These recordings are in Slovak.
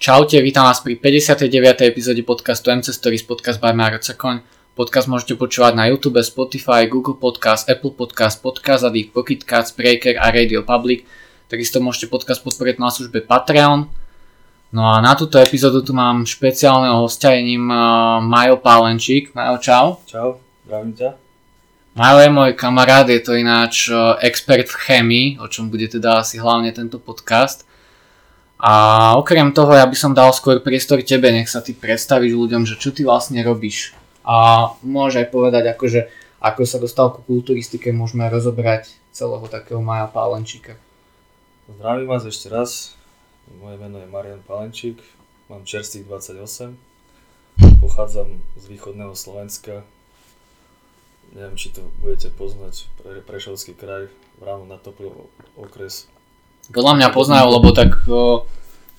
Čaute, vítam vás pri 59. epizóde podcastu MC Stories Podcast by Maro Cekoň. Podcast môžete počúvať na YouTube, Spotify, Google Podcast, Apple Podcast, Podcast Addict, Pocket Cast, Breaker a Radio Public. Takisto môžete podcast podporiť na službe Patreon. No a na túto epizódu tu mám špeciálneho hostia, je ním uh, Majo Pálenčík. Majo, čau. Čau, zdravím ťa. Majo je môj kamarát, je to ináč uh, expert v chémii, o čom bude teda asi hlavne tento podcast. A okrem toho ja by som dal skôr priestor tebe, nech sa ty predstavíš ľuďom, že čo ty vlastne robíš. A môže aj povedať, akože, ako sa dostal ku kulturistike, môžeme rozobrať celého takého Maja Pálenčíka. Zdravím vás ešte raz. Moje meno je Marian Pálenčík, mám čerstvých 28, pochádzam z východného Slovenska. Neviem, či to budete poznať, Pre, Prešovský kraj, ráno na toplý okres podľa mňa poznajú, lebo tak o,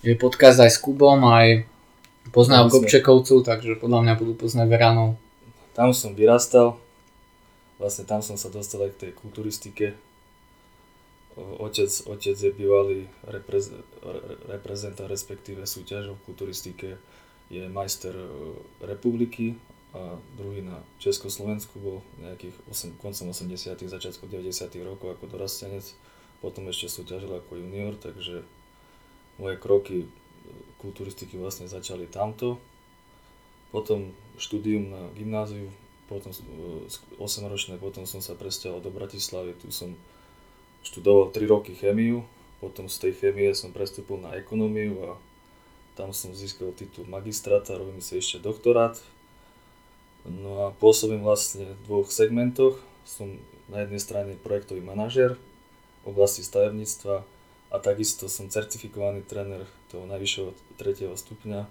je podcast aj s Kubom, aj poznajú. Kopčekovcu, takže podľa mňa budú poznať Veranov. Tam som vyrastal, vlastne tam som sa dostal aj k tej kulturistike. Otec, otec je bývalý reprez, re- reprezentant, respektíve súťažov v kulturistike, je majster republiky a druhý na Československu bol nejakých 8, koncom 80 začiatkom 90 rokov ako dorastenec. Potom ešte súťažil ako junior, takže moje kroky kulturistiky vlastne začali tamto. Potom štúdium na gymnáziu, potom 8-ročné, potom som sa presťahoval do Bratislavy, tu som študoval 3 roky chémiu, potom z tej chémie som prestúpil na ekonómiu a tam som získal titul magistráta, robím si ešte doktorát. No a pôsobím vlastne v dvoch segmentoch. Som na jednej strane projektový manažer, v oblasti stavebníctva a takisto som certifikovaný tréner toho najvyššieho tretieho stupňa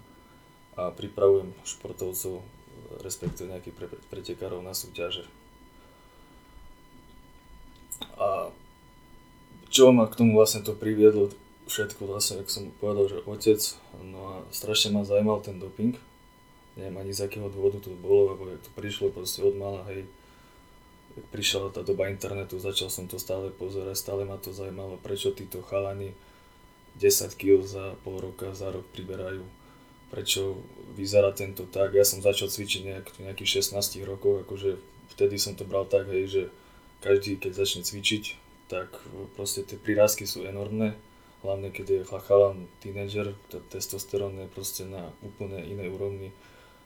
a pripravujem športovcov, respektíve nejakých pre, pretekárov na súťaže. A čo ma k tomu vlastne to priviedlo, všetko vlastne, ako som povedal, že otec, no a strašne ma zaujímal ten doping. Neviem ani z akého dôvodu to bolo, lebo to prišlo proste od mala, hej, prišla tá doba internetu, začal som to stále pozerať, stále ma to zaujímalo, prečo títo chalani 10 kg za pol roka, za rok priberajú, prečo vyzerá tento tak. Ja som začal cvičiť nejak, nejakých 16 rokov, akože vtedy som to bral tak, hej, že každý, keď začne cvičiť, tak proste tie prírázky sú enormné, hlavne keď je chalan, tínedžer, testosterón je proste na úplne inej úrovni,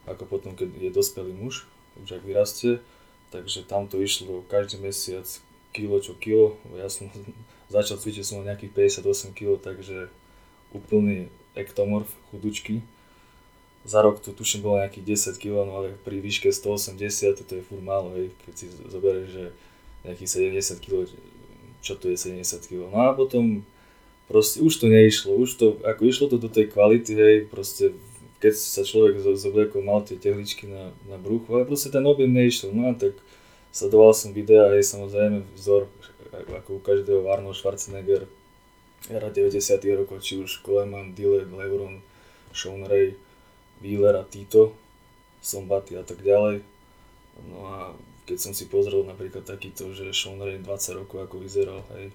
ako potom, keď je dospelý muž, už ak vyrastie takže tam to išlo každý mesiac kilo čo kilo. Ja som začal cvičiť, som mal nejakých 58 kg, takže úplný ektomorf, chudučky. Za rok to tuším bolo nejakých 10 kg, no ale pri výške 180 to je furt málo, hej, keď si zoberieš, že nejakých 70 kg, čo to je 70 kg. No a potom proste už to neišlo, už to, ako išlo to do tej kvality, hej, proste keď sa človek zobliekol, mal tie tehličky na, na bruchu, ale proste ten objem neišiel, no a tak sledoval som videa, aj samozrejme vzor, ako u každého Arnold Schwarzenegger, era 90 rokov, či už Coleman, Dillard, Lebron, Sean Ray, Wheeler a Tito, Sombaty a tak ďalej. No a keď som si pozrel napríklad takýto, že Sean Ray 20 rokov ako vyzeral, hej,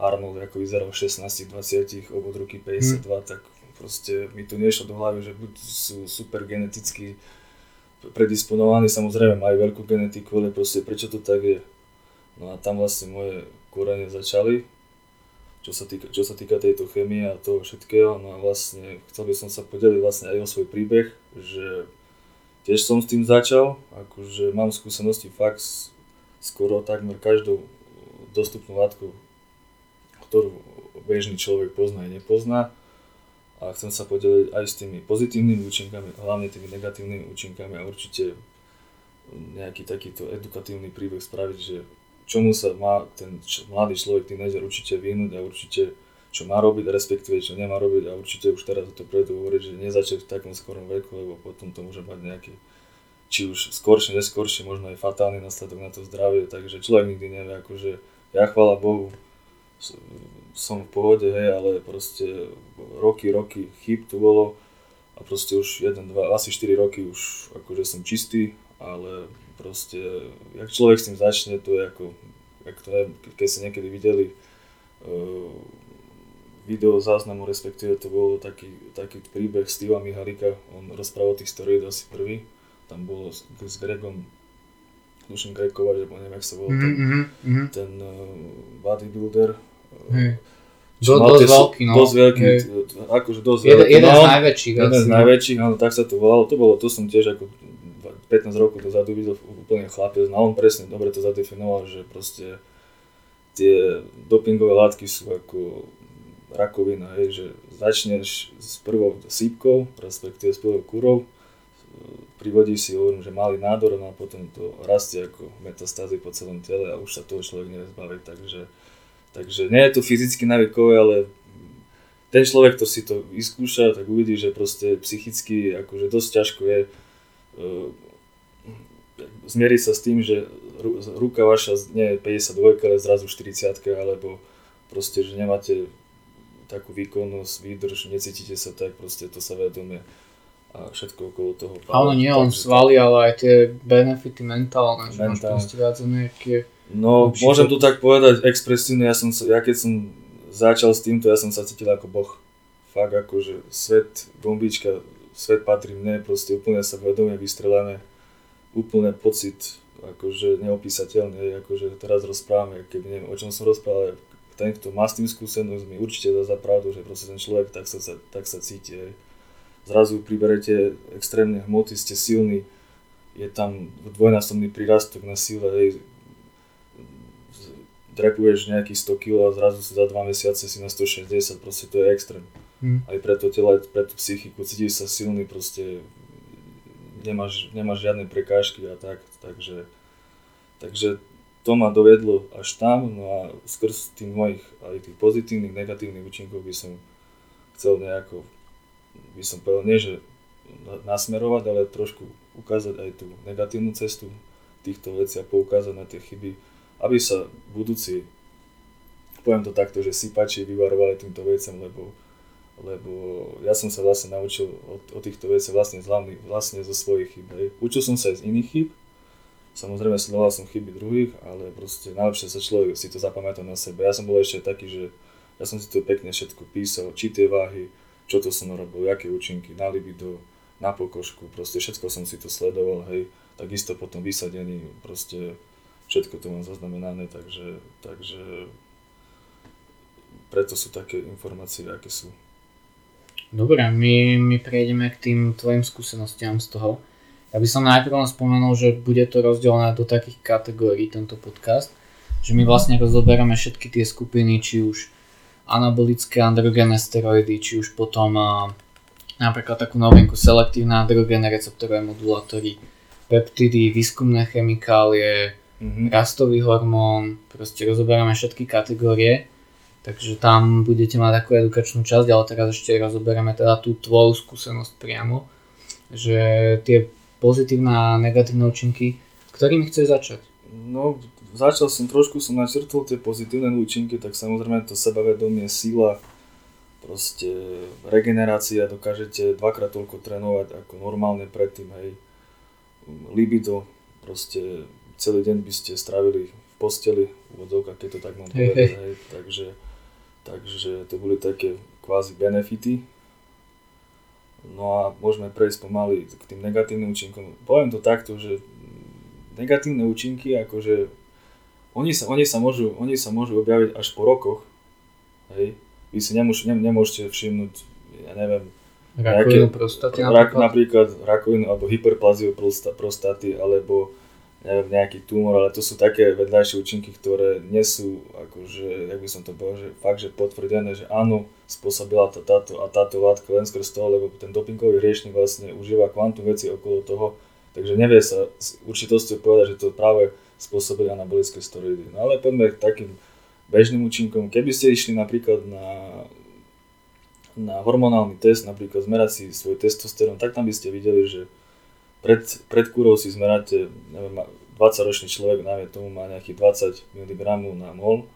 Arnold ako vyzeral v 16, 20, obod ruky 52, hmm. tak proste mi to nešlo do hlavy, že buď sú super geneticky predisponovaní, samozrejme majú veľkú genetiku, ale proste prečo to tak je. No a tam vlastne moje korene začali, čo sa týka, čo sa týka tejto chemie a toho všetkého. No a vlastne chcel by som sa podeliť vlastne aj o svoj príbeh, že tiež som s tým začal, akože mám skúsenosti fakt skoro takmer každou dostupnú látku, ktorú bežný človek pozná a nepozná a chcem sa podeliť aj s tými pozitívnymi účinkami, hlavne tými negatívnymi účinkami a určite nejaký takýto edukatívny príbeh spraviť, že čomu sa má ten mladý človek, tínežer určite vyhnúť a určite čo má robiť, respektíve čo nemá robiť a určite už teraz to preto hovoriť, že nezačať v takom skorom veku, lebo potom to môže mať nejaký či už skoršie, neskôršie, možno aj fatálny následok na to zdravie, takže človek nikdy nevie, akože ja chvála Bohu som v pohode, hej, ale proste roky, roky chyb tu bolo a proste už 1, 2, asi 4 roky už akože som čistý, ale proste, jak človek s tým začne, to je ako, jak to neviem, keď ste niekedy videli uh, video záznamu, respektíve to bol taký, taký príbeh Steva Mihalika, on rozprával tých steroidoch asi prvý, tam bolo s, s Gregom, Dušom Grekova, alebo neviem, jak sa volal, ten, mm-hmm. ten uh, bodybuilder, Hej. čo Do- dosť veľký, no. Dosť veľký, Hej. akože dosť Jeden, veľký. jeden no, z najväčších Jeden asi, z no. najväčších, áno, tak sa to volalo. To bolo, to som tiež ako 15 rokov dozadu videl úplne chlapec, no on presne dobre to zadefinoval, že proste tie dopingové látky sú ako rakovina, hej, že začneš s prvou sípkou, respektíve s prvou kurou, privodí si, hovorím, že malý nádor, no a potom to rastie ako metastázy po celom tele a už sa toho človek nevie zbaviť, takže, takže nie je to fyzicky návykové, ale ten človek, kto si to vyskúša, tak uvidí, že proste psychicky akože dosť ťažko je uh, zmieriť sa s tým, že ru- ruka vaša nie je 52, ale zrazu 40 alebo proste, že nemáte takú výkonnosť, výdrž, necítite sa tak, proste to sa vedomie a všetko okolo toho. A ono nie len svaly, ale aj tie benefity mentálne, že máš Mentálne. proste viac energie. No, Lepší môžem to- to tak povedať expresívne, ja, som, ja keď som začal s týmto, ja som sa cítil ako boh. Fakt akože svet, bombička, svet patrí mne, proste úplne sa vedomie vystrelené, úplne pocit akože neopísateľný, akože teraz rozprávame, keby neviem, o čom som rozprával, ten, kto má s tým skúsenosť, mi určite dá za pravdu, že proste ten človek tak sa, tak sa cíti. Hej. Zrazu priberete extrémne hmoty, ste silní, je tam dvojnásobný prírastok na sile, hej, drepuješ nejakých 100 kg a zrazu si za 2 mesiace si na 160, proste to je extrém. Hm. Aj pre to telo, pre tú psychiku, cítiš sa silný, proste nemáš, nemáš žiadne prekážky a tak, takže, takže to ma dovedlo až tam, no a skrz tých mojich aj tých pozitívnych, negatívnych účinkov by som chcel nejako, by som povedal, nie že na- nasmerovať, ale trošku ukázať aj tú negatívnu cestu týchto vecí a poukázať na tie chyby, aby sa budúci, poviem to takto, že sypači vyvarovali týmto veciam, lebo, lebo ja som sa vlastne naučil o, o týchto veciach vlastne, vlastne zo svojich chyb. hej. Učil som sa aj z iných chyb, samozrejme sledoval som chyby druhých, ale proste najlepšie sa človek si to zapamätá na sebe. Ja som bol ešte taký, že ja som si to pekne všetko písal, či tie váhy, čo to som robil, aké účinky na libido, na pokožku, proste všetko som si to sledoval, hej, takisto potom vysadení, proste všetko to mám zaznamenané, takže, takže preto sú také informácie, aké sú. Dobre, my, my prejdeme k tým tvojim skúsenostiam z toho. Ja by som najprv len spomenul, že bude to rozdelené do takých kategórií tento podcast, že my vlastne rozoberieme všetky tie skupiny, či už anabolické androgénne steroidy, či už potom a, napríklad takú novinku selektívne androgénne receptorové modulátory, peptidy, výskumné chemikálie, Mhm. rastový hormón, proste rozoberáme všetky kategórie, takže tam budete mať takú edukačnú časť, ale teraz ešte rozoberieme teda tú tvoju skúsenosť priamo, že tie pozitívne a negatívne účinky, ktorými chceš začať? No, začal som trošku, som načrtol tie pozitívne účinky, tak samozrejme to sebavedomie, sila, proste regenerácia, dokážete dvakrát toľko trénovať ako normálne predtým, hej. Libido, proste celý deň by ste strávili v posteli, v úvodzovkách, keď to tak mám povedať, hej. Takže, takže to boli také kvázi benefity. No a môžeme prejsť pomaly k tým negatívnym účinkom. Poviem to takto, že negatívne účinky, akože oni sa, oni sa, môžu, oni sa môžu objaviť až po rokoch. Hej. Vy si nemôž, ne, nemôžete všimnúť, ja neviem, Rakovinu Nejaké- prostaty napríklad? napríklad rakovinu alebo hyperplaziu prosta, prostaty alebo neviem, nejaký tumor, ale to sú také vedľajšie účinky, ktoré nie sú, akože, jak by som to povedal, že fakt, že potvrdené, že áno, spôsobila to táto a táto látka len skrz toho, lebo ten dopingový riešnik vlastne užíva kvantum veci okolo toho, takže nevie sa s určitosťou povedať, že to práve spôsobili anabolické steroidy. No ale poďme k takým bežným účinkom. Keby ste išli napríklad na, na hormonálny test, napríklad zmerať si svoj testosterón, tak tam by ste videli, že pred, pred kúrou si zmeráte, neviem, 20-ročný človek, najmä tomu má nejakých 20 mg na mol,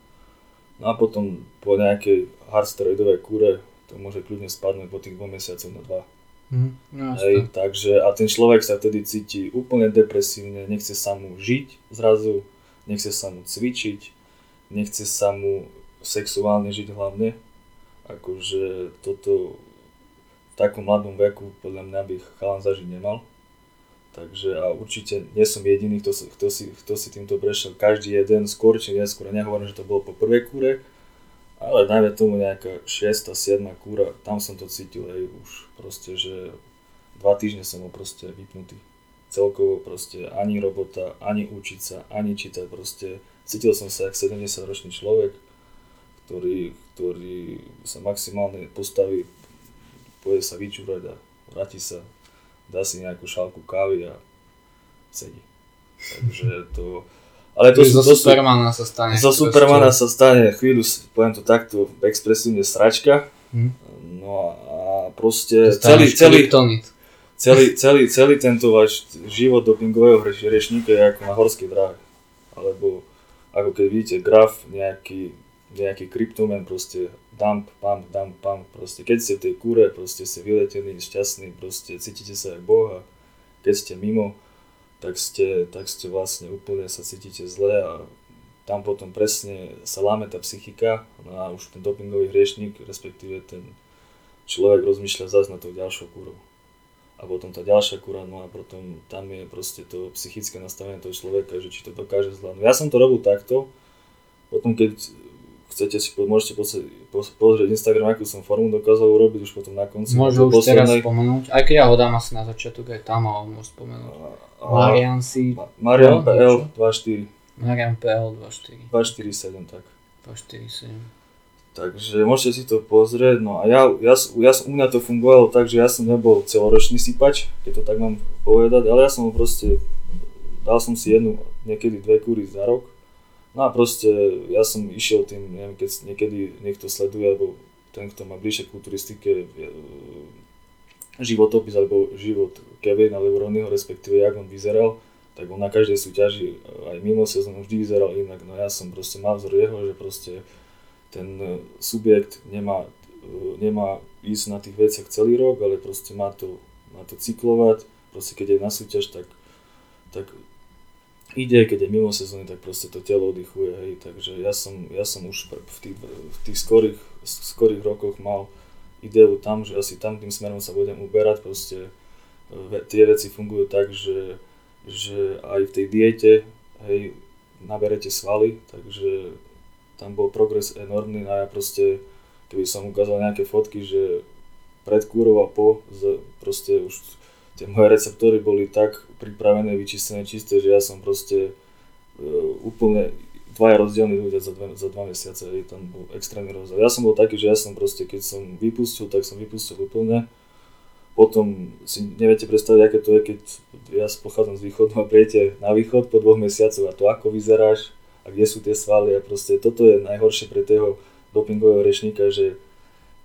no a potom po nejakej hardsteroidovej kúre to môže kľudne spadnúť po tých dvoch mesiacoch na dva. Mhm, no. Hej, takže a ten človek sa vtedy cíti úplne depresívne, nechce sa mu žiť zrazu, nechce sa mu cvičiť, nechce sa mu sexuálne žiť hlavne, akože toto v takom mladom veku podľa mňa by chalan zažiť nemal. Takže a určite nie som jediný, kto, kto, si, kto si týmto prešiel. Každý jeden, skôr či neskôr. Nehovorím, že to bolo po prvej kúre, ale najmä tomu nejaká 6. 7. kúra, tam som to cítil aj už proste, že dva týždne som bol proste vypnutý. Celkovo proste ani robota, ani učiť sa, ani čítať, proste cítil som sa ako 70 ročný človek, ktorý, ktorý sa maximálne postaví, pôjde sa vyčúrať a vráti sa dá si nejakú šálku kávy a sedí. Takže to... Ale to, sú, zo to Supermana sa stane. Zo Supermana sa stane, chvíľu, poviem to takto, expresívne sračka. Hm. No a proste celý, celý, celý, celý, celý tento váš život dopingového riešníka je ako na horskej dráhe. Alebo ako keď vidíte graf, nejaký, nejaký kryptomen, proste dump, pump, dump, pump, proste keď ste v tej kúre, proste ste vyletení, šťastní, proste cítite sa ako Boha, keď ste mimo, tak ste, tak ste vlastne úplne sa cítite zle a tam potom presne sa láme tá psychika no a už ten dopingový hriešník, respektíve ten človek rozmýšľa zase na tou ďalšou kúrou. A potom tá ďalšia kúra, no a potom tam je proste to psychické nastavenie toho človeka, že či to dokáže zvládnuť. Ja som to robil takto, potom keď chcete si, môžete pozrieť Instagram, akú som formu dokázal urobiť už potom na konci. Môžu už poslednej... teraz spomenúť, aj keď ja ho dám asi na začiatok, aj tam ho môžem spomenúť. Marian si... Marian PL 24. Marian PL 24. 247, tak. 247. Takže môžete si to pozrieť, no a ja, ja, ja, u mňa to fungovalo tak, že ja som nebol celoročný sypač, keď to tak mám povedať, ale ja som proste, dal som si jednu, niekedy dve kúry za rok No a proste ja som išiel tým, neviem, keď niekedy niekto sleduje, alebo ten, kto má bližšie kulturistike, e, životopis alebo život Kevin alebo Ronnieho, respektíve jak on vyzeral, tak on na každej súťaži e, aj mimo sezónu vždy vyzeral inak. No ja som proste mal vzor jeho, že proste ten e, subjekt nemá, nemá ísť na tých veciach celý rok, ale proste má to, má to cyklovať. Proste keď je na súťaž, tak, tak ide, keď je mimo sezóny, tak proste to telo oddychuje, hej, takže ja som, ja som už v tých, v tých skorých, skorých rokoch mal ideu tam, že asi tam tým smerom sa budem uberať, proste tie veci fungujú tak, že, že aj v tej diete, hej, naberete svaly, takže tam bol progres enormný a ja proste, keby som ukázal nejaké fotky, že pred kúrou a po, proste už tie moje receptory boli tak pripravené, vyčistené, čisté, že ja som proste uh, úplne dvaja rozdielni ľudia za dva, za dva mesiace, hej, tam bol extrémny rozdiel. Ja som bol taký, že ja som proste, keď som vypustil, tak som vypustil úplne. Potom si neviete predstaviť, aké to je, keď ja pochádzam z východu a prijete na východ po dvoch mesiacoch a to ako vyzeráš a kde sú tie svaly a proste toto je najhoršie pre toho dopingového rečníka, že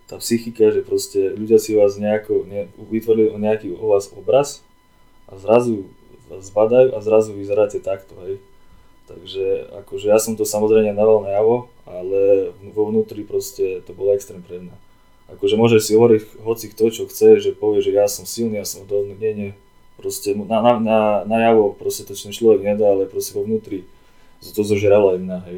tá psychika, že proste ľudia si vás nejako, ne, vytvorili nejaký o vás obraz a zrazu vás zbadajú a zrazu vyzeráte takto, hej. Takže akože ja som to samozrejme dával najavo, ale vo vnútri proste to bolo extrém pre mňa. Akože môže si hovoriť hoci kto, čo chce, že povie, že ja som silný, ja som odolný, nie, nie. Proste na, na, na, najavo proste to človek nedá, ale proste vo vnútri to zožralo aj mňa, hej.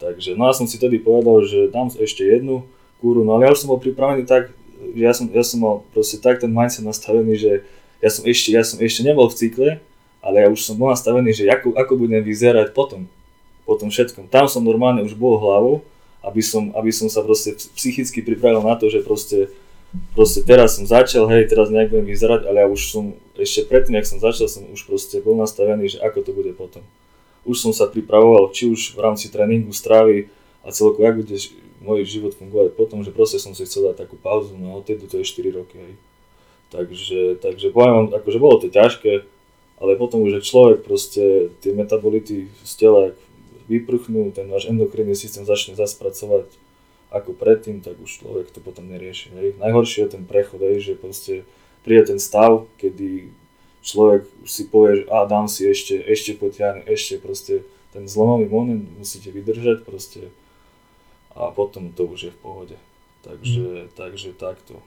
Takže, no ja som si tedy povedal, že dám ešte jednu, kúru, no ale ja už som bol pripravený tak, že ja som, ja som mal proste tak ten mindset nastavený, že ja som ešte, ja som ešte nebol v cykle, ale ja už som bol nastavený, že ako, ako budem vyzerať potom, po všetkom. Tam som normálne už bol hlavou, aby som, aby som sa proste psychicky pripravil na to, že proste, proste teraz som začal, hej, teraz nejak budem vyzerať, ale ja už som, ešte predtým, jak som začal, som už proste bol nastavený, že ako to bude potom. Už som sa pripravoval, či už v rámci tréningu, strávy a celkovo, ako bude môj život fungovať potom, že proste som si chcel dať takú pauzu, no odtedy to je 4 roky, hej. Takže, takže poviem vám, akože bolo to ťažké, ale potom už, človek proste tie metabolity z tela vyprchnú, ten váš endokrinný systém začne zaspracovať ako predtým, tak už človek to potom nerieši. Hej. Najhoršie je ten prechod, hej, že proste príde ten stav, kedy človek už si povie, že a dám si ešte, ešte potiahne, ešte proste ten zlomový moment musíte vydržať, proste a potom to už je v pohode. Takže, mm. takže takto.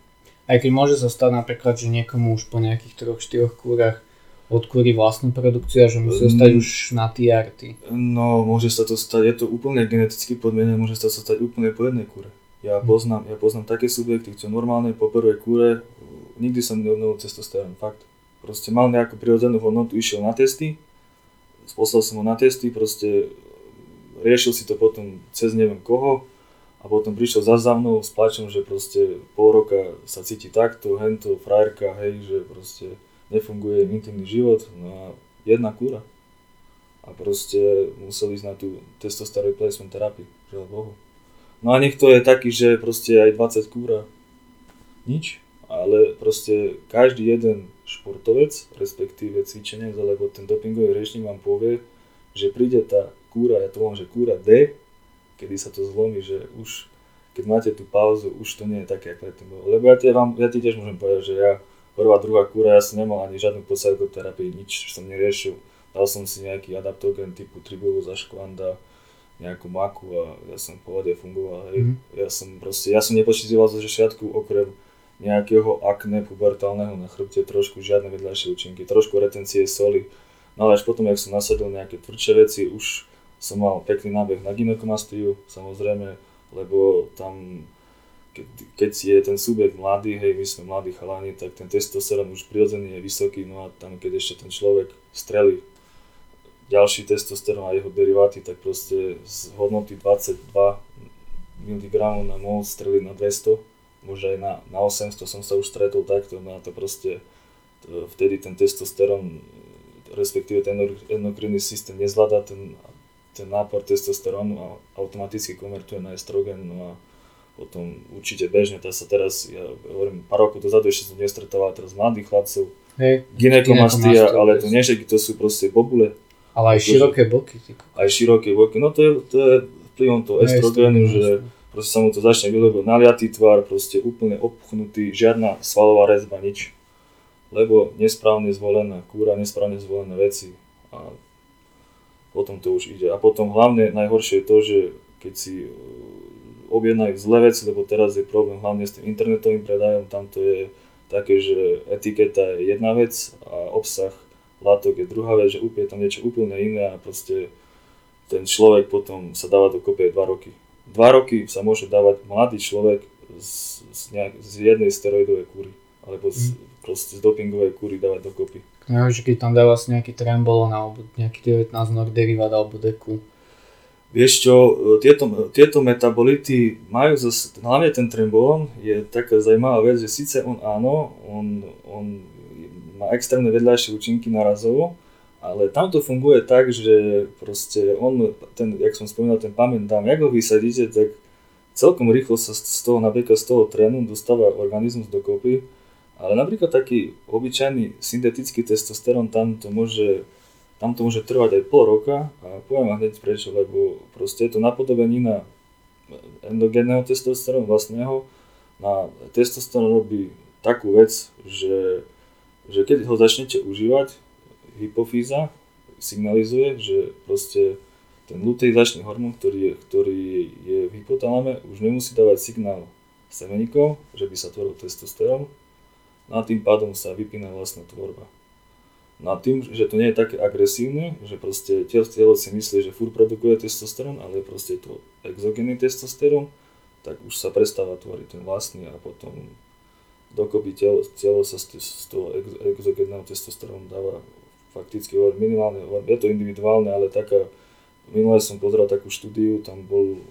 Aj keď môže sa stať napríklad, že niekomu už po nejakých 3-4 kúrach odkúri vlastnú produkciu a že musí zostať mm. už na TRT. No, môže sa to stať, je to úplne geneticky podmienené, môže sa to stať úplne po jednej kúre. Ja poznám, ja poznám také subjekty, čo normálne po prvej kúre nikdy som neobnovil testosterón, fakt. Proste mal nejakú prirodzenú hodnotu, išiel na testy, poslal som ho na testy, proste riešil si to potom cez neviem koho a potom prišiel za za mnou s plačom, že proste pol roka sa cíti takto, hento, frajerka, hej, že proste nefunguje intimný život, no a jedna kúra. A proste musel ísť na tú testosterone replacement terapiu, žiaľ Bohu. No a niekto je taký, že proste aj 20 kúra, nič, ale proste každý jeden športovec, respektíve cvičenec, alebo ten dopingový režim vám povie, že príde tá kúra, ja to volám, že kúra D, kedy sa to zlomí, že už keď máte tú pauzu, už to nie je také, ako predtým bolo. Lebo ja ti, vám, ja ti tiež môžem povedať, že ja prvá, druhá kúra, ja som nemal ani žiadnu podsajoterapii, nič som neriešil. Dal som si nejaký adaptogen typu tribulu za škvanda, nejakú maku a ja som v pohode fungoval. Hej. Mm. Ja som proste, ja som nepočítal zo všetku okrem nejakého akné pubertálneho na chrbte, trošku žiadne vedľajšie účinky, trošku retencie soli. No ale až potom, ak som nasadil nejaké tvrdšie veci, už som mal pekný nábeh na ginekomastiu, samozrejme, lebo tam, keď, keď je ten subjekt mladý, hej, my sme mladí chalani, tak ten testosterón už prirodzený je vysoký, no a tam keď ešte ten človek strelí ďalší testosterón a jeho deriváty, tak proste z hodnoty 22 mg na mol strelí na 200 možno aj na, na 800 som sa už stretol takto, no a to proste to, vtedy ten testosterón, respektíve ten endokrinný systém nezvláda ten, ten nápor testosterónu a automaticky konvertuje na estrogen, no a potom určite bežne, tá sa teraz, ja hovorím, pár rokov dozadu ešte som nestretával teraz mladých chlapcov, hey, ginekomastia, ale to nie, že to sú proste bobule. Ale aj široké boky. Aj široké boky, no to je, to je vplyvom toho estrogénu, že proste sa mu to začne vylebo naliatý tvar, proste úplne opuchnutý, žiadna svalová rezba, nič. Lebo nesprávne zvolená kúra, nesprávne zvolené veci a potom to už ide. A potom hlavne najhoršie je to, že keď si uh, objednajú zlé veci, lebo teraz je problém hlavne s tým internetovým predajom, tam to je také, že etiketa je jedna vec a obsah látok je druhá vec, že úplne tam niečo úplne iné a proste ten človek potom sa dáva do kopie 2 roky dva roky sa môže dávať mladý človek z, z, nejak, z jednej steroidovej kúry, alebo z, mm. proste z dopingovej kúry dávať dokopy. No, že keď tam dáva si nejaký trembolon alebo nejaký 19 nor derivát alebo deku. Vieš čo, tieto, tieto metabolity majú zase, hlavne ten trembolon je taká zaujímavá vec, že síce on áno, on, on má extrémne vedľajšie účinky narazovo, ale tam to funguje tak, že proste on, ten, jak som spomínal, ten pamätám, jak ho vysadíte, tak celkom rýchlo sa z toho, napríklad z toho trénu dostáva organizmus dokopy, ale napríklad taký obyčajný syntetický testosterón, tam to môže, tam to môže trvať aj pol roka a poviem vám hneď prečo, lebo proste je to napodobenina endogénneho testosterónu vlastného. Na testosterón robí takú vec, že, že keď ho začnete užívať, hypofýza signalizuje, že proste ten luteinizačný hormón, ktorý je, ktorý je v hypotalame, už nemusí dávať signál semeníkov, že by sa tvoril testosterón, a tým pádom sa vypína vlastná tvorba. No a tým, že to nie je také agresívne, že proste telo si myslí, že furt produkuje testosterón, ale proste je to exogénny testosterón, tak už sa prestáva tvoriť ten vlastný a potom dokopy telo, telo sa z, toho exogénneho testosterónu dáva fakticky minimálne, je to individuálne, ale taká, minulé som pozeral takú štúdiu, tam bol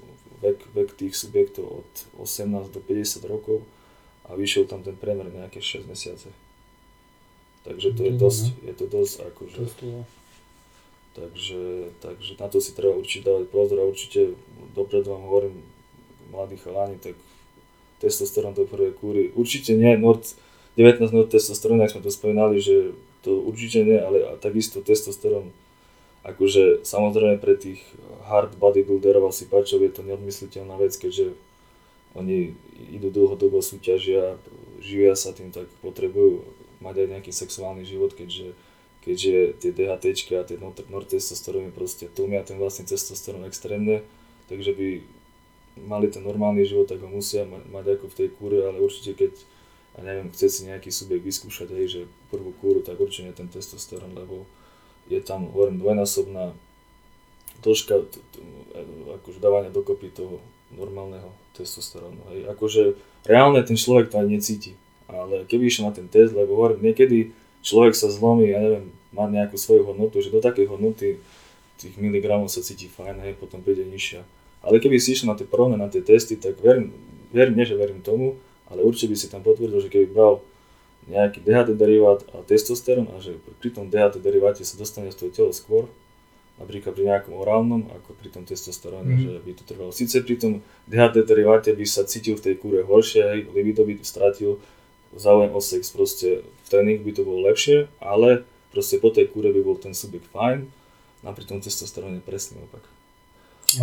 vek, vek tých subjektov od 18 do 50 rokov a vyšiel tam ten priemer nejaké 6 mesiace. Takže to je dosť, je to dosť akože... Takže, takže na to si treba určite dávať pozor a určite dopredu vám hovorím, mladí chalani, tak testosterón do prvej kúry. Určite nie Nord, 19 Nord testosterón, ak sme to spomínali, že to určite nie, ale takisto testosterón, akože samozrejme pre tých hard bodybuilderov asi páčov je to neodmysliteľná vec, keďže oni idú dlhodobo súťažia, živia sa tým, tak potrebujú mať aj nejaký sexuálny život, keďže, keďže tie DHT a tie nortestosteróny proste tlmia ten vlastný testosterón extrémne, takže by mali ten normálny život, tak ho musia mať, mať ako v tej kúre, ale určite keď a neviem, chce si nejaký subjekt vyskúšať, hej, že prvú kúru, tak určite ten testosterón, lebo je tam, hovorím, dvojnásobná dĺžka akože dávania dokopy toho normálneho testosterónu. Hej. Akože reálne ten človek to ani necíti. Ale keby išiel na ten test, lebo hovorím, niekedy človek sa zlomí, ja neviem, má nejakú svoju hodnotu, že do takej hodnoty tých miligramov sa cíti fajn, hej, potom príde nižšia. Ale keby si išiel na tie prvné, na tie testy, tak verím, verím, nie že verím tomu, ale určite by si tam potvrdil, že keby bral nejaký DHT derivát a testosterón a že pri tom DHT deriváte sa dostane z toho telo skôr, napríklad pri nejakom orálnom, ako pri tom testosteróne, mm. že by to trvalo. Sice pri tom DHT deriváte by sa cítil v tej kúre horšie, hej, libido by stratil, záujem o sex, proste v tréningu by to bolo lepšie, ale proste po tej kúre by bol ten subjekt fajn, a pri tom testosteróne presne opak.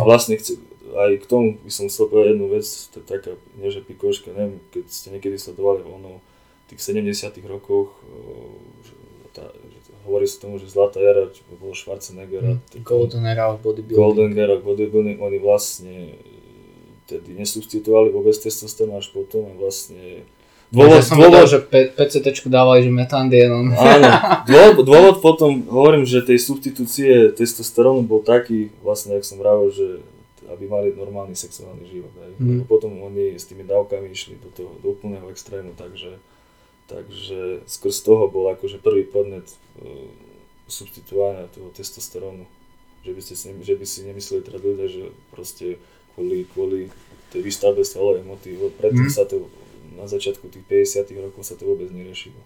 A mhm. vlastne chci, aj k tomu by som chcel povedať jednu vec, to je taká, nie že pikoška, neviem, keď ste niekedy sledovali ono, v tých 70 rokoch, tá, hovorí sa tomu, že zlatá jara, čo bol Schwarzenegger. Mm, Golden era of bodybuilding. Golden era of bodybuilding, oni vlastne tedy nesubstituovali vôbec testosterón až potom a vlastne Dôvod, ja som dôvod, vedel, že PCT dávali, že metandienon. Áno, dôvod, dôvod potom, hovorím, že tej substitúcie testosterónu bol taký, vlastne, ak som vravil, že aby mali normálny sexuálny život. Aj. Mm. Potom oni s tými dávkami išli do toho do úplného extrému, takže Takže skrz toho bol akože prvý podnet uh, substituovania toho testosterónu. Že by, ste si, že by si nemysleli teda ľudia, že proste kvôli, kvôli tej výstavbe svalovej hmoty, predtým mm. sa to na začiatku tých 50 rokov sa to vôbec neriešilo.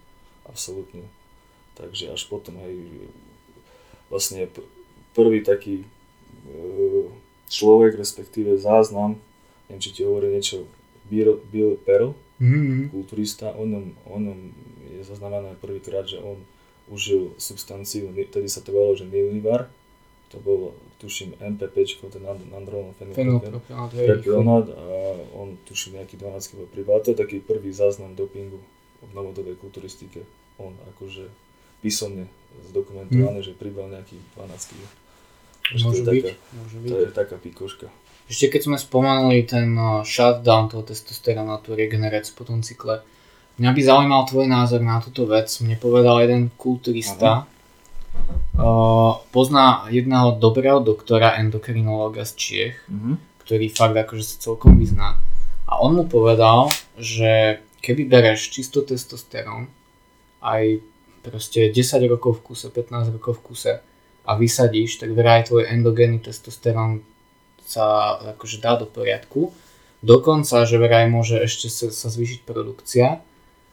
Absolútne. Takže až potom aj vlastne prvý taký uh, človek, respektíve záznam, neviem, či ti hovorí niečo, Bill, Bill Pearl, mm-hmm. kulturista, o ňom, o ňom je zaznamenané prvýkrát, že on užil substanciu, tedy sa to volalo, že Nilnivar, to bol, tuším, NPP, ten nandrolon fenylpropionát a on, tuším, nejaký 12 kg pribal. To je taký prvý záznam dopingu v novodobej kulturistike. On akože písomne zdokumentované, mm. že pribal nejakých 12 kg. Môže byť, taká, môže byť. To je taká pikoška. Ešte keď sme spomenuli ten uh, shutdown toho testosterónu, tú regeneráciu po tom cykle, mňa by zaujímal tvoj názor na túto vec. Mne povedal jeden kulturista, uh, pozná jedného dobrého doktora, endokrinológa z Čiech, uh-huh. ktorý fakt akože sa celkom vyzná. A on mu povedal, že keby bereš čisto testosterón, aj proste 10 rokov v kuse, 15 rokov v kuse a vysadíš, tak vraj tvoj endogénny testosterón sa akože dá do poriadku. Dokonca, že vraj môže ešte sa, sa zvýšiť produkcia,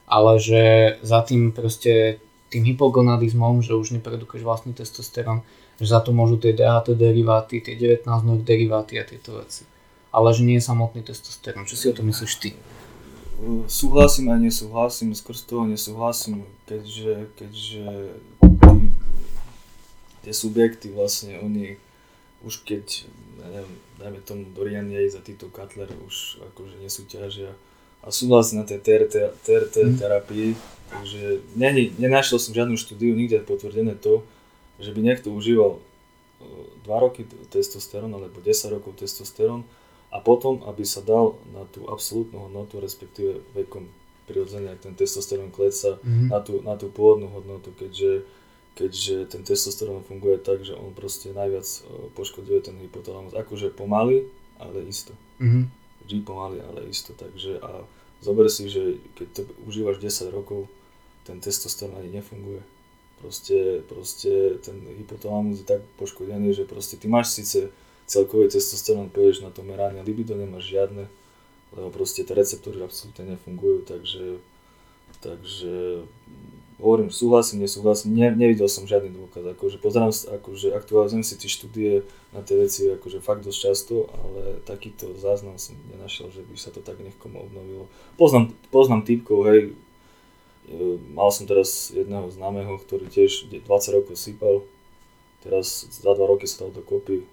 ale že za tým proste tým hypogonadizmom, že už neprodukuješ vlastný testosterón, že za to môžu tie DHT deriváty, tie 19 nových deriváty a tieto veci. Ale že nie je samotný testosterón. Čo si o tom myslíš ty? Súhlasím a nesúhlasím, skôr z toho nesúhlasím, keďže, keďže tie subjekty vlastne, oni už keď, ja neviem, dajme tomu Dorian Yates a Tito Cutler už akože nesúťažia a súhlasím na tej TRT, TRT mm. terapii, takže ne, nenašiel som žiadnu štúdiu, nikde potvrdené to, že by niekto užíval 2 e, roky testosterón alebo 10 rokov testosterón a potom, aby sa dal na tú absolútnu hodnotu, respektíve vekom prirodzene, ak ten testosterón kleca mm-hmm. na, tú, na tú pôvodnú hodnotu, keďže keďže ten testosterón funguje tak, že on proste najviac e, poškoduje ten hypotalamus. Akože pomaly, ale isto. Mm-hmm. Vždy pomaly, ale isto. Takže a zober si, že keď to užívaš 10 rokov, ten testosterón ani nefunguje. Proste, proste ten hypotalamus je tak poškodený, že proste ty máš síce celkový testosterón, pôjdeš na to meranie libido, nemáš žiadne, lebo proste tie receptory absolútne nefungujú, takže, takže hovorím, súhlasím, nesúhlasím, ne, nevidel som žiadny dôkaz, akože pozerám, akože aktualizujem si tie štúdie na tie veci akože fakt dosť často, ale takýto záznam som nenašiel, že by sa to tak niekomu obnovilo. Poznám, poznám typkov, hej, e, mal som teraz jedného známeho, ktorý tiež 20 rokov sypal, teraz za 2 roky sa dal dokopy,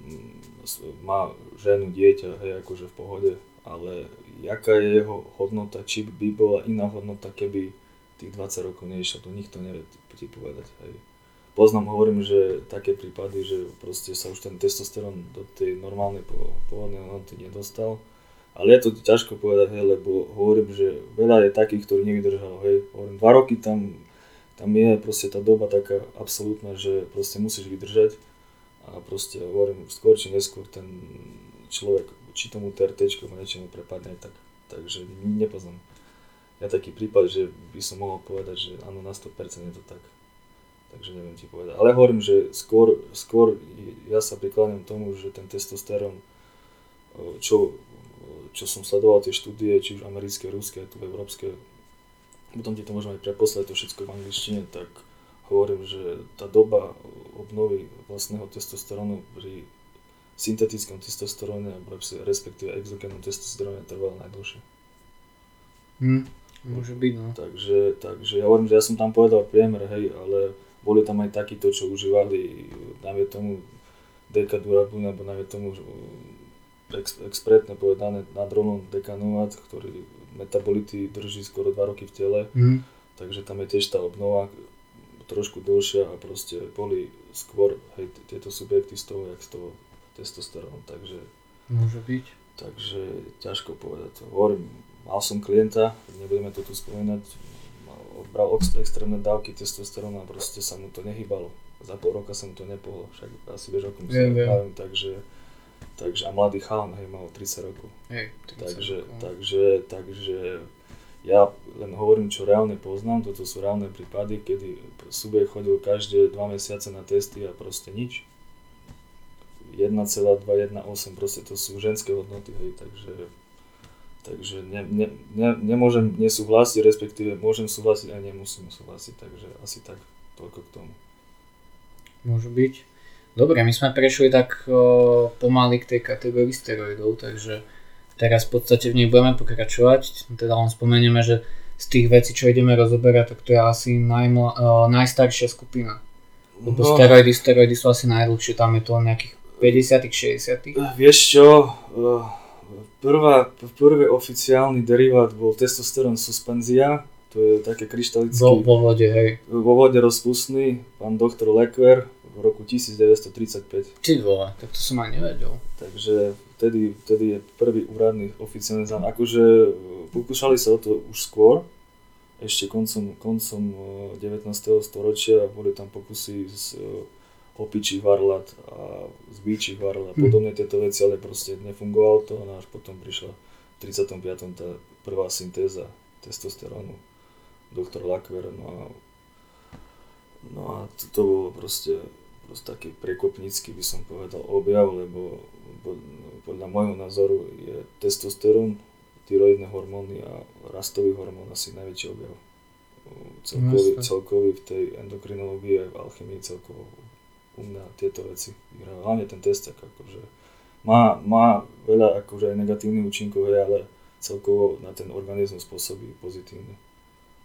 mm, má ženu, dieťa, hej, akože v pohode, ale jaká je jeho hodnota, či by bola iná hodnota, keby tých 20 rokov neišiel, to nikto nevie ti povedať. Hej. Poznám, hovorím, že také prípady, že proste sa už ten testosterón do tej normálnej pôvodnej hodnoty nedostal. Ale je to ťažko povedať, hej, lebo hovorím, že veľa je takých, ktorí nevydržali. Hej. Hovorím, dva roky tam, tam je proste tá doba taká absolútna, že proste musíš vydržať a proste hovorím, skôr či neskôr ten človek, či tomu TRT niečomu prepadne, tak, takže nepoznám. Ja taký prípad, že by som mohol povedať, že áno, na 100% je to tak. Takže neviem ti povedať. Ale hovorím, že skôr, skôr ja sa prikláňam tomu, že ten testosterón, čo, čo som sledoval tie štúdie, či už americké, ruské, tu európske, potom ti to môžem aj preposlať, to všetko v angličtine, tak hovorím, že tá doba obnovy vlastného testosterónu pri syntetickom testosteróne, respektíve exogénnom testosteróne trvala najdlhšie. Hmm, môže byť, no. Takže, takže ja hovorím, že ja som tam povedal priemer, hej, ale boli tam aj takíto, čo užívali, najmä tomu dekadurabun, alebo najmä tomu ex, expretne povedané nadronon dekanovat, ktorý metabolity drží skoro 2 roky v tele, mm. takže tam je tiež tá obnova trošku dlhšia a proste boli skôr hej, tieto subjekty z toho, jak z toho testosterón, takže... Môže byť. Takže ťažko povedať. Hovorím, mal som klienta, nebudeme to tu spomínať, odbral extrémne dávky testosterónu a proste sa mu to nehybalo. Za pol roka sa mu to nepohlo, však asi vieš o kom sa bavím, takže, takže a mladý chalan, hej, mal 30 rokov. Hej, 30 takže, rokov. takže, takže ja len hovorím, čo reálne poznám, toto sú reálne prípady, kedy subjekt chodil každé dva mesiace na testy a proste nič 1,218, proste to sú ženské hodnoty, hej, takže, takže ne, ne, ne, nemôžem nesúhlasiť, respektíve môžem súhlasiť a nemusím súhlasiť, takže asi tak, toľko k tomu. Môže byť. Dobre, my sme prešli tak o, pomaly k tej kategórii steroidov, takže teraz v podstate v nej budeme pokračovať, teda len spomenieme, že z tých vecí, čo ideme rozoberať, tak to je asi najmla, o, najstaršia skupina. Lebo no. steroidy, steroidy sú asi najdlhšie, tam je to nejakých 50 60 Vieš čo, prvá, prvý oficiálny derivát bol testosterón suspenzia, to je také kryštalický... Vo, vo vode, hej. Vo vode rozpustný, pán doktor Lekver v roku 1935. Ty vole, tak to som aj nevedel. Takže vtedy, vtedy je prvý úradný oficiálny znám. Akože eh, pokúšali sa o to už skôr, ešte koncom, koncom 19. Eh, storočia boli tam pokusy s opičích varlat a zbíčích varlat a hm. podobne tieto veci, ale proste nefungovalo to. A až potom prišla v 35. tá prvá syntéza testosterónu doktor Lackwer, no a, no a to, to bolo proste, proste taký prekopnícky by som povedal objav, lebo, lebo podľa môjho názoru je testosterón, tyroidné hormóny a rastový hormón asi najväčší objav. Celkový, celkový v tej endokrinológii aj v alchymii celkovo u mňa tieto veci. Hlavne ten test, akože má, má veľa akože aj negatívnych účinkov, ale celkovo na ten organizmus spôsobí pozitívne.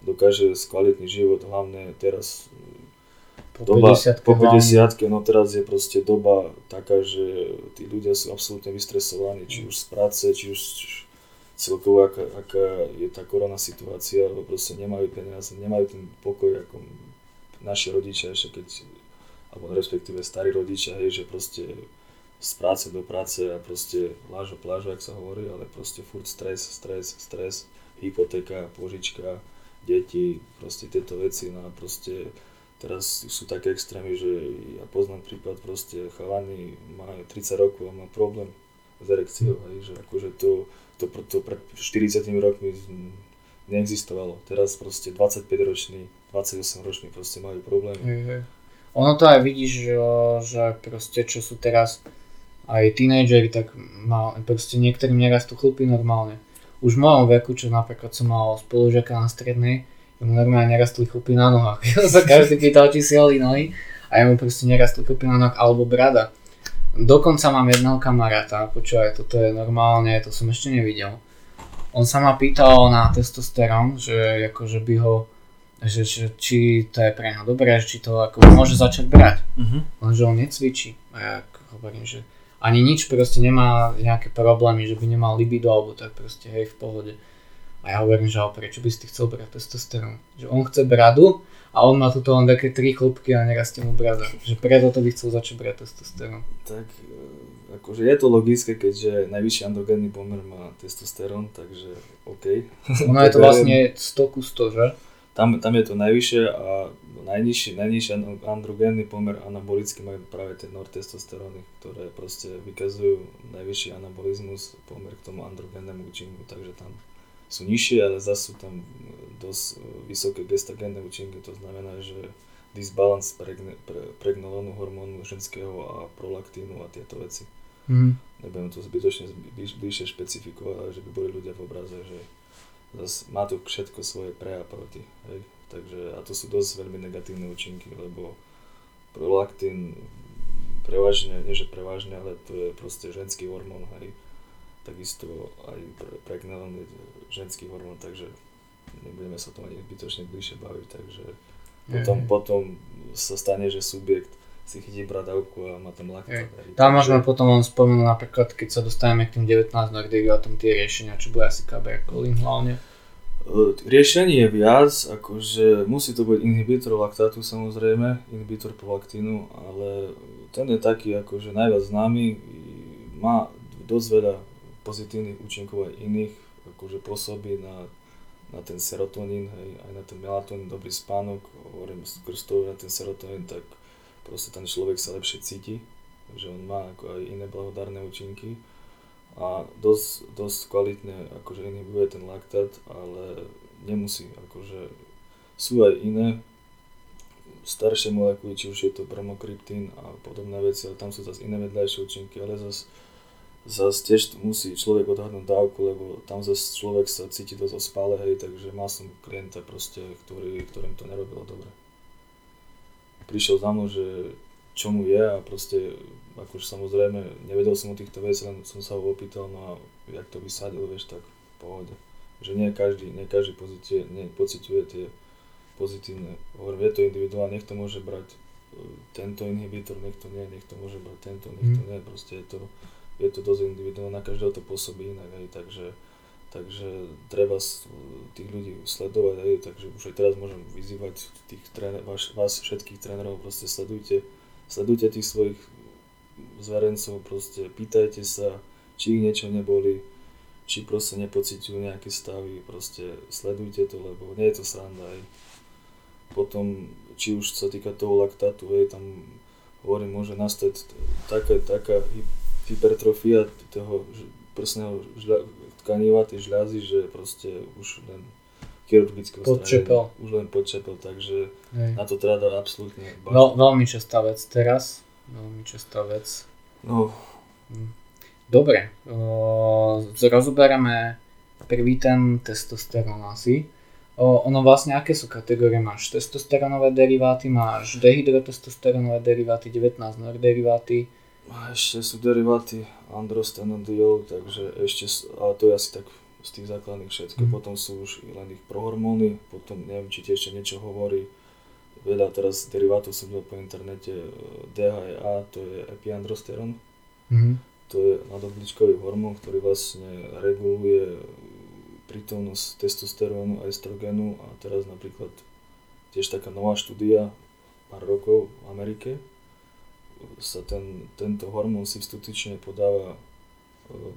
Dokáže skvalitný život, hlavne teraz po doba, 50 po 50 no teraz je proste doba taká, že tí ľudia sú absolútne vystresovaní, či už z práce, či už celkovo aká, aká je tá korona situácia, lebo proste nemajú peniaze, nemajú ten pokoj ako naši rodičia ešte keď alebo respektíve starí rodičia, hej, že proste z práce do práce a proste lážo plážo, ak sa hovorí, ale proste furt stres, stres, stres, hypotéka, požička, deti, proste tieto veci, no a proste teraz sú také extrémy, že ja poznám prípad proste chalani má 30 rokov a má problém s erekciou, hej, že akože to, to, to, pred 40 rokmi neexistovalo. Teraz proste 25 ročný, 28 ročný proste majú problémy. Hej, hej. Ono to aj vidíš, že, že proste čo sú teraz aj tínejdžeri, tak mal, proste niektorým nerastú chlupy normálne. Už v mojom veku, čo napríklad som mal spolužiaka na strednej, mu normálne nerastli chlupy na nohách. Ja sa každý pýtal, či si holí nohy a ja mu proste nerastli chlupy na nohách alebo brada. Dokonca mám jedného kamaráta, počúvaj, toto je normálne, to som ešte nevidel. On sa ma pýtal na testosterón, že akože by ho že, že či to je pre neho dobré, či to ako môže začať brať. Uh-huh. Lenže on necvičí. A ja hovorím, že ani nič proste nemá nejaké problémy, že by nemal libido alebo tak proste hej v pohode. A ja hovorím, že ale prečo by si chcel brať testosterón? Že on chce bradu a on má tuto len také tri chlopky a nerastie mu brada. Že preto to by chcel začať brať testosterón. Tak e, akože je to logické, keďže najvyšší androgénny pomer má testosterón, takže OK. Ono je to vlastne 100 ku 100, že? Tam, tam je to najvyššie a najnižší, najnižší androgénny pomer anabolicky majú práve tie nortestosteróny, ktoré proste vykazujú najvyšší anabolizmus pomer k tomu androgénnemu účinku, takže tam sú nižšie, ale zase sú tam dosť vysoké gestagénne účinky, to znamená, že disbalance pregne, pre, pregnolonu hormónu ženského a prolaktínu a tieto veci. Mm. Nebudem to zbytočne bližšie špecifikovať, ale že by boli ľudia v obraze, že zase má to všetko svoje pre a proti. Hej. Takže, a to sú dosť veľmi negatívne účinky, lebo prolaktín prevažne, nie že prevažne, ale to je proste ženský hormón, hej. Takisto aj pre, pregnelan je ženský hormón, takže nebudeme sa o tom ani zbytočne bližšie baviť, takže potom, mm. potom sa stane, že subjekt si chytí bradavku a má tam laktát. Hey. Tam môžeme potom len spomenúť napríklad, keď sa dostaneme k tým 19 tom tie riešenia, čo bude asi KB kolín hlavne. Riešenie je viac, akože musí to byť inhibitor laktátu samozrejme, inhibitor prolaktínu, ale ten je taký akože najviac známy, má dosť veľa pozitívnych účinkov aj iných, akože pôsobí na, na ten serotonín, hej, aj na ten melatonín, dobrý spánok, hovorím skrz na ten serotonín, tak proste ten človek sa lepšie cíti, že on má ako aj iné blahodárne účinky a dosť, dosť kvalitne akože inhibuje ten laktát, ale nemusí, akože sú aj iné staršie molekuly, či už je to bromokryptín a podobné veci, ale tam sú zase iné vedľajšie účinky, ale zase zase tiež musí človek odhadnúť dávku, lebo tam zase človek sa cíti dosť ospále, hej, takže mal som klienta proste, ktorý, ktorým to nerobilo dobre. Prišiel za mnou, že čo mu je a proste akože samozrejme nevedel som o týchto veciach, len som sa ho opýtal, no a jak to vysadil, vieš, tak v pohode. Že nie každý, nie každý pozície, nie, pociťuje tie pozitívne. Hovorím, je to individuálne, nech to môže brať e, tento inhibitor, nech to nie, nech to môže brať tento, nech to mhm. nie, proste je to, je to dosť individuálne, na každého to pôsobí inak, aj, takže, takže treba tých ľudí sledovať, aj, takže už aj teraz môžem vyzývať tých tréner, vás, vás všetkých trénerov, proste sledujte, sledujte tých svojich zverencov, proste pýtajte sa, či ich niečo neboli, či proste nepociťujú nejaké stavy, proste sledujte to, lebo nie je to sranda aj. Potom, či už sa týka toho laktátu, hej, tam hovorím, môže nastať taká, taká hypertrofia toho prsného žľa, tkaniva, tej žľazy, že proste už len chirurgického podčepel. už len podčepel, takže hej. na to treba dať absolútne Veľ, veľmi častá vec teraz, veľmi častá vec. No. Hm. Dobre, o, rozoberieme prvý ten testosterón asi. O, ono vlastne, aké sú kategórie? Máš testosterónové deriváty, máš dehydrotestosterónové deriváty, 19 deriváty. A ešte sú deriváty androstenediolu, takže ešte, ale to je asi tak z tých základných všetko. Mm. Potom sú už len ich prohormóny, potom neviem, či ti ešte niečo hovorí. Veľa teraz derivátov som videl po internete, DHEA, to je epiandrosterón. Mm to je nadobličkový hormón, ktorý vlastne reguluje prítomnosť testosterónu a estrogenu a teraz napríklad tiež taká nová štúdia pár rokov v Amerike sa ten, tento hormón systutične podáva e,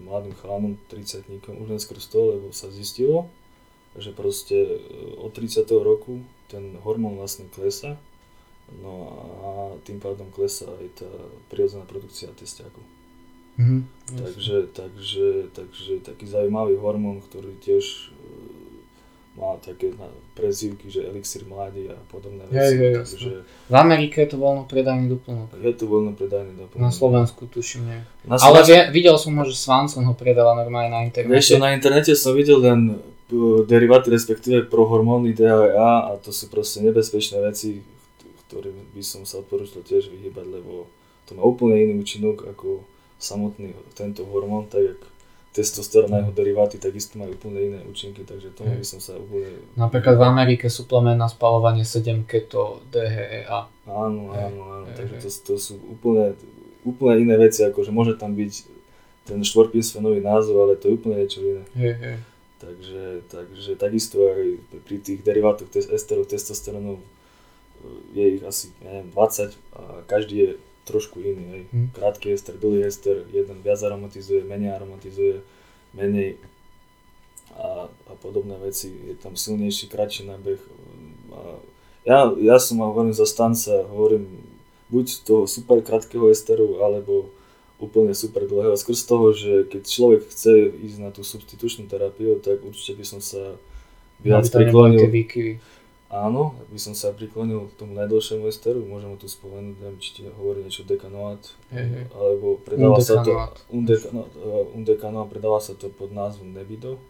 mladým chlánom 30 už len skrz to, lebo sa zistilo, že proste e, od 30. roku ten hormón vlastne klesa, no a tým pádom klesá aj tá prirodzená produkcia testiakov. Mm-hmm. Takže, takže, takže taký zaujímavý hormón, ktorý tiež uh, má také prezývky, že elixír mladí a podobné veci. Hej, hej, takže, v Amerike je to voľno predajný doplnok. Je to voľno predajný doplnok. Na Slovensku tuším nie. Na Ale vie, videl som ho, že Svanson ho predáva normálne na internete. Vieš na internete som videl len uh, deriváty, respektíve prohormóny DHA a to sú proste nebezpečné veci, ktorým by som sa odporúčil tiež vyhybať, lebo to má úplne iný účinok ako samotný tento hormón, tak jak testosterón a jeho deriváty takisto majú úplne iné účinky, takže tomu by som sa úplne... Napríklad v Amerike suplement na spalovanie 7 keto DHEA. Áno, áno, áno, takže to, to sú úplne, úplne iné veci, akože môže tam byť ten štvorpísmenový názov, ale to je úplne niečo iné. Hej, hej. Takže, takže takisto aj pri tých derivátoch esterov, testosterónov je ich asi neviem, 20 a každý je trošku iný. Hej. Hmm. Krátky ester, dlhý ester, jeden viac aromatizuje, menej aromatizuje, menej a, a podobné veci. Je tam silnejší, kratší nábeh, ja, ja som hovorím zastanca, hovorím buď toho super krátkeho esteru, alebo úplne super dlhého. Skrz toho, že keď človek chce ísť na tú substitučnú terapiu, tak určite by som sa viac priklonil. Áno, by som sa priklonil k tomu najdlhšiemu esteru, môžem tu spomenúť, neviem, či ti hovorí niečo dekanoát, hey, alebo predáva sa to, undekanoát, predáva sa to pod názvom Nebido.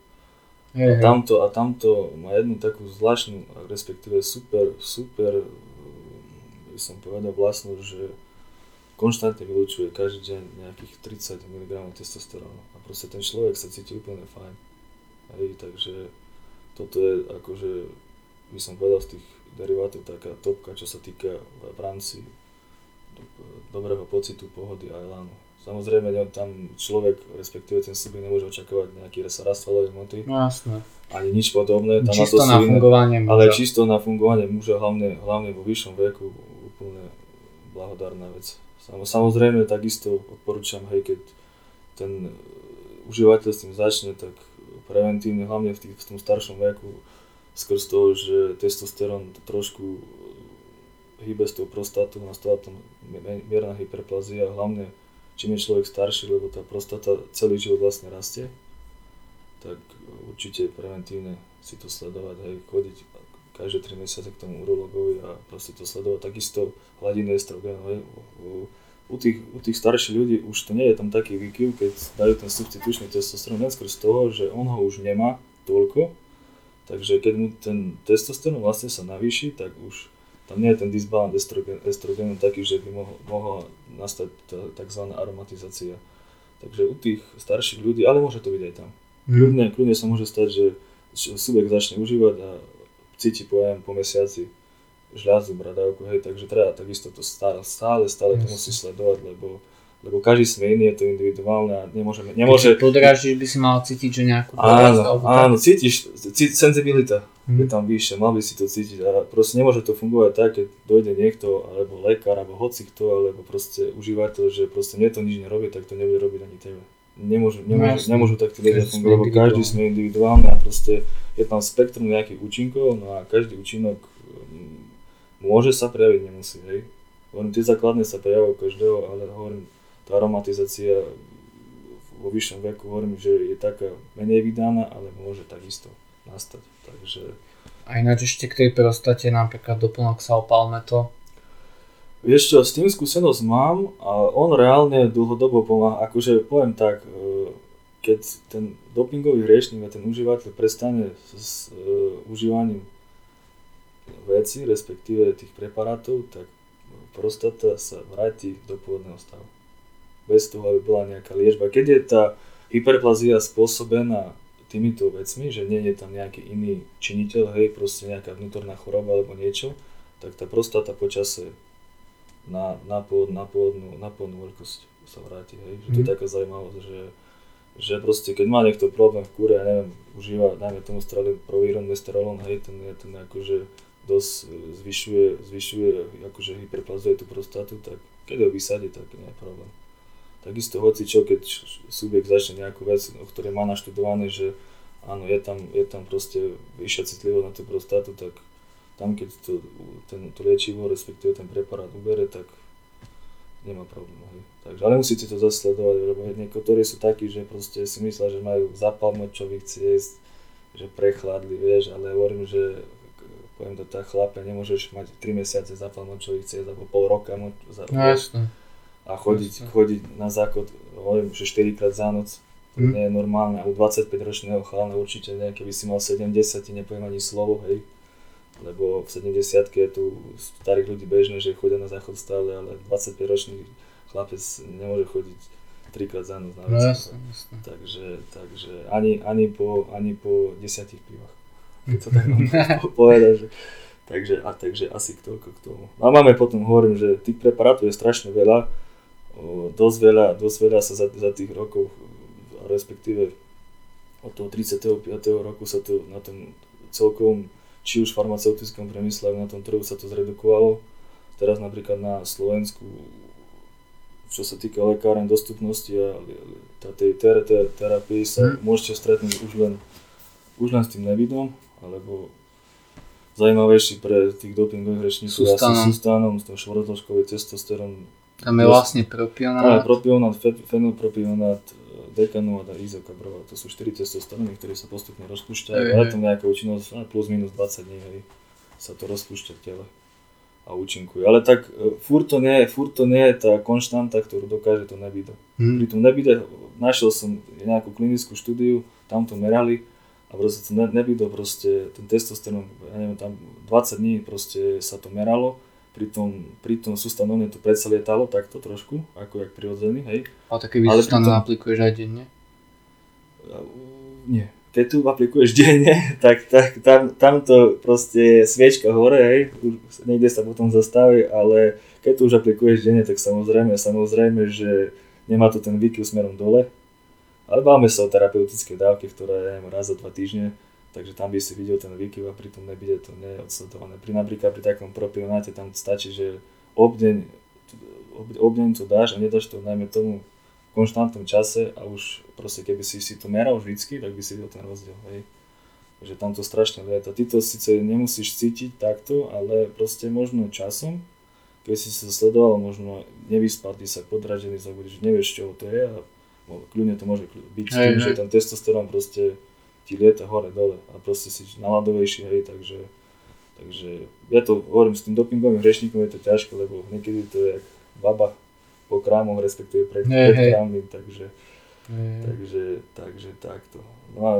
Hey, a, tamto, a tamto má jednu takú zvláštnu, respektíve super, super, by som povedal vlastnosť, že konštantne vylučuje každý deň nejakých 30 mg testosterónu. A proste ten človek sa cíti úplne fajn. Hej, takže toto je akože by som povedal z tých derivátov taká topka, čo sa týka v rámci dobrého pocitu, pohody a elánu. Samozrejme, tam človek, respektíve ten subjekt nemôže očakávať nejaký rastvalové hmoty. No jasné. Ani nič podobné. Tam čisto na, na fungovanie muža. Ale čisto na fungovanie muža, hlavne, hlavne vo vyššom veku, úplne blahodárna vec. Samozrejme, takisto odporúčam, hej, keď ten užívateľ s tým začne, tak preventívne, hlavne v, tých, v tom staršom veku, skrz toho, že testosterón trošku hýbe s tou prostatou, nastáva tam mierna hyperplazia, hlavne čím je človek starší, lebo tá prostata celý život vlastne rastie, tak určite preventívne si to sledovať, hej, chodiť každé 3 mesiace k tomu urologovi a proste to sledovať. Takisto hladiny estrogénu, hej, u tých, u tých starších ľudí už to nie je tam taký výkyv, keď dajú ten substitučný testosterón len z toho, že on ho už nemá toľko, Takže keď mu ten testosterón vlastne sa navýši, tak už tam nie je ten disbalans estrogen, estrogenu taký, že by mohol, mohla nastať tzv. aromatizácia. Takže u tých starších ľudí, ale môže to byť aj tam. Mm. Kľudne, kľudne sa môže stať, že subjekt začne užívať a cíti pojem po mesiaci žľazu, bradavku, hej, takže treba takisto to stále, stále, stále to musí sledovať, lebo lebo každý sme iný, je to individuálne a nemôžeme, nemôže... Keď podrážiš, by si mal cítiť, že nejakú... Áno, áno, cítiš, cí, senzibilita hmm. je tam vyššia, mal by si to cítiť a proste nemôže to fungovať tak, keď dojde niekto, alebo lekár, alebo hoci kto, alebo proste užívateľ, že proste mne to nič nerobí, tak to nebude robiť ani tebe. Nemôžu, nemôžu, no, nemôžu takto ľudia fungovať, lebo každý sme individuálne a proste je tam spektrum nejakých účinkov, no a každý účinok mm, môže sa prejaviť, nemusí, hej. Hovorím, tie základné sa prejavujú každého, ale hovorím, tá aromatizácia vo vyššom veku, hovorím, že je taká menej vydaná, ale môže takisto nastať. Takže... A ináč ešte k tej prostate napríklad doplnok sa to. Vieš čo, s tým skúsenosť mám a on reálne dlhodobo pomáha. Akože poviem tak, e, keď ten dopingový hriešnik a ten užívateľ prestane s, uh, užívaním veci, respektíve tých preparátov, tak prostata sa vráti do pôvodného stavu bez toho, aby bola nejaká liečba. Keď je tá hyperplazia spôsobená týmito vecmi, že nie je tam nejaký iný činiteľ, hej, proste nejaká vnútorná choroba alebo niečo, tak tá prostata počase na, na, pôvod, na, pôvodnú, na pôvodnú veľkosť sa vráti, hej. Že to je mhm. taká zaujímavosť, že, že proste keď má niekto problém v kúre, ja neviem, užíva, dajme tomu strali províron, mesterolón, hej, ten, ten akože dosť zvyšuje, zvyšuje akože hyperplazuje tú prostatu, tak keď ho vysadí, tak nie je problém. Takisto hoci čo, keď subjekt začne nejakú vec, o ktorej má naštudované, že áno, je tam, je tam proste vyššia citlivosť na tú prostatu, tak tam keď to, ten, to liečivo, respektíve ten preparát ubere, tak nemá problém. Hej. Takže, ale musíte to zasledovať, lebo niektorí sú takí, že proste si myslia, že majú zapal močových ciest, že prechladli, vieš, ale hovorím, že poviem to tak, chlape, nemôžeš mať 3 mesiace zapal močových ciest alebo pol roka moč, za, no, a chodiť, chodiť na záchod, hovorím, že 4 krát za noc, to mm. nie je normálne. U 25 ročného chalana určite nie, keby si mal 70, ti nepoviem ani slovo, hej. Lebo v 70 je tu starých ľudí bežné, že chodia na záchod stále, ale 25 ročný chlapec nemôže chodiť trikrát za noc na no, jasne, jasne. Takže, takže ani, ani, po, ani po desiatich pivách. Keď to tak povedať, že Takže, a takže asi toľko k tomu. A máme potom, hovorím, že tých preparátov je strašne veľa, dosť veľa, dosť veľa sa za, za tých rokov, respektíve od toho 35. roku sa to na tom celkom, či už farmaceutickom priemysle, na tom trhu sa to zredukovalo. Teraz napríklad na Slovensku, čo sa týka lekáren dostupnosti a tej terapii sa mm. môžete stretnúť už len, už len s tým nevidom, alebo zaujímavejší pre tých dopingových rečníkov asi Sustanom. sustánom, s tým švorotložkový testosterón. Tam je vlastne Áno, propionát. propionát, fe- fenylpropionát, dekanát a izokabrova. To sú 4 testosteróny, ktoré sa postupne rozpúšťajú. Je hej. to nejaká účinnosť plus minus 20 dní, hej, sa to rozpúšťa v tele a účinkuje. Ale tak e, furt to nie, je- furt to nie je tá konštanta, ktorú dokáže to nebydo. Hm. Pri tom nebide, našiel som nejakú klinickú štúdiu, tam to merali a proste to ne, nebydo, proste ten testosterón, ja neviem, tam 20 dní proste sa to meralo, pri tom, pri tom sustanovne to predsa lietalo takto trošku, ako jak prirodzený, hej. Ale také vy pritom- aplikuješ aj denne. A, u- Nie. Keď tu aplikuješ denne, tak, tak tam, tam to proste je sviečka hore, hej, niekde sa potom zastaví, ale keď tu už aplikuješ denne, tak samozrejme, samozrejme, že nemá to ten výkyv smerom dole, ale báme sa o terapeutické dávke, ktorá je raz za dva týždne, takže tam by si videl ten výkyv a pritom nebude to nie je odsledované. Pri, napríklad pri takom propionáte tam stačí, že obdeň, ob- obdeň to dáš a nedáš to najmä tomu konštantnom čase a už proste keby si si to meral vždycky, tak by si videl ten rozdiel, hej. Takže tam to strašne lieta. Ty to síce nemusíš cítiť takto, ale proste možno časom, keď si sa sledoval, možno nevyspal, ty sa podražený, zabudíš, nevieš, čo to je a kľudne to môže byť Hej, tým, že ten testosterón proste ti lieta hore dole a proste si naladovejší, hej, takže takže ja to hovorím s tým dopingovým hriešnikom je to ťažké, lebo niekedy to je jak baba po krámoch, respektíve pred, Hej, pred krámom, takže Hej. Takže, takže takto. No a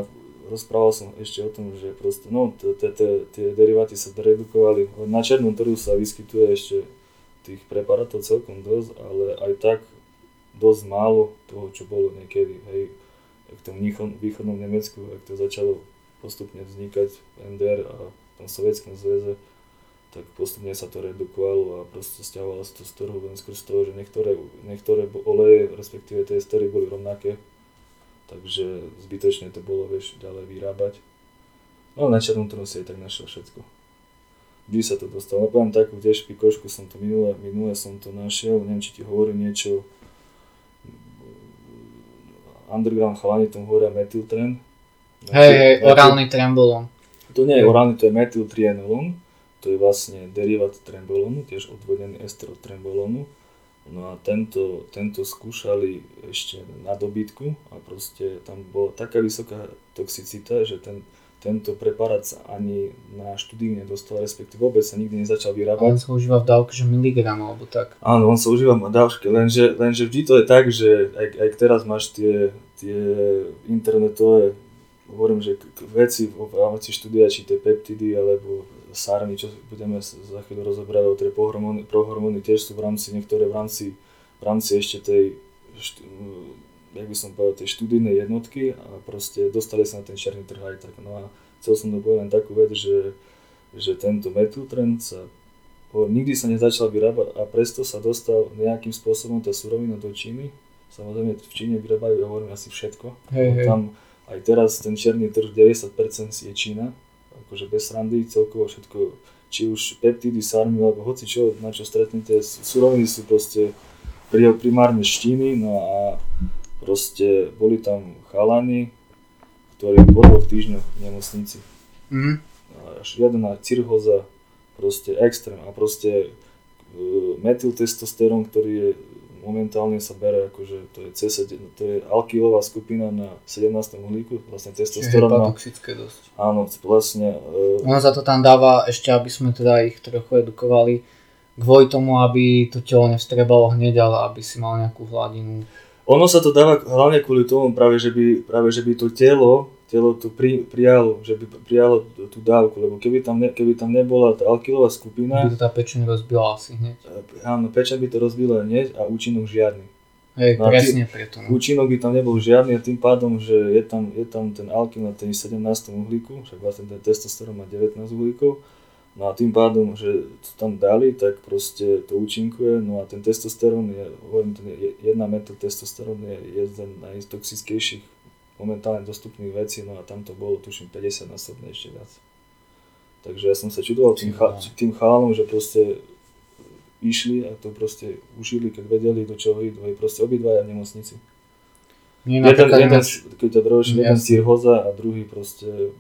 rozprával som ešte o tom, že proste, no, tie deriváty sa redukovali. Na černom trhu sa vyskytuje ešte tých preparátov celkom dosť, ale aj tak dosť málo toho, čo bolo niekedy, hej, v tom východ- východnom Nemecku, ak to začalo postupne vznikať v NDR a v tom Sovietskom zväze, tak postupne sa to redukovalo a proste stiahovalo sa to z trhu len skrz toho, že niektoré, niektoré oleje, respektíve tie estery boli rovnaké, takže zbytočne to bolo vieš, ďalej vyrábať. No na černom trhu si aj tak našiel všetko. Kdy sa to dostalo? No poviem takú tiež pikošku som to minule, minule som to našiel, neviem či ti hovorí niečo, underground chalani tomu hovoria metyltren. Hej, hej, orálny trembolón. to nie je orálny, to je metyltrienolon, to je vlastne derivát trembolónu, tiež odvodený ester od trembolónu. No a tento, tento skúšali ešte na dobytku a proste tam bola taká vysoká toxicita, že ten, tento preparát sa ani na štúdiu nedostal, respektíve vôbec sa nikdy nezačal On vyrábať. sa užíva v dávke, že miligram alebo tak. Áno, on sa užíva v dávke, lenže, lenže vždy to je tak, že aj, aj teraz máš tie, tie internetové, hovorím, že veci v rámci štúdia, či tie peptidy alebo sarmy, čo budeme za chvíľu rozoberať, o tie prohormóny, prohormóny tiež sú v rámci, niektoré v rámci, v rámci ešte tej, št, jak by som povedal, tej študijnej jednotky a proste dostali sa na ten černý trh aj tak. No a chcel som to povedať len takú vec, že, že tento metyltrend sa nikdy sa nezačal vyrábať a presto sa dostal nejakým spôsobom tá surovina do Číny. Samozrejme v Číne vyrábajú, ja hovorím, asi všetko. Hej, hej. Tam aj teraz ten černý trh 90% je Čína, akože bez randy, celkovo všetko, či už peptidy, sarmy, alebo hoci čo, na čo stretnete, suroviny sú proste pri- primárne z Číny, no a proste boli tam chalani, ktorí po dvoch týždňoch v nemocnici až žiadna cirhoza, proste extrém a proste uh, metyltestosterón, ktorý je momentálne sa bere akože to je, C7, to je alkylová skupina na 17. uhlíku, vlastne Čiže testosterón má, hepatoxické dosť. áno, vlastne uh, Ono za to tam dáva ešte, aby sme teda ich trochu edukovali, kvôli tomu, aby to telo nevstrebalo hneď, ale aby si mal nejakú hladinu. Ono sa to dáva hlavne kvôli tomu práve, že by, práve, že by to telo, telo to pri, prijalo, že by prijalo tú dávku, lebo keby tam, ne, keby tam nebola tá alkylová skupina, By to tá pečeň rozbila asi hneď. eh, áno, pečen by to rozbila hneď a účinok žiadny. Hej, No presne preto. No. Účinok by tam nebol žiadny a tým pádom, že je tam, je tam ten alkyl na ten 17. uhlíku, však vlastne ten testosterón má 19 uhlíkov, no a tým pádom, že to tam dali, tak proste to účinkuje, no a ten testosterón je, hovorím, ten je, jedna metyl testosterón je jeden z najtoxickejších momentálne dostupných vecí, no a tam to bolo tuším 50 násobne ešte viac. Takže ja som sa čudoval tým, cha, tým chalanom, že proste išli a to proste užili, keď vedeli, do čoho idú, aj proste obidvaja v nemocnici. Nie, Jeden, jeden, keď ťa droží, jeden cirhoza a druhý proste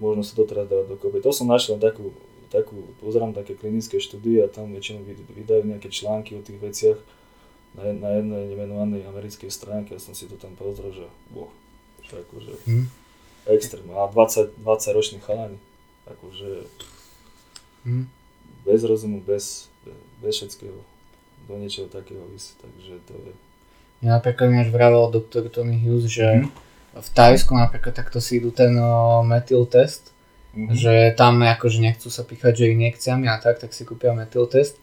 možno sa to teraz dávať dokopy. To som našiel takú, takú, pozerám také klinické štúdie a tam väčšinou vydajú nejaké články o tých veciach na, na jednej nemenovanej americkej stránke, ja som si to tam pozrel, že boh, že akože hmm. extrém. A 20, 20 ročný chalani, akože hmm. bez rozumu, bez, bez všetkého do niečoho takého vysť, takže to je... Ja napríklad mi až vravel doktor Tony Hughes, že hmm. V Tajsku napríklad takto si idú ten o, metyl test, mm-hmm. že tam akože nechcú sa píchať že injekciami a tak, tak si kúpia metyl test.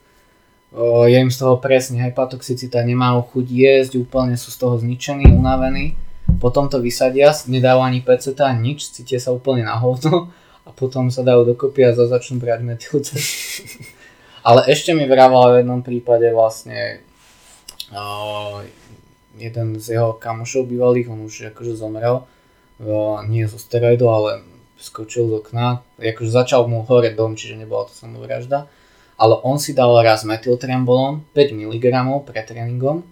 O, je im z toho presne hypatoxicita, nemajú chuť jesť, úplne sú z toho zničení, unavení. Potom to vysadia, nedajú ani PCT, ani nič, cítia sa úplne na hovno a potom sa dajú dokopy a za začnú brať metyl test. Ale ešte mi vraval v jednom prípade vlastne jeden z jeho kamošov bývalých, on už akože zomrel, uh, nie zo steroidu, ale skočil z okna, akože začal mu hore dom, čiže nebola to samovražda, ale on si dal raz metyltrembolon 5 mg pred tréningom,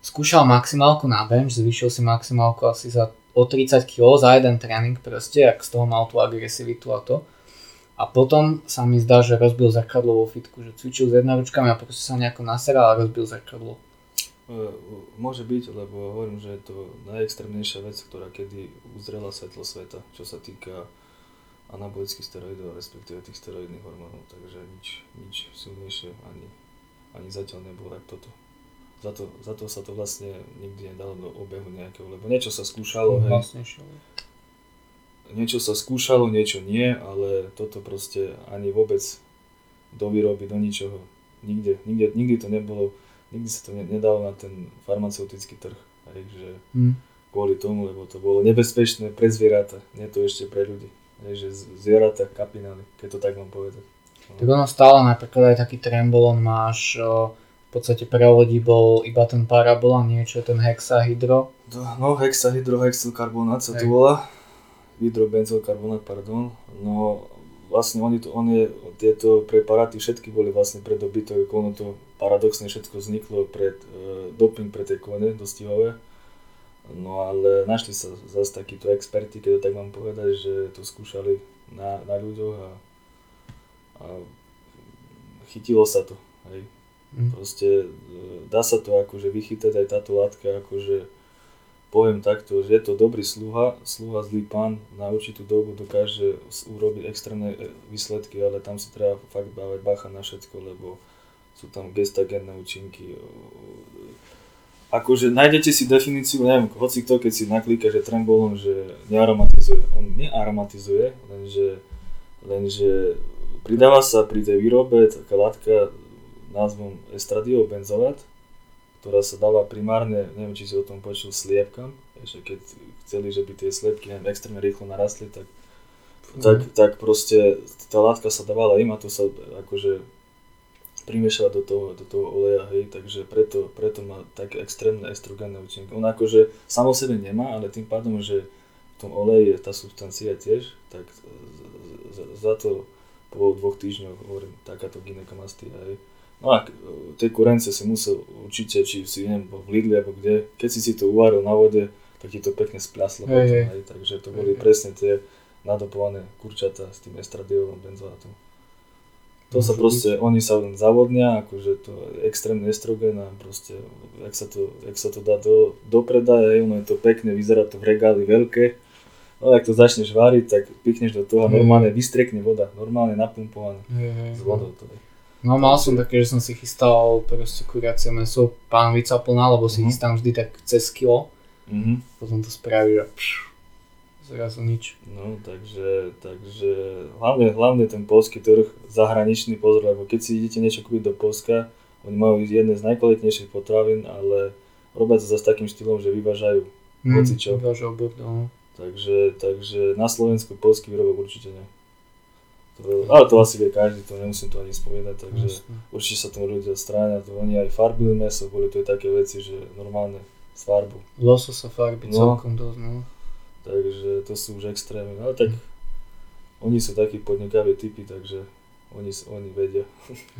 skúšal maximálku na bench, zvýšil si maximálku asi za o 30 kg za jeden tréning proste, ak z toho mal tú agresivitu a to. A potom sa mi zdá, že rozbil zrkadlo vo fitku, že cvičil s jednoručkami a proste sa nejako naseral a rozbil zrkadlo. E, môže byť, lebo hovorím, že je to najextrémnejšia vec, ktorá kedy uzrela svetlo sveta, čo sa týka anabolických steroidov, respektíve tých steroidných hormónov, takže nič, nič silnejšie ani, ani zatiaľ nebolo ako toto. Za to, za to sa to vlastne nikdy nedalo do obehu nejakého, lebo niečo sa skúšalo, hej. Vlastne niečo sa skúšalo, niečo nie, ale toto proste ani vôbec do výroby, do ničoho. Nikde, nikde, nikdy to nebolo, nikdy sa to nedalo na ten farmaceutický trh. Hej, že hmm. kvôli tomu, lebo to bolo nebezpečné pre zvieratá, nie to ešte pre ľudí. Hej, že zvieratá kapinali, keď to tak mám povedať. No. Tak ono stále napríklad aj taký trembolon máš, o, v podstate prevodí bol iba ten parabola, niečo ten hexahydro. No, hexahydro, hexylkarbonát sa to volá hydrobenzylkarbonát, pardon, no vlastne oni to, on je, tieto preparáty všetky boli vlastne pred dobytok, ono to paradoxne všetko vzniklo pred e, doping pre tie kone dostihové. No ale našli sa zase takíto experti, keď to tak mám povedať, že to skúšali na, na ľuďoch a, a chytilo sa to. Hej. Mm. Proste e, dá sa to akože vychytať aj táto látka akože poviem takto, že je to dobrý sluha, sluha zlý pán, na určitú dobu dokáže urobiť extrémne e, výsledky, ale tam si treba fakt dávať bacha na všetko, lebo sú tam gestagénne účinky. Akože nájdete si definíciu, neviem, hoci kto, keď si naklíka, že trembolon, že nearomatizuje. On nearomatizuje, lenže, lenže pridáva sa pri tej výrobe taká látka názvom estradiol ktorá sa dáva primárne, neviem či si o tom počul, sliepkam, že keď chceli, že by tie sliepky neviem, extrémne rýchlo narastli, tak, mm. tak, tak proste tá látka sa dávala im a to sa akože primiešava do toho, do toho oleja, hej, takže preto, preto má také extrémne estrogénne účinky. On akože samo sebe nemá, ale tým pádom, že v tom oleji je tá substancia tiež, tak za, za to po dvoch týždňoch hovorím, takáto ginekomastia, hej, No a tie kurence si musel určite, či si neviem, v Lidli alebo kde, keď si si to uvaril na vode, tak ti to pekne splaslo potom, hey. takže to boli hey, presne tie nadopované kurčata s tým estradiolom, benzoátom. To sa proste, oni sa len zavodnia, akože to je extrémny estrogen a proste, jak sa to, jak sa to dá do, do predaja, ono je to pekne, vyzerá to v regáli veľké, no ak to začneš váriť, tak pichneš do toho a normálne vystrekne voda, normálne napumpované s vodou to je. No mal som také, že som si chystal proste kuriacie meso, pánvica plná, lebo si mm-hmm. chystám vždy tak cez kilo. Mm-hmm. Potom to spraví, že pš, zrazu nič. No takže, takže hlavne, hlavne ten polský trh, zahraničný pozor, lebo keď si idete niečo kúpiť do Polska, oni majú jedné z najkvalitnejších potravín, ale robia to zase takým štýlom, že vyvážajú mm, hocičo. Vyvážajú bordel. Takže, takže na Slovensku polský výrobok určite nie. Ale to asi vie každý, to nemusím to ani spomínať, takže Jasne. určite sa tomu ľudia stráňa, to oni aj farbili meso, boli to aj také veci, že normálne s farbou. Loso sa farby no. celkom dosť, no. Takže to sú už extrémy, no tak oni sú takí podnikaví typy, takže oni, oni vedia.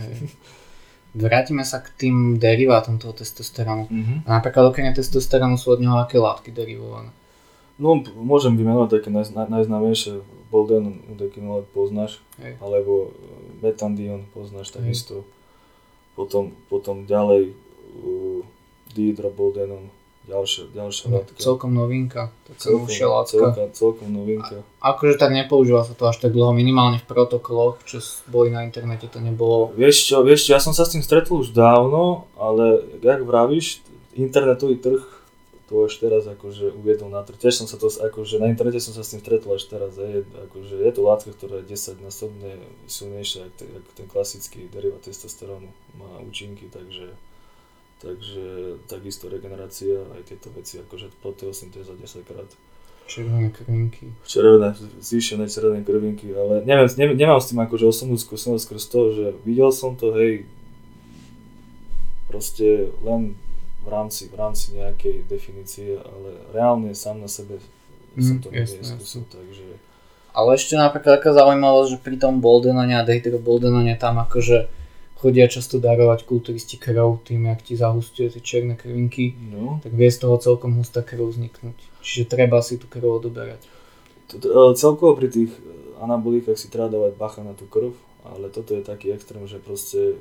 Hej. Vrátime sa k tým derivátom toho testosterónu. Mm-hmm. A napríklad okrem testosterónu sú od neho aké látky derivované? No, môžem vymenovať také naj, naj, najznámejšie. Bolden, Udekinol poznáš, Hej. alebo e, Metandion poznáš takisto. Potom, potom ďalej uh, Dihydroboldenon, ďalšia, ďalšia látka. Celkom novinka, taká novšia látka. celkom, celkom novinka. Akože tak nepoužíva sa to až tak dlho, minimálne v protokoloch, čo boli na internete, to nebolo... Vieš čo, vieš čo, ja som sa s tým stretol už dávno, ale jak vravíš, internetový trh to až teraz akože uviedol na trh. Tiež som sa to, akože na internete som sa s tým stretol až teraz. Je, akože je to látka, ktorá je 10 násobne silnejšia ako ten, ten klasický derivát testosterónu. Má účinky, takže takže takisto regenerácia, aj tieto veci, akože proteosyntéza 10 krát. Červené krvinky. červené, zvýšené červené krvinky, ale neviem, ne, nemám s tým akože osobnú skúsenosť skrz to, že videl som to, hej, proste len v rámci, v rámci nejakej definície, ale reálne sám na sebe som Mm, to jasné, neskúsil, takže Ale ešte napríklad taká zaujímavosť, že pri tom Boldenone a Dehydroboldenone tam akože chodia často darovať kulturisti krv tým, jak ti zahustuje tie čierne krvinky, no, tak vie z toho celkom hustá krv vzniknúť. Čiže treba si tú krv odoberať. celkovo pri tých e, anabolikách si treba dávať bacha na tú krv, ale toto je taký extrém, že proste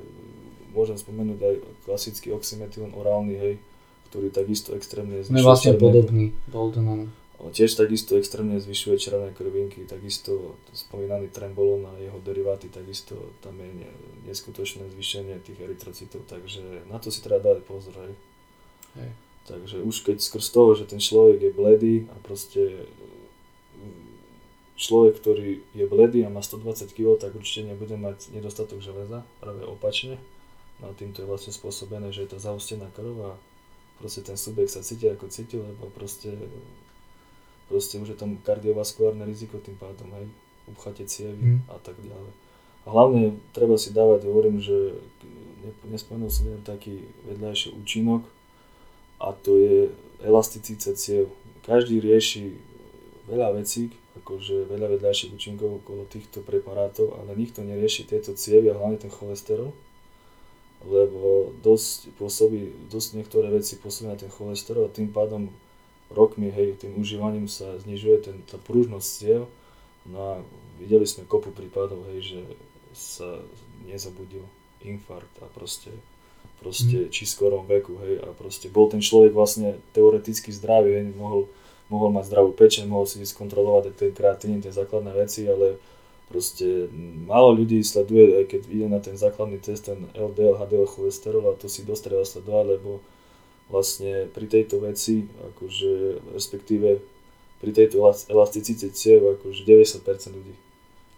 môžem spomenúť aj klasický oxymetylen orálny, hej, ktorý takisto extrémne Sme vlastne červené- podobní Boldenonu. On tiež takisto extrémne zvyšuje červené krvinky, takisto spomínaný trembolon a jeho deriváty, takisto tam je ne, neskutočné zvýšenie tých erytrocitov, takže na to si treba dať pozor, hej. Hej. Takže už keď skrz toho, že ten človek je bledý a proste mm, človek, ktorý je bledý a má 120 kg, tak určite nebude mať nedostatok železa, práve opačne. No a týmto je vlastne spôsobené, že je to zahustená krv a proste ten subjekt sa cíti ako cíti, lebo proste, proste už je tam kardiovaskulárne riziko tým pádom, hej, upchate cievy Mm. a tak ďalej. A hlavne treba si dávať, hovorím, že ne- nespomenul som jeden taký vedľajší účinok a to je elasticita ciev. Každý rieši veľa vecí, akože veľa vedľajších účinkov okolo týchto preparátov, ale nikto nerieši tieto cievy a hlavne ten cholesterol, lebo dosť pôsobí, dosť niektoré veci pôsobí na ten cholesterol a tým pádom rokmi, hej, tým užívaním sa znižuje ten, tá pružnosť ciev. No a videli sme kopu prípadov, hej, že sa nezabudil infarkt a proste, proste či skorom veku, hej, a proste bol ten človek vlastne teoreticky zdravý, hej, mohol, mohol mať zdravú pečeň, mohol si skontrolovať ten kreatín, tie základné veci, ale proste málo ľudí sleduje, aj keď ide na ten základný test, ten LDL, HDL cholesterol a to si dosť treba sledovať, lebo vlastne pri tejto veci, akože respektíve pri tejto elas- elasticite ciev, akože 90% ľudí.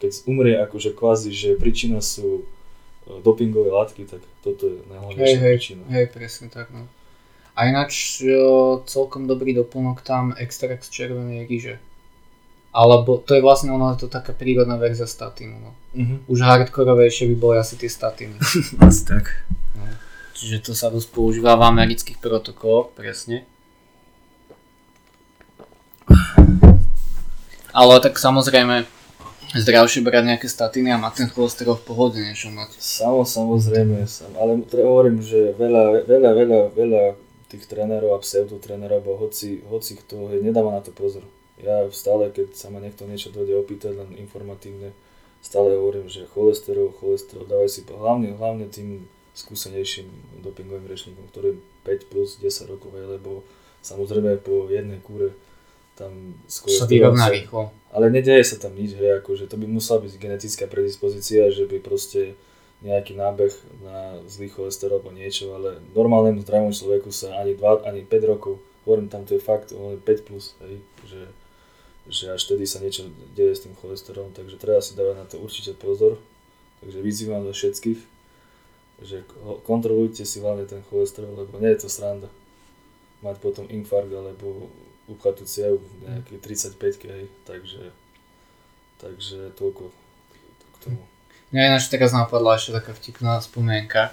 Keď umrie akože kvázi, že príčina sú e, dopingové látky, tak toto je najhlavnejšia hej, príčina. hej, presne tak, no. A ináč jo, celkom dobrý doplnok tam extrakt z červenej ríže. Alebo to je vlastne ono, je to taká prírodná verzia statínu, no. Mhm. Už hardkorovejšie by boli asi tie statíny. Asi tak. No. Čiže to sa dosť používa v amerických protokoloch, presne. Ale tak samozrejme, zdravšie brať nejaké statiny a mať ten cholesterol v pohode, než ho mať. Samo, samozrejme, sam, ale tre- hovorím, že veľa, veľa, veľa, veľa tých trénerov a pseudotrénerov, alebo hoci, hoci kto, hej, nedáva na to pozor. Ja stále, keď sa ma niekto niečo dojde opýtať, len informatívne, stále hovorím, že cholesterol, cholesterol, dávaj si hlavne, hlavne tým skúsenejším dopingovým rečníkom, ktorý 5 plus 10 rokov je, lebo samozrejme po jednej kúre tam s Sa vyrovná rýchlo. ale nedeje sa tam nič, hej, akože to by musela byť genetická predispozícia, že by proste nejaký nábeh na zlý cholesterol alebo niečo, ale normálnemu zdravému človeku sa ani 2, ani 5 rokov, hovorím tam to je fakt, len 5 plus, hej, že, že až vtedy sa niečo deje s tým cholesterolom, takže treba si dávať na to určite pozor, takže vyzývam za všetkých, že kontrolujte si hlavne ten cholesterol, lebo nie je to sranda mať potom infarkt alebo upchatú ciev v nejakej 35 hej, takže, takže toľko k tomu. Mňa ináč teraz napadla ešte taká vtipná spomienka.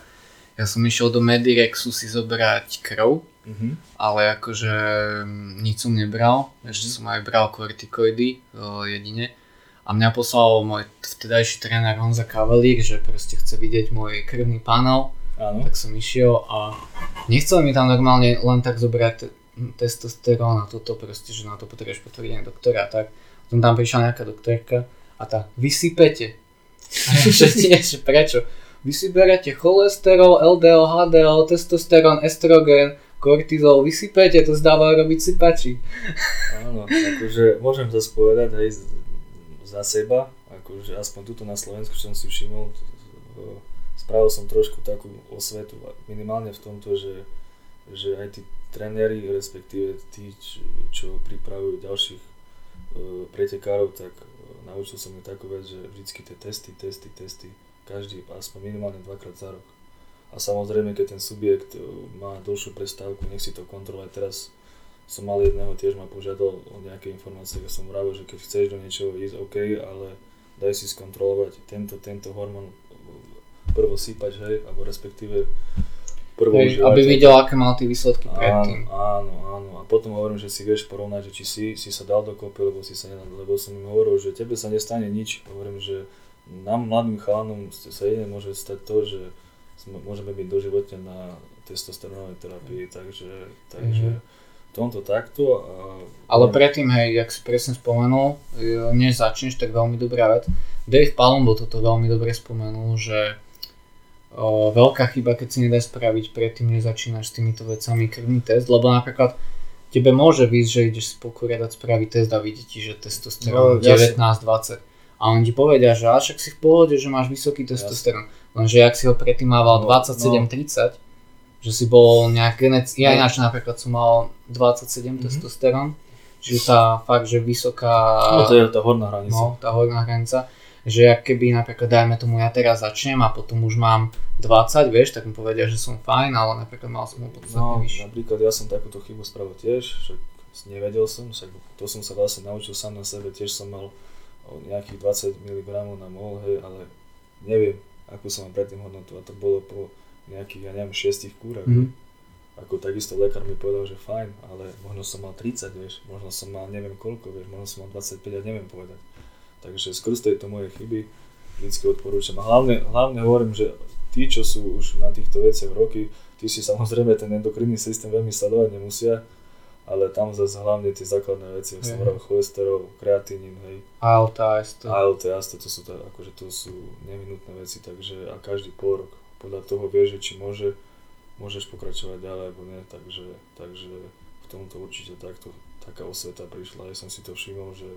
Ja som išiel do Medirexu si zobrať krv, Mhm. ale akože mm, nič som nebral, ešte som aj bral kortikoidy jedine. A mňa poslal môj vtedajší tréner Honza Kavalík, že proste chce vidieť môj krvný panel, Áno. tak som išiel a nechcel mi tam normálne len tak zobrať testosterón a toto proste, že na to potrebuješ potvrdenie doktora, tak potom tam prišla nejaká doktorka a tá, vysypete. A ja, že nie, že prečo? Vy si berete cholesterol, LDL, HDL, testosterón, estrogen, kortizol, vysypete, to zdávajú robiť sypači. Áno, akože môžem to spovedať aj za seba, akože aspoň tuto na Slovensku, čo som si všimol, spravil som trošku takú osvetu, minimálne v tomto, že, že aj tí tréneri, respektíve tí, čo pripravujú ďalších uh, pretekárov, tak uh, naučil som mi takú vec, že vždycky tie testy, testy, testy, každý aspoň minimálne dvakrát za rok. A samozrejme, keď ten subjekt uh, má dlhšiu prestávku, nech si to kontroluje. Teraz som mal jedného, tiež ma požiadal o nejaké informácie, ja som vravil, že keď chceš do niečoho ísť, OK, ale daj si skontrolovať tento, tento hormón prvo sypať, hej, alebo respektíve prvo hej, Aby videl, aké mal tie výsledky predtým. Áno, áno, a potom hovorím, že si vieš porovnať, že či si, si sa dal dokopy, lebo si sa nedal, lebo som im hovoril, že tebe sa nestane nič, hovorím, že nám mladým chalanom sa jedine môže stať to, že sme, môžeme byť doživotne na testosterónovej terapii, takže, takže mm-hmm tomto takto. A... Ale predtým, hej, jak si presne spomenul, než začneš, tak veľmi dobrá vec. Dave Palumbo toto veľmi dobre spomenul, že o, veľká chyba, keď si nedá spraviť predtým, než začínaš s týmito vecami krvný test, lebo napríklad tebe môže výsť, že ideš si pokúriať spraviť test a vidí ti, že testosterón no, 19-20. A on ti povedia, že až ak si v pohode, že máš vysoký testosterón. Lenže ak si ho predtým mával no, 27-30, no. Že si bol nejak genec... Ja no. ináč napríklad som mal 27 mm-hmm. testosterón, čiže tá fakt, že vysoká... No to je tá horná hranica. No, tá horná hranica. Že ak keby napríklad, dajme tomu, ja teraz začnem a potom už mám 20, vieš, tak mi povedia, že som fajn, ale napríklad mal som ho podstatne no, vyšší. napríklad ja som takúto chybu spravil tiež, že nevedel som, však to som sa vlastne naučil sám na sebe, tiež som mal nejakých 20 mg na mol, hej, ale neviem, ako som mám predtým hodnotu a to bolo po nejakých, ja neviem, 6 kúrach. Mm-hmm. Ako takisto lekár mi povedal, že fajn, ale možno som mal 30, vieš, možno som mal neviem koľko, vieš, možno som mal 25 a neviem povedať. Takže skrz tejto mojej chyby vždycky odporúčam. A hlavne, hlavne hovorím, že tí, čo sú už na týchto veciach roky, tí si samozrejme ten endokrinný systém veľmi sledovať nemusia, ale tam zase hlavne tie základné veci, ako som hovoril, cholesterol, kreatinín, hej. ALT, AST. ALT, AST, to sú, tak, akože to sú nevinutné veci, takže a každý pol rok podľa toho vie, že či môže, môžeš pokračovať ďalej alebo nie, takže, takže v tomto určite takto, taká osveta prišla, ja som si to všimol, že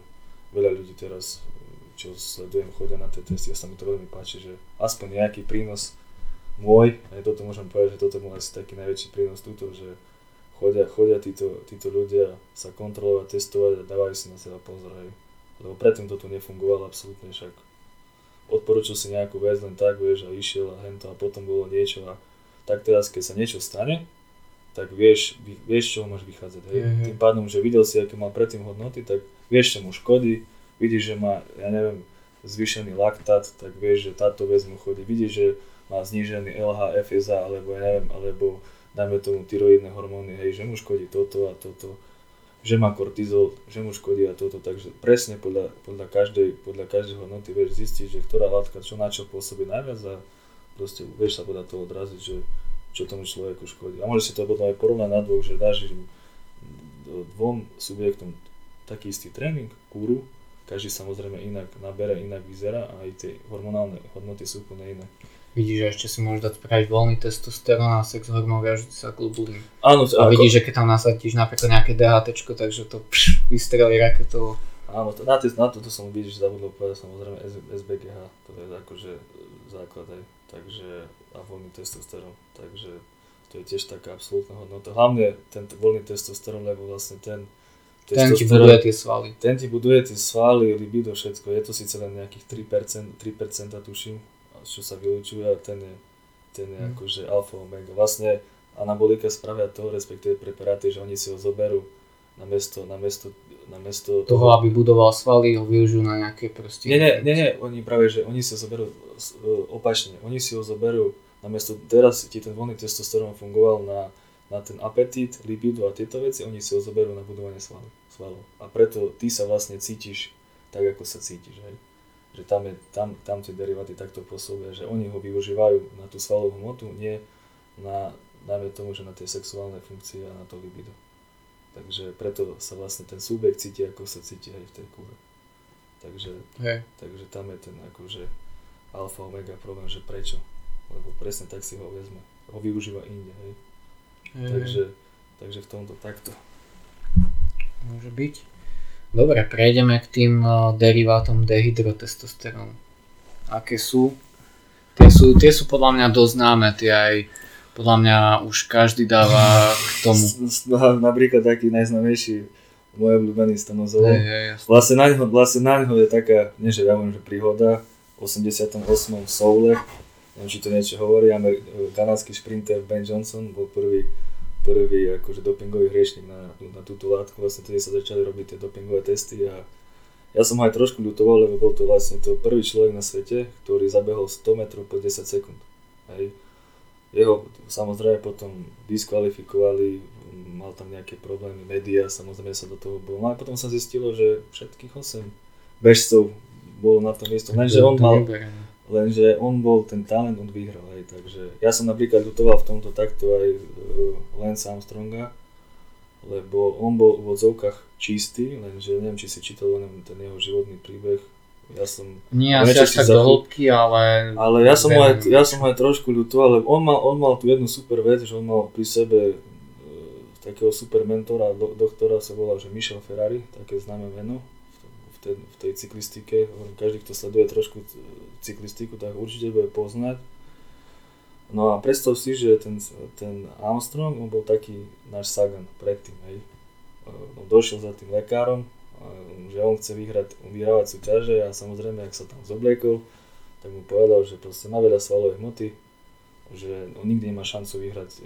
veľa ľudí teraz, čo sledujem, chodia na tie testy a sa mi to veľmi páči, že aspoň nejaký prínos môj, aj toto môžem povedať, že toto je asi taký najväčší prínos túto, že chodia, chodia títo, títo ľudia sa kontrolovať, testovať a dávajú si na seba pozor, hej. Lebo predtým toto nefungovalo absolútne, však odporučil si nejakú vec len tak, vieš, a išiel a hento a potom bolo niečo a tak teraz, keď sa niečo stane, tak vieš, vieš, čo môže vychádzať, hej. Mm-hmm. Tým pádom, že videl si, aké mal predtým hodnoty, tak vieš, čo mu škodí, vidíš, že má, ja neviem, zvýšený laktát, tak vieš, že táto vec mu chodí, vidíš, že má znížený LH, FSA, alebo ja neviem, alebo dajme tomu tyroidné hormóny, hej, že mu škodí toto a toto, že má kortizol, že mu škodí a toto, takže presne podľa, podľa, každej, podľa každej hodnoty vieš zistiť, že ktorá látka čo na čo pôsobí najviac a proste vieš sa podľa toho odraziť, že čo tomu človeku škodí. A môžeš si to potom aj porovnať na dvoch, že dáš im dvom subjektom taký istý tréning, kúru, každý samozrejme inak nabere, inak vyzerá a aj tie hormonálne hodnoty sú úplne iné vidíš, že ešte si môžeš dať spraviť voľný testosterón a sex hormón viažúci sa globulín. Áno, a ako... vidíš, že keď tam nasadíš napríklad nejaké DHT, takže to pš, vystrelí raketovo. Áno, to, na, to, na toto som vidíš, zabudol povedať samozrejme SBGH, to je akože základ aj, takže a voľný testosterón, takže to je tiež taká absolútna hodnota. Hlavne ten voľný testosterón, lebo vlastne ten ten ti buduje tie svaly. Ten ti buduje tie svaly, libido, všetko. Je to síce len nejakých 3%, 3% tuším, čo sa vylučuje a ten je, ten je mm. akože alfa omega. Vlastne anabolika spravia to, respektíve preparáty, že oni si ho zoberú na mesto, na mesto, na mesto toho, toho, aby budoval svaly, ho využijú na nejaké proste... Nie, nie, nie, nie, oni práve, že oni si ho zoberú e, opačne, oni si ho zoberú na mesto, teraz ti ten voľný testosterón fungoval na, na ten apetít, libido a tieto veci, oni si ho zoberú na budovanie svalov. svalov. A preto ty sa vlastne cítiš tak, ako sa cítiš, hej že tam, je, tam, tam tie deriváty takto pôsobia, že oni ho využívajú na tú svalovú hmotu, nie na, dajme tomu, že na tie sexuálne funkcie a na to libido. Takže preto sa vlastne ten súbek cíti, ako sa cíti aj v tej kúre. Takže, Hej. takže tam je ten akože alfa omega problém, že prečo? Lebo presne tak si ho vezme. Ho využíva inde, hej. Hej. Takže, takže v tomto takto. Môže byť. Dobre, prejdeme k tým uh, derivátom dehydrotestosterónu. Aké sú? Tie sú, tie sú podľa mňa dosť známe, tie aj podľa mňa už každý dáva k tomu. S- Napríklad taký najznámejší môj obľúbený stanozol. Vlastne na ňo, vlastne na ňo je taká, nie že ja viem, že príhoda, v 88. v Soule, neviem, či to niečo hovorí, Amer- kanadský šprinter Ben Johnson bol prvý, prvý akože dopingový hriešnik na, na túto látku, vlastne tedy sa začali robiť tie dopingové testy a ja som ho aj trošku ľutoval, lebo bol to vlastne to prvý človek na svete, ktorý zabehol 100 metrov po 10 sekúnd. Hej. Jeho samozrejme potom diskvalifikovali, mal tam nejaké problémy, médiá samozrejme sa do toho bol. No a potom sa zistilo, že všetkých 8 bežcov bolo na tom istom, lenže on mal, neberiem. Lenže on bol ten talent, on vyhral, hej, takže ja som napríklad ľutoval v tomto takto aj uh, Lance Armstronga, lebo on bol v odzovkách čistý, lenže neviem, či si čítal len ten jeho životný príbeh, ja som Nie asi až tak do hĺbky, ale... ale ja som, aj, ja som aj trošku ľutoval, lebo on mal, on mal tu jednu super vec, že on mal pri sebe e, takého super mentora, do, doktora sa volal, že Michel Ferrari, také známe meno v tej, v tej cyklistike. Každý, kto sleduje trošku cyklistiku, tak určite bude poznať. No a predstav si, že ten, ten Armstrong, on bol taký náš Sagan predtým, hej. E, On došiel za tým lekárom, e, že on chce vyhrať, vyhrávať súťaže a samozrejme, ak sa tam zobliekol, tak mu povedal, že proste má veľa svalovej hmoty, že on nikdy nemá šancu vyhrať e,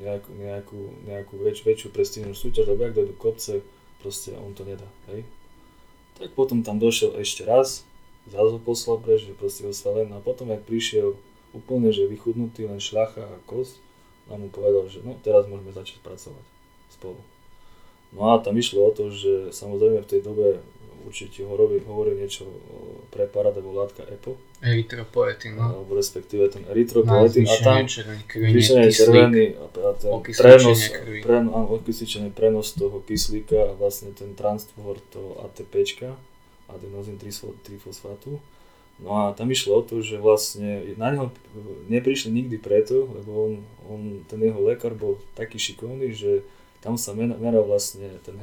nejakú, nejakú, nejakú väč, väčšiu prestížnú súťaž, lebo ak dojdu kopce, proste on to nedá, hej. Tak potom tam došiel ešte raz, ho poslal preč, že proste ho svalen a potom ak prišiel úplne, že vychudnutý, len šľacha a kost, a mu povedal, že no teraz môžeme začať pracovať spolu. No a tam išlo o to, že samozrejme v tej dobe určite hovorí, hovorí niečo o preparat alebo látka EPO, Erytropoetin, no. alebo respektíve ten erytropoetin a tam zvýšenie červený a, a ten prenos, pren, áno, okysličenie prenos toho kyslíka a vlastne ten transport toho ATPčka, adenozín trifo- trifosfátu. No a tam išlo o to, že vlastne na neho neprišli nikdy preto, lebo on, on, ten jeho lekár bol taký šikovný, že tam sa mer- meral vlastne ten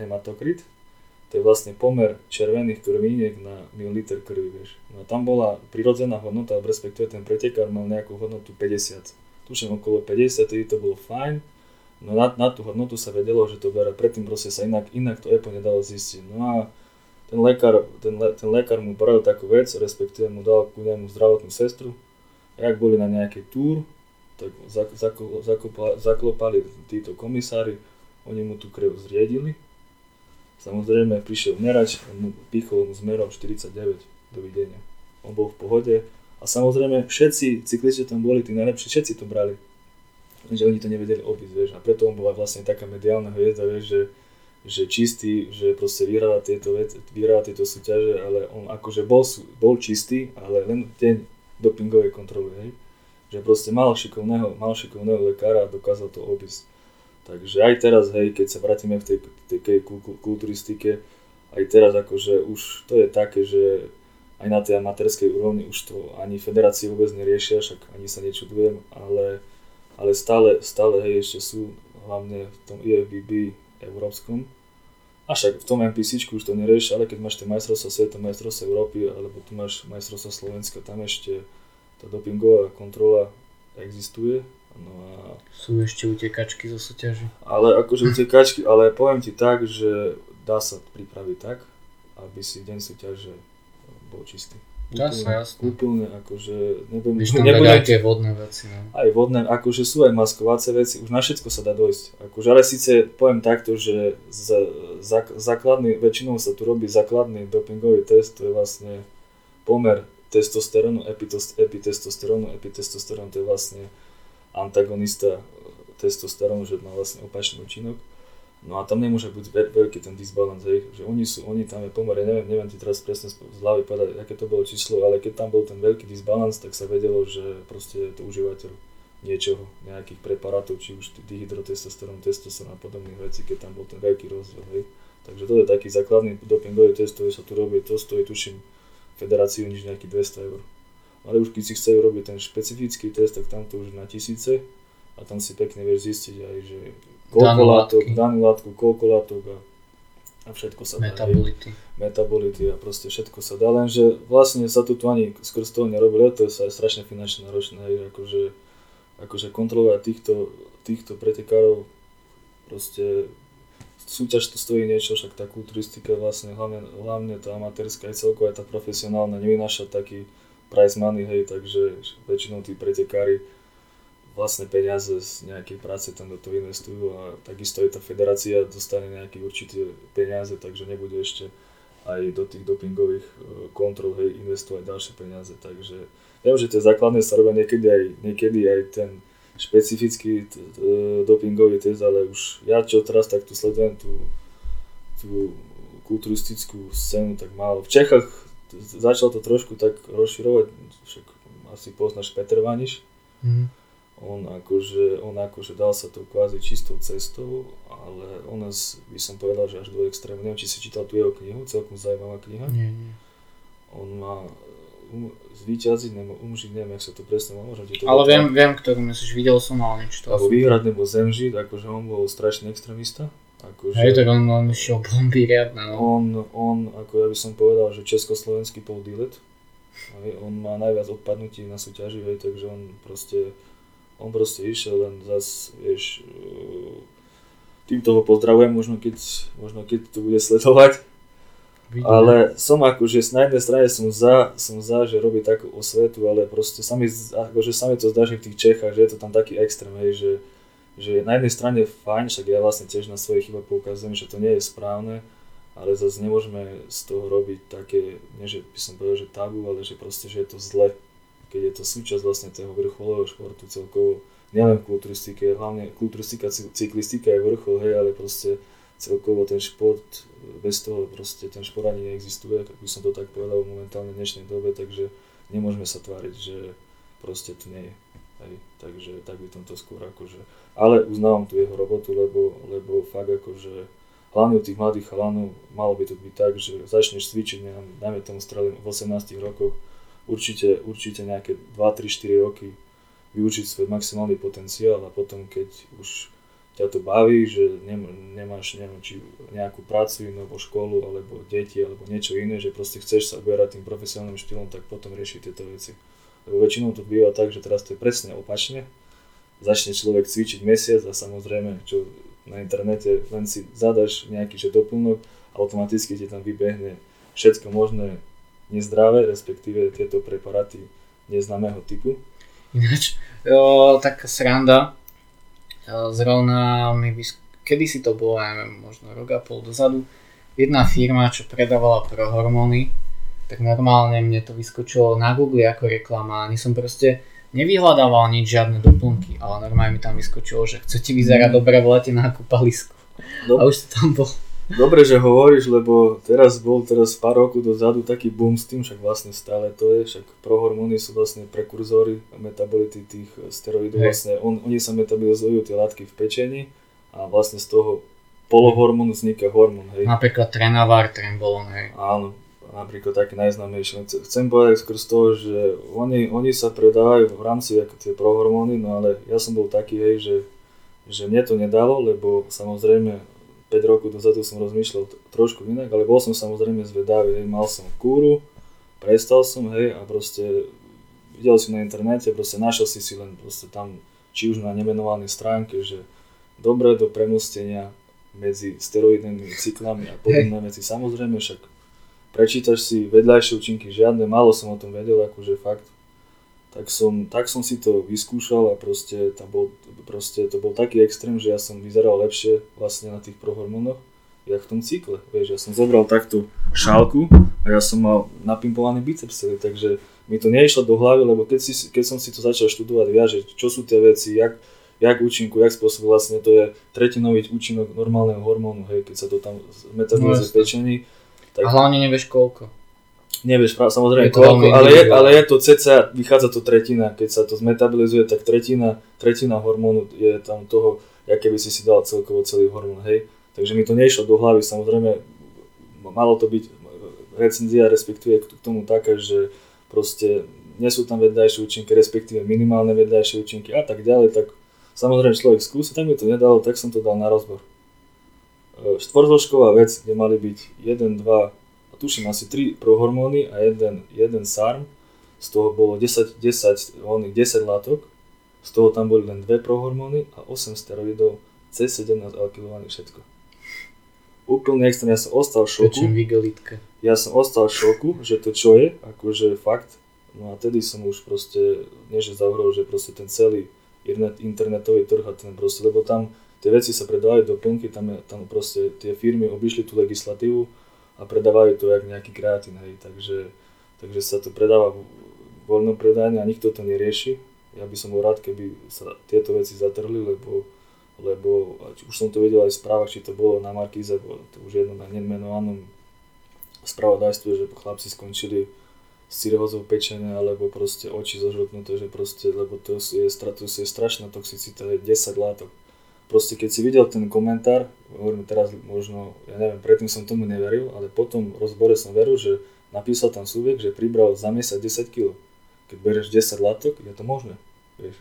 hematokrit, to je vlastne pomer červených krvíniek na mililiter krvi, vieš. No a tam bola prirodzená hodnota, respektíve ten pretekár mal nejakú hodnotu 50. Tuším okolo 50, tedy to bolo fajn, no na, na tú hodnotu sa vedelo, že to bere, predtým proste sa inak, inak to EPO nedalo zistiť. No a ten lekár, ten, le, ten lekár mu poradil takú vec, respektíve mu dal kúdajmu zdravotnú sestru. A jak boli na nejakej túr, tak zak, zakopa, zaklopali títo komisári, oni mu tú krev zriedili. Samozrejme prišiel merač, mu pichol mu zmerom 49, dovidenia. On bol v pohode a samozrejme všetci cyklisti tam boli, tí najlepší, všetci to brali. Lenže oni to nevedeli obísť, vieš, a preto on bola vlastne taká mediálna hviezda, vieš, že že čistý, že proste vyhráva tieto, vyhráva tieto súťaže, ale on akože bol, bol čistý, ale len deň dopingovej kontroly, hej. Že proste mal šikovného, mal šikovného lekára a dokázal to obísť. Takže aj teraz, hej, keď sa vrátime v tej, tej, tej kul- kul- kulturistike, aj teraz akože už to je také, že aj na tej amatérskej úrovni už to ani federácie vôbec neriešia, však ani sa nečudujem, ale, ale stále, stále hej, ešte sú hlavne v tom IFBB európskom. A však v tom NPC už to nerieši, ale keď máš tie majstrovstvá sveta, majstrovstvá Európy, alebo tu máš majstrovstvá Slovenska, tam ešte tá dopingová kontrola existuje. No a, Sú ešte utekačky zo súťaži. ale akože utekačky, ale poviem ti tak, že dá sa pripraviť tak, aby si deň súťaže bol čistý. Dá sa, jasné. Úplne akože, nebudem, Víš tam nebudem aj tie vodné veci, no. aj vodné, akože sú aj maskovacie veci, už na všetko sa dá dojsť. Akože, ale síce poviem takto, že z, zak, základný, väčšinou sa tu robí základný dopingový test, to je vlastne pomer testosterónu, epitestosterónu, epitestosterón to je vlastne antagonista testosterónu, že má vlastne opačný účinok. No a tam nemôže byť veľ, veľký ten disbalance, hej, že oni sú, oni tam je pomer, ja neviem, neviem ti teraz presne z hlavy povedať, aké to bolo číslo, ale keď tam bol ten veľký disbalance, tak sa vedelo, že proste je to užívateľ niečoho, nejakých preparátov, či už dihydrotestosterón, testosterón a podobných vecí, keď tam bol ten veľký rozdiel. Hej. Takže to je taký základný dopingový test, ktorý sa tu robí, to stojí tuším federáciu nič nejakých 200 eur. Ale už keď si chce robiť ten špecifický test, tak tam to už na tisíce a tam si pekne vieš zistiť aj, že koľko látok, danú látku, koľko látok a, a všetko sa dá. Metabolity. Metabolity a proste všetko sa dá, lenže vlastne sa tu ani skrz toho nerobilo, to je sa aj strašne finančne náročné, akože, akože kontrolovať týchto, týchto pretekárov proste súťaž to stojí niečo, však tá kulturistika vlastne, hlavne, hlavne tá amatérska aj celková, tá profesionálna nevynáša taký price money, hej, takže väčšinou tí pretekári vlastné peniaze z nejakej práce tam do toho investujú a takisto aj tá federácia dostane nejaké určité peniaze, takže nebude ešte aj do tých dopingových e, kontrol hej, investovať ďalšie peniaze, takže viem, že tie základné sa robia niekedy aj, niekedy aj ten špecifický dopingový test, ale už ja čo teraz takto sledujem tú, tú kulturistickú scénu tak málo. V Čechách začal to trošku tak rozširovať, však asi poznáš Petr Vaniš. Mm. On akože, on akože dal sa to kvázi čistou cestou, ale u nás by som povedal, že až do extrému. Neviem, či si čítal tú jeho knihu, celkom zaujímavá kniha. Nie, nie. On má um, zvíťaziť, nebo umžiť, neviem, jak sa to presne má, možno ti to Ale viem, viem, ktorú myslíš, videl som, ale niečo to Alebo vyhrať nebo zemžiť, akože on bol strašný extrémista. Akože, Hej, tak on, on šiel bomby riadne, no. On, on, ako ja by som povedal, že československý Paul Dillett. Hej, on má najviac odpadnutí na súťaži, hej, takže on proste, on proste išiel len zas, vieš, týmto ho pozdravujem, možno keď, možno keď to bude sledovať, Vidíme. Ale som akože na jednej strane som za, som za, že robí takú osvetu, ale proste sa mi, akože sa mi to zdá, že v tých Čechách, že je to tam taký extrém, hej, že, že na jednej strane je fajn, však ja vlastne tiež na svoje chyba poukazujem, že to nie je správne, ale zase nemôžeme z toho robiť také, nie že by som povedal, že tabu, ale že proste, že je to zle, keď je to súčasť vlastne toho vrcholového športu celkovo, nielen v kulturistike, hlavne kulturistika, cyklistika je vrchol, hej, ale proste celkovo ten šport, bez toho proste ten šport ani neexistuje, ak by som to tak povedal momentálne v dnešnej dobe, takže nemôžeme sa tváriť, že proste to nie je. Hej, takže tak by to skôr akože, ale uznávam tu jeho robotu, lebo, lebo fakt akože hlavne u tých mladých chalanov malo by to byť tak, že začneš cvičiť, neviem, dajme tomu strelím v 18 rokoch, určite, určite nejaké 2, 3, 4 roky vyučiť svoj maximálny potenciál a potom keď už ťa to baví, že nemáš neviem, či nejakú prácu inú, alebo školu, alebo deti, alebo niečo iné, že proste chceš sa uberať tým profesionálnym štýlom, tak potom rieši tieto veci. Lebo väčšinou to býva tak, že teraz to je presne opačne. Začne človek cvičiť mesiac a samozrejme, čo na internete len si zadaš nejaký že doplnok, automaticky ti tam vybehne všetko možné nezdravé, respektíve tieto preparáty neznámeho typu. Ináč, jo, taká sranda, Zrovna mi vysk- kedy si to bolo, neviem, možno rok a pol dozadu, jedna firma, čo predávala pro hormóny, tak normálne mne to vyskočilo na Google ako reklama. Ani som proste nevyhľadával nič, žiadne doplnky, ale normálne mi tam vyskočilo, že chcete vyzerať mm. dobre v lete na kúpalisku. No. A už to tam bol. Dobre, že hovoríš, lebo teraz bol teraz pár rokov dozadu taký boom s tým, však vlastne stále to je, však prohormóny sú vlastne prekurzory metabolity tých steroidov, hey. vlastne on, oni sa metabolizujú tie látky v pečení a vlastne z toho polohormónu vzniká hormón, hej. Napríklad trenavar, trembolon, hej. Áno, napríklad taký najznámejší. Chcem povedať skrz toho, že oni, oni sa predávajú v rámci ako tie prohormóny, no ale ja som bol taký, hej, že, že mne to nedalo, lebo samozrejme 5 rokov dozadu som rozmýšľal trošku inak, ale bol som samozrejme zvedavý, hej, mal som kúru, prestal som, hej, a proste videl si na internete, proste našiel si si len proste tam, či už na nemenovanej stránke, že dobre do premostenia medzi steroidnými cyklami a podobné veci. Samozrejme však prečítaš si vedľajšie účinky žiadne, málo som o tom vedel, akože fakt tak som, tak som si to vyskúšal a proste, tam bol, proste to bol taký extrém, že ja som vyzeral lepšie vlastne na tých prohormónoch, jak v tom cykle. Vieš, ja som zobral takto šálku a ja som mal napimpovaný biceps takže mi to neišlo do hlavy, lebo keď, si, keď som si to začal študovať viac, že čo sú tie veci, jak, jak účinku, jak spôsob vlastne to je tretinový účinok normálneho hormónu, hej, keď sa to tam metabolizuje no, pečení. Tak... A hlavne nevieš koľko. Nevieš, samozrejme Je to koľko, ale je, ale je to cca, vychádza to tretina, keď sa to zmetabolizuje, tak tretina, tretina hormónu je tam toho, aké by si si dal celkovo celý hormón, hej. Takže mi to nešlo do hlavy, samozrejme, malo to byť recenzia, respektíve k tomu taká, že proste nie sú tam vedľajšie účinky, respektíve minimálne vedľajšie účinky a tak ďalej, tak samozrejme človek skúsi, tak mi to nedalo, tak som to dal na rozbor. E, Štvorzložková vec, kde mali byť 1, 2, a tuším asi 3 prohormóny a jeden, jeden SARM, z toho bolo 10, 10, oných 10 látok, z toho tam boli len 2 prohormóny a 8 steroidov, C17 alkylovaných všetko. Úplne extrém, ja som ostal v šoku ja som ostal v šoku, že to čo je, akože fakt. No a tedy som už proste, nie že zavrel, že proste ten celý internet, internetový trh a ten proste, lebo tam tie veci sa predávajú doplnky, tam, je, tam proste tie firmy obišli tú legislatívu a predávajú to jak nejaký kreatín, hej, takže, takže sa to predáva v voľnom predajne a nikto to nerieši. Ja by som bol rád, keby sa tieto veci zatrhli, lebo, lebo už som to videl aj v správach, či to bolo na Markíze, bolo to už jedno na nemenovanom spravodajstve, že chlapci skončili s cirhózou pečenia, alebo proste oči zožltnuté, že proste, lebo to je, to je strašná toxicita, je 10 látok. Proste keď si videl ten komentár, hovorím teraz možno, ja neviem, predtým som tomu neveril, ale potom v rozbore som veril, že napísal tam subjekt, že pribral za mesiac 10 kg. Keď bereš 10 látok, je to možné, vieš.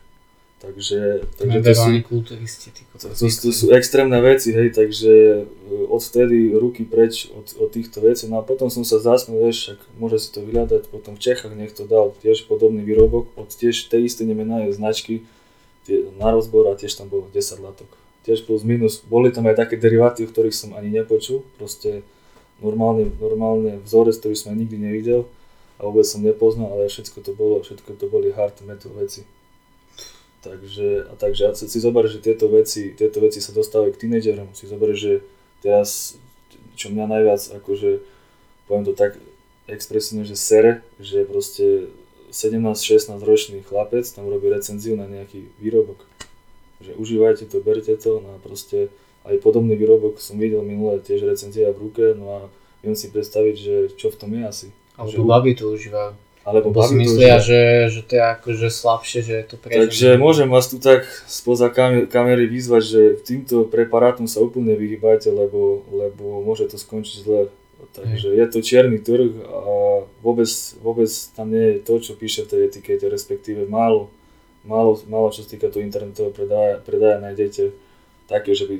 Takže, takže to sú, kulturisti, ty to, to, to sú extrémne veci, hej, takže e, odvtedy ruky preč od, od týchto vecí. No a potom som sa zasnul, vieš, však môže si to vyhľadať, potom v Čechách niekto dal tiež podobný výrobok od tiež tej isté nemenej značky na rozbor a tiež tam bolo 10 látok. Tiež plus minus, boli tam aj také deriváty, o ktorých som ani nepočul, proste normálne, normálne vzorec, ktorý som nikdy nevidel a vôbec som nepoznal, ale všetko to bolo, všetko to boli hard metal veci. Takže, a takže a si zober, že tieto veci, tieto veci sa dostávajú k tínedžerom. Si zober, že teraz, čo mňa najviac, akože, poviem to tak expresívne, že sere, že proste 17-16 ročný chlapec tam robí recenziu na nejaký výrobok. Že užívajte to, berte to, no a proste aj podobný výrobok som videl minulé tiež recenzia v ruke, no a viem si predstaviť, že čo v tom je asi. Alebo že- baby to užívajú. Alebo Lebo si baví myslia, že, že to je akože slabšie, že je to pre Takže môžem vás tu tak spoza kamer- kamery vyzvať, že týmto preparátom sa úplne vyhýbajte, lebo, lebo môže to skončiť zle. Takže je to čierny trh a vôbec, vôbec tam nie je to, čo píše v tej etikete, respektíve málo, málo, málo čo sa týka toho internetového predaja, predaja nájdete také, že by,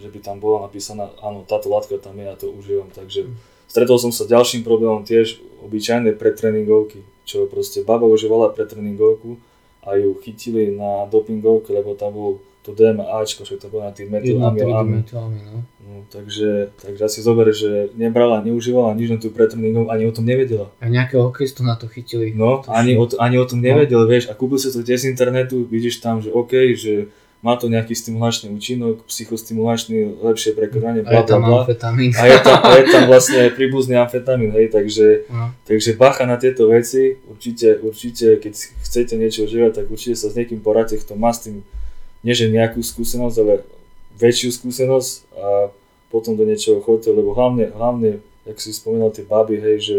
že by tam bola napísaná, áno, táto látka tam je, ja to užívam. Takže stretol som sa ďalším problémom tiež, obyčajné pretréningovky, čo proste baba užívala pretréningovku a ju chytili na dopingovke, lebo tam bol to DMAčko, že to bolo na tých no. No, takže, takže asi zober, že nebrala, neužívala nič na tú pretréningovku, ani o tom nevedela. A nejakého hokejistu na to chytili. No, ani o, to, ani o tom nevedel, vieš, a kúpil si to tiež z internetu, vidíš tam, že OK, že má to nejaký stimulačný účinok, psychostimulačný, lepšie prekonanie, bla bla bla. A je tam, a je tam vlastne príbuzný amfetamín, hej, takže, No. takže bacha na tieto veci, určite, určite, keď chcete niečo užívať, tak určite sa s niekým poradte, kto má s tým, nie že nejakú skúsenosť, ale väčšiu skúsenosť a potom do niečoho chodte, lebo hlavne, hlavne, jak si spomínal tie baby, hej, že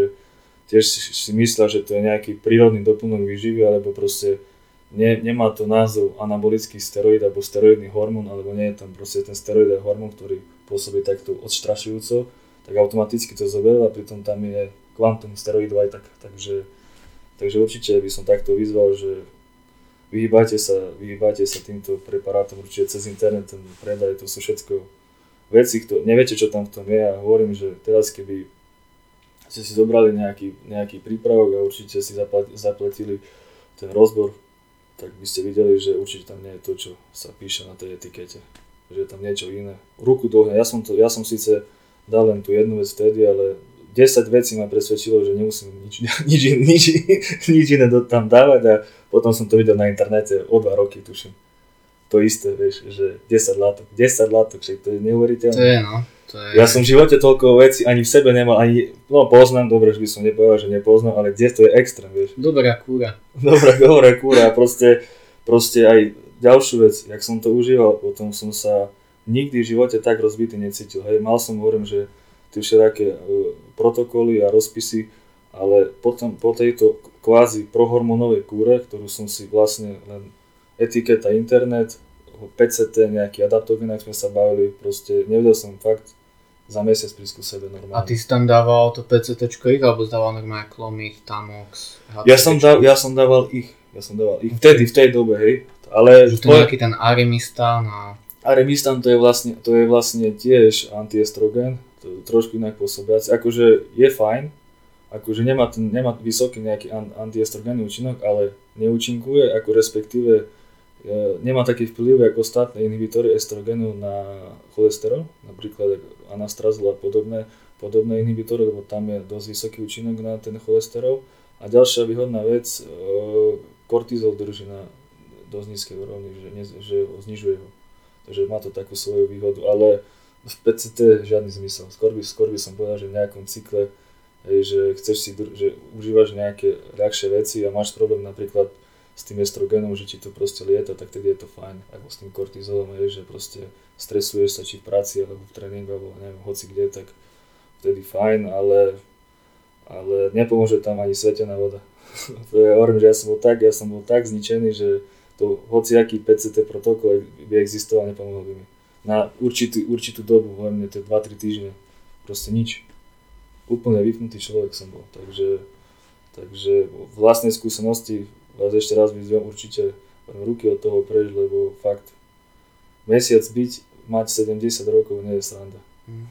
tiež si, si myslia, že to je nejaký prírodný doplnok výživy, alebo proste ne, nemá to názov anabolický steroid alebo steroidný hormón, alebo nie je tam proste ten steroid a hormón, ktorý pôsobí takto odstrašujúco, tak automaticky to zoberá a pritom tam je kvantum steroidov aj tak, takže, takže určite by som takto vyzval, že vyhýbajte sa, vyhýbajte sa týmto preparátom určite cez internet, ten predaj, to sú všetko veci, kto, neviete čo tam v tom je a hovorím, že teraz keby ste si zobrali nejaký, nejaký prípravok a určite si zaplat, zaplatili ten rozbor, tak by ste videli, že určite tam nie je to, čo sa píše na tej etikete. Že je tam niečo iné. Ruku do. Ja som, to, ja som síce dal len tú jednu vec vtedy, ale 10 vecí ma presvedčilo, že nemusím nič, nič, nič, nič iné tam dávať a potom som to videl na internete o dva roky, tuším. To isté, vieš, že 10 látok, 10 látok, však to je neuveriteľné. To je no. To je... Ja som v živote toľko vecí ani v sebe nemal, ani, no poznám, dobre, že by som nepovedal, že nepoznám, ale kde to je extrém, vieš. Dobrá kúra. Dobre, dobre, kúra, proste, proste aj ďalšiu vec, jak som to užíval, potom som sa nikdy v živote tak rozbitý necítil, hej, mal som, hovorím, že tie všelijaké e, protokoly a rozpisy ale potom po tejto kvázi prohormonovej kúre, ktorú som si vlastne len etiketa internet, PCT, nejaký adaptogen, ak sme sa bavili, proste nevedel som fakt za mesiac ku sebe normálne. A ty si tam dával to PCT ich, alebo si dával normálne Clomid, Tamox, ja som, dal, ja som dával ich, ja som dával ich, vtedy, v tej dobe, hej. Ale že to je nejaký ten Arimistan a... Arimistan to je vlastne, to je vlastne tiež antiestrogen, trošku inak pôsobiaci, akože je fajn, akože nemá, ten, nemá vysoký nejaký antiestrogenný účinok, ale neúčinkuje, ako respektíve E, nemá taký vplyv ako ostatné inhibitory estrogenu na cholesterol, napríklad anastrazol a podobné, podobné inhibitory, lebo tam je dosť vysoký účinok na ten cholesterol. A ďalšia výhodná vec, e, kortizol drží na dosť nízkej úrovni, že, ne, že znižuje ho. Takže má to takú svoju výhodu, ale v PCT žiadny zmysel. Skôr by, skôr by som povedal, že v nejakom cykle, hej, že chceš si, že užívaš nejaké ľahšie veci a máš problém napríklad s tým estrogenom, že ti to proste lieta, tak tedy je to fajn. Ako s tým kortizolom, je, že proste stresuješ sa či v práci, alebo v tréningu, alebo neviem, hoci kde, tak vtedy fajn, ale, ale nepomôže tam ani svetená voda. to je, hovorím, že ja som bol tak, ja som bol tak zničený, že to hociaký PCT protokol by existoval, nepomohol by mi. Na určitý, určitú dobu, hlavne tie 2-3 týždne, proste nič. Úplne vypnutý človek som bol, takže, takže vlastnej skúsenosti vás ešte raz vyzvem určite ruky od toho preč, lebo fakt mesiac byť, mať 70 rokov nie je sranda. Mm.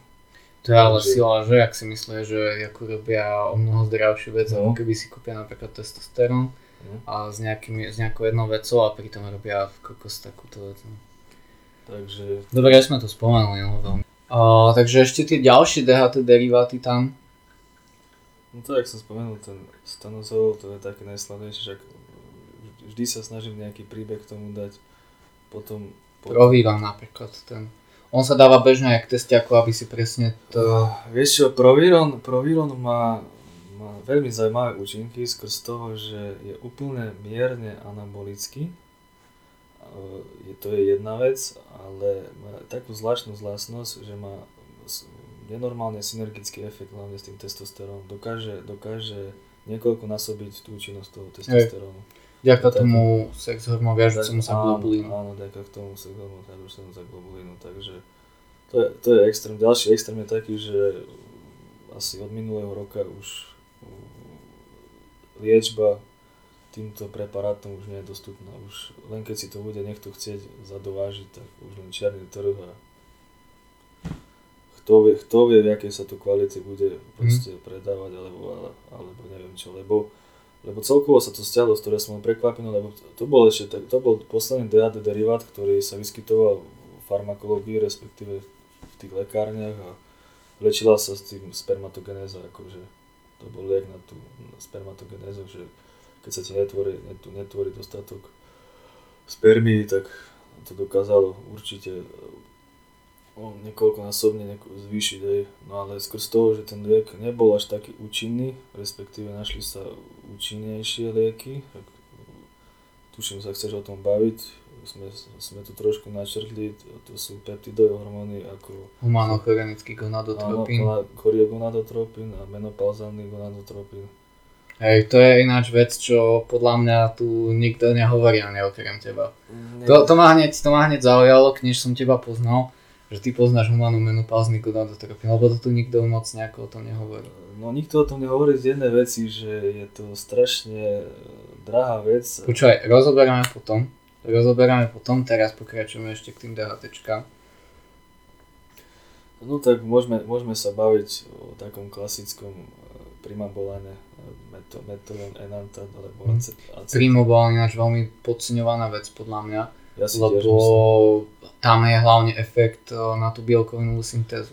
To je ale sila, že ak si myslí, že ako robia o mnoho zdravšiu vec, no. keby si kúpia napríklad testosterón no. a s, nejakým, s nejakou jednou vecou a pritom robia v kokos takúto vec. No. Takže... Dobre, ja sme to spomenuli, no veľmi. Uh, takže ešte tie ďalšie DHT deriváty tam? No to, jak som spomenul, ten stanozol, to je také najslavnejšie, že vždy sa snažím nejaký príbeh k tomu dať. Potom... potom... Províram napríklad ten. On sa dáva bežne aj k testiaku, aby si presne to... Uh, vieš čo, Proviron, Proviron má, má veľmi zaujímavé účinky skrz toho, že je úplne mierne anabolický. Je, to je jedna vec, ale má takú zvláštnu vlastnosť, že má nenormálne synergický efekt hlavne s tým testosterónom. Dokáže, dokáže niekoľko násobiť tú účinnosť toho testosterónu. Ďaká tomu sex hormón viažúcemu sa globulínu. Áno, ďaká k tomu sex hormón viažúcemu sa globulínu, takže to je, to je extrém. Ďalší extrém je taký, že asi od minulého roka už liečba týmto preparátom už nie je dostupná. Už len keď si to bude niekto chcieť zadovážiť, tak už len čierny trh a kto vie, kto vie v akej sa to kvalite bude proste mm. predávať, alebo, alebo neviem čo, lebo lebo celkovo sa to stiahlo, z ktorého som prekvapený, lebo to bol ešte tak, to bol posledný DAD derivát, ktorý sa vyskytoval v farmakológii, respektíve v tých lekárniach a lečila sa s tým spermatogenéza, akože to bol liek na tú spermatogenézu, že keď sa ti netvorí, netvorí dostatok spermí, tak to dokázalo určite niekoľkonásobne zvýšiť, aj. no ale skrz toho, že ten liek nebol až taký účinný, respektíve našli sa účinnejšie lieky, tak tuším sa chceš o tom baviť, sme, sme tu trošku načrtli, to sú peptidové hormóny ako... Humanochorenický gonadotropín. Áno, choriogonadotropín a menopauzálny gonadotropín. Hej, to je ináč vec, čo podľa mňa tu nikto nehovorí ani okrem teba. To, to, ma hneď, to ma hneď zaujalo, knež som teba poznal že ty poznáš humanú menopáuzny gonadotropín, lebo to tu nikto moc nejako o tom nehovorí. No nikto o tom nehovorí z jednej veci, že je to strašne drahá vec. Počúvaj, rozoberáme potom, rozoberáme potom, teraz pokračujeme ešte k tým DHTčkám. No tak môžeme, môžeme sa baviť o takom klasickom e, primabolane, e, metodon enantat alebo hmm. acet. Primobol je veľmi podceňovaná vec podľa mňa ja si lebo tam je hlavne efekt eh, na tú bielkovinovú syntézu.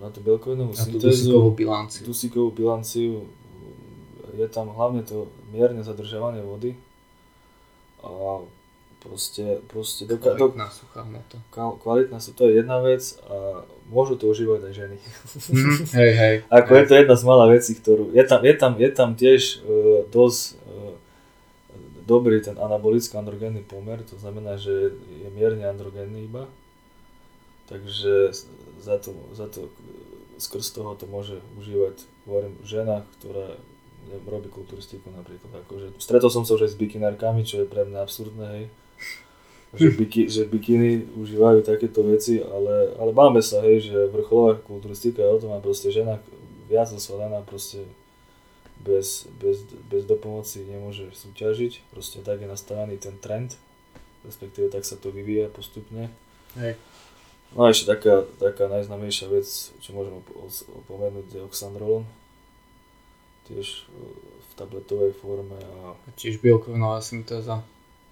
Na tú bielkovinovú na syntézu, tú dusíkovú bilanciu. Dusíkovú bilanciu, je tam hlavne to mierne zadržávanie vody a proste, proste doka- kvalitná suchá hmota. Kvalitná sú, to je jedna vec a môžu to užívať aj ženy. Mm, hej, hej. Ako hej. je to jedna z malých vecí, ktorú, je tam, je tam, je tam tiež uh, dosť dobrý ten anabolický-androgénny pomer, to znamená, že je mierne androgénny iba, takže za to, za to skrz toho to môže užívať, hovorím, žena, ktorá robí kulturistiku napríklad. Akože, stretol som sa už aj s bikinárkami, čo je pre mňa absurdné, hej. Že, biki, že bikiny užívajú takéto veci, ale, ale máme sa, hej, že vrcholová kulturistika je o tom, a proste žena viac osvolená proste bez, bez, bez dopomoci nemôže súťažiť. Proste tak je nastavený ten trend, respektíve tak sa to vyvíja postupne. Hej. No a ešte taká, taká najznámejšia vec, čo môžeme opomenúť, je Oxandrolon tiež e, v tabletovej forme. A... Tiež biokrvnová syntéza.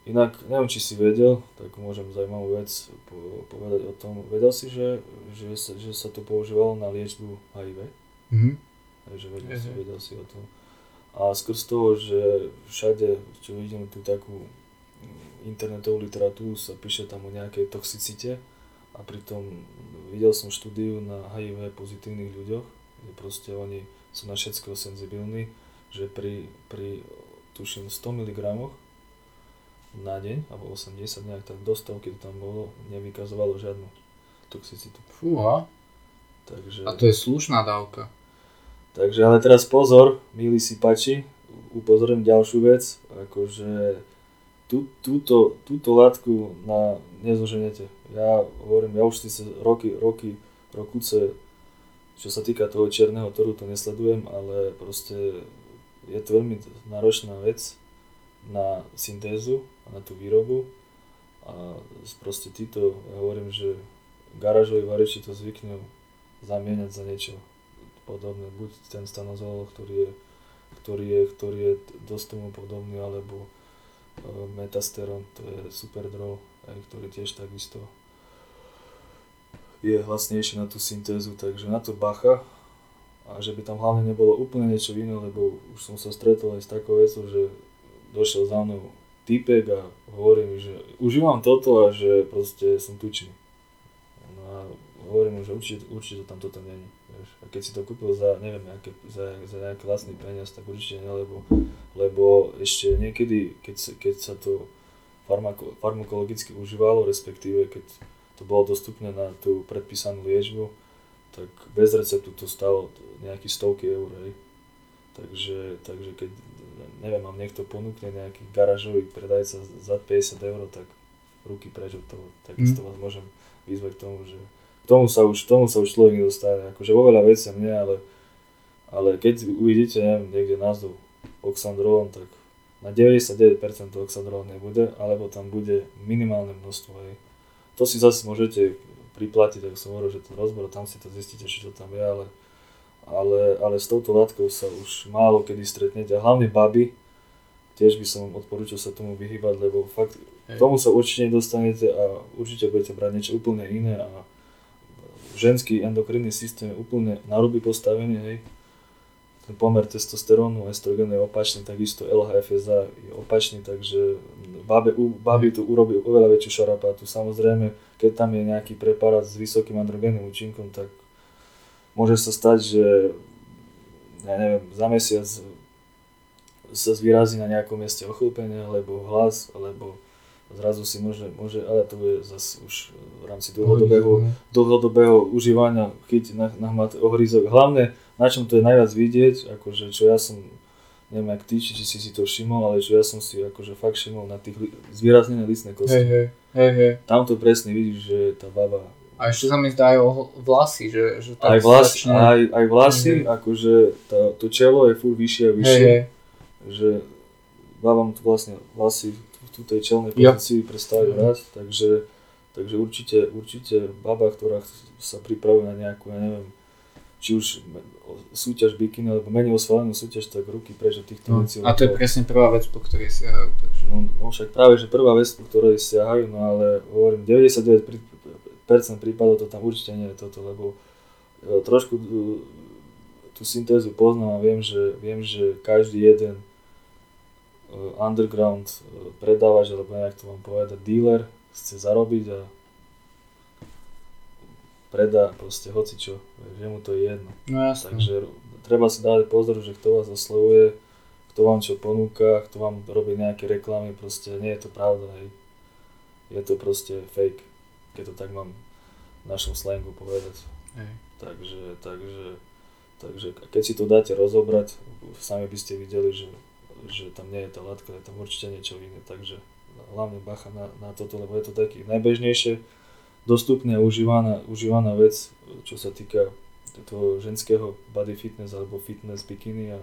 Inak, neviem, či si vedel, tak môžem zaujímavú vec po- povedať o tom. Vedel si, že, že, sa, že sa to používalo na liečbu HIV? Mhm. Takže vedel, Mhm. si, vedel si o tom. A skrz toho, že všade, čo vidím tú takú mm, internetovú literatúru, sa píše tam o nejakej toxicite a pritom videl som štúdiu na HIV pozitívnych ľuďoch, kde proste oni sú na všetko senzibilní, že pri, pri tuším 100 mg na deň, alebo 80 nejak tak do stovky to tam bolo, nevykazovalo žiadnu toxicitu. Fúha. Takže, A to je slušná dávka. takže ale teraz pozor, milí si pači, upozorím ďalšiu vec, akože tú, túto, túto látku na nezoženete. Ja hovorím, ja už si roky, roky, rokuce čo sa týka toho čierneho toru, to nesledujem, ale proste je to veľmi náročná vec na syntézu na tú výrobu. A proste títo, ja hovorím, že garážoví variči to zvyknú zamieňať za niečo podobné. Buď ten stanozol, ktorý je, ktorý je, ktorý je dosť tomu podobný, alebo e, metasteron, to je super drog, ktorý tiež takisto je hlasnejší na tú syntézu, takže na to bacha a že by tam hlavne nebolo úplne niečo iné, lebo už som sa stretol aj s takou vecou, že došiel za mnou typek a hovorí mi, že užívam toto a že proste som tučný. No a hovorím mu, že určite, určite tam toto není. Vieš. A keď si to kúpil za, neviem, nejaké, za, za nejaký vlastný peniaz, tak určite nie, lebo, lebo ešte niekedy, keď sa, keď sa to farmako, farmakologicky užívalo, respektíve keď to bolo dostupné na tú predpísanú liečbu, tak bez receptu to stalo nejaký stovky eur. Takže, takže keď, neviem, mám niekto ponúkne nejaký garážový predajca za 50 eur, tak ruky preč od toho. Takisto mm. vás môžem vyzvať k tomu, že k tomu sa už, tomu sa už človek nedostane. Akože vo veľa veciam nie, ale, ale keď uvidíte, neviem, niekde názov Oxandrolon, tak na 99% Oxandrolon nebude, alebo tam bude minimálne množstvo, hej to si zase môžete priplatiť, ak som hovoril, že ten rozbor, tam si to zistíte, či to tam je, ale, ale, ale s touto látkou sa už málo kedy stretnete, a hlavne baby, tiež by som odporúčal sa tomu vyhybať, lebo fakt k tomu sa určite nedostanete a určite budete brať niečo úplne iné a ženský endokrinný systém je úplne na ruby postavený, hej, ten pomer testosterónu a estrogénu je opačný, takisto LHFSA je opačný, takže babe, u, baby tu urobí oveľa väčšiu šarapátu. Samozrejme, keď tam je nejaký preparát s vysokým androgénnym účinkom, tak môže sa stať, že ja neviem, za mesiac sa zvýrazí na nejakom mieste ochlpenie, alebo hlas, alebo zrazu si môže, môže ale to je zase už v rámci dlhodobého, dlhodobého užívania chytiť na, na hmat ohryzok. Hlavne na čom to je najviac vidieť, akože čo ja som, neviem jak ty, či, či si si to všimol, ale čo ja som si akože fakt všimol na tých zvýraznené listné kosti. Hej, hej, hej, hej. Tam to presne vidíš, že tá baba... A ešte sa mi zdá aj o vlasy, že, že tak aj, vlas, začne... aj, aj vlasy, hej. akože tá, to čelo je furt vyššie a vyššie, Hej, hej. že babám tu vlastne vlasy v tej čelnej pozícii prestávajú Mhm. rast, takže, takže určite, určite baba, ktorá sa pripravuje na nejakú, ja neviem, či už súťaž bikiny alebo menej osvalenú súťaž, tak ruky preč od týchto No, vecí. a to je presne prvá vec, po ktorej si hrajú. Takže... No, no však práve, že prvá vec, po ktorej siahajú, no ale hovorím, 99% prípadov to tam určite nie je toto, lebo e, trošku e, tú syntézu poznám a viem, že, viem, že každý jeden e, underground predávač, alebo nejak to mám povedať, dealer chce zarobiť a predá proste hocičo, že mu to je jedno. No jasne. Takže treba si dávať pozor, že kto vás oslovuje, kto vám čo ponúka, kto vám robí nejaké reklamy, proste nie je to pravda, hej. Je to proste fake, keď to tak mám v našom slangu povedať. Hej. Takže, takže Takže keď si to dáte rozobrať, sami by ste videli, že, že tam nie je tá látka, je tam určite niečo iné. Takže hlavne bacha na, na toto, lebo je to taký najbežnejšie dostupná a užívaná, užívaná vec, čo sa týka toho ženského body fitness alebo fitness bikiny a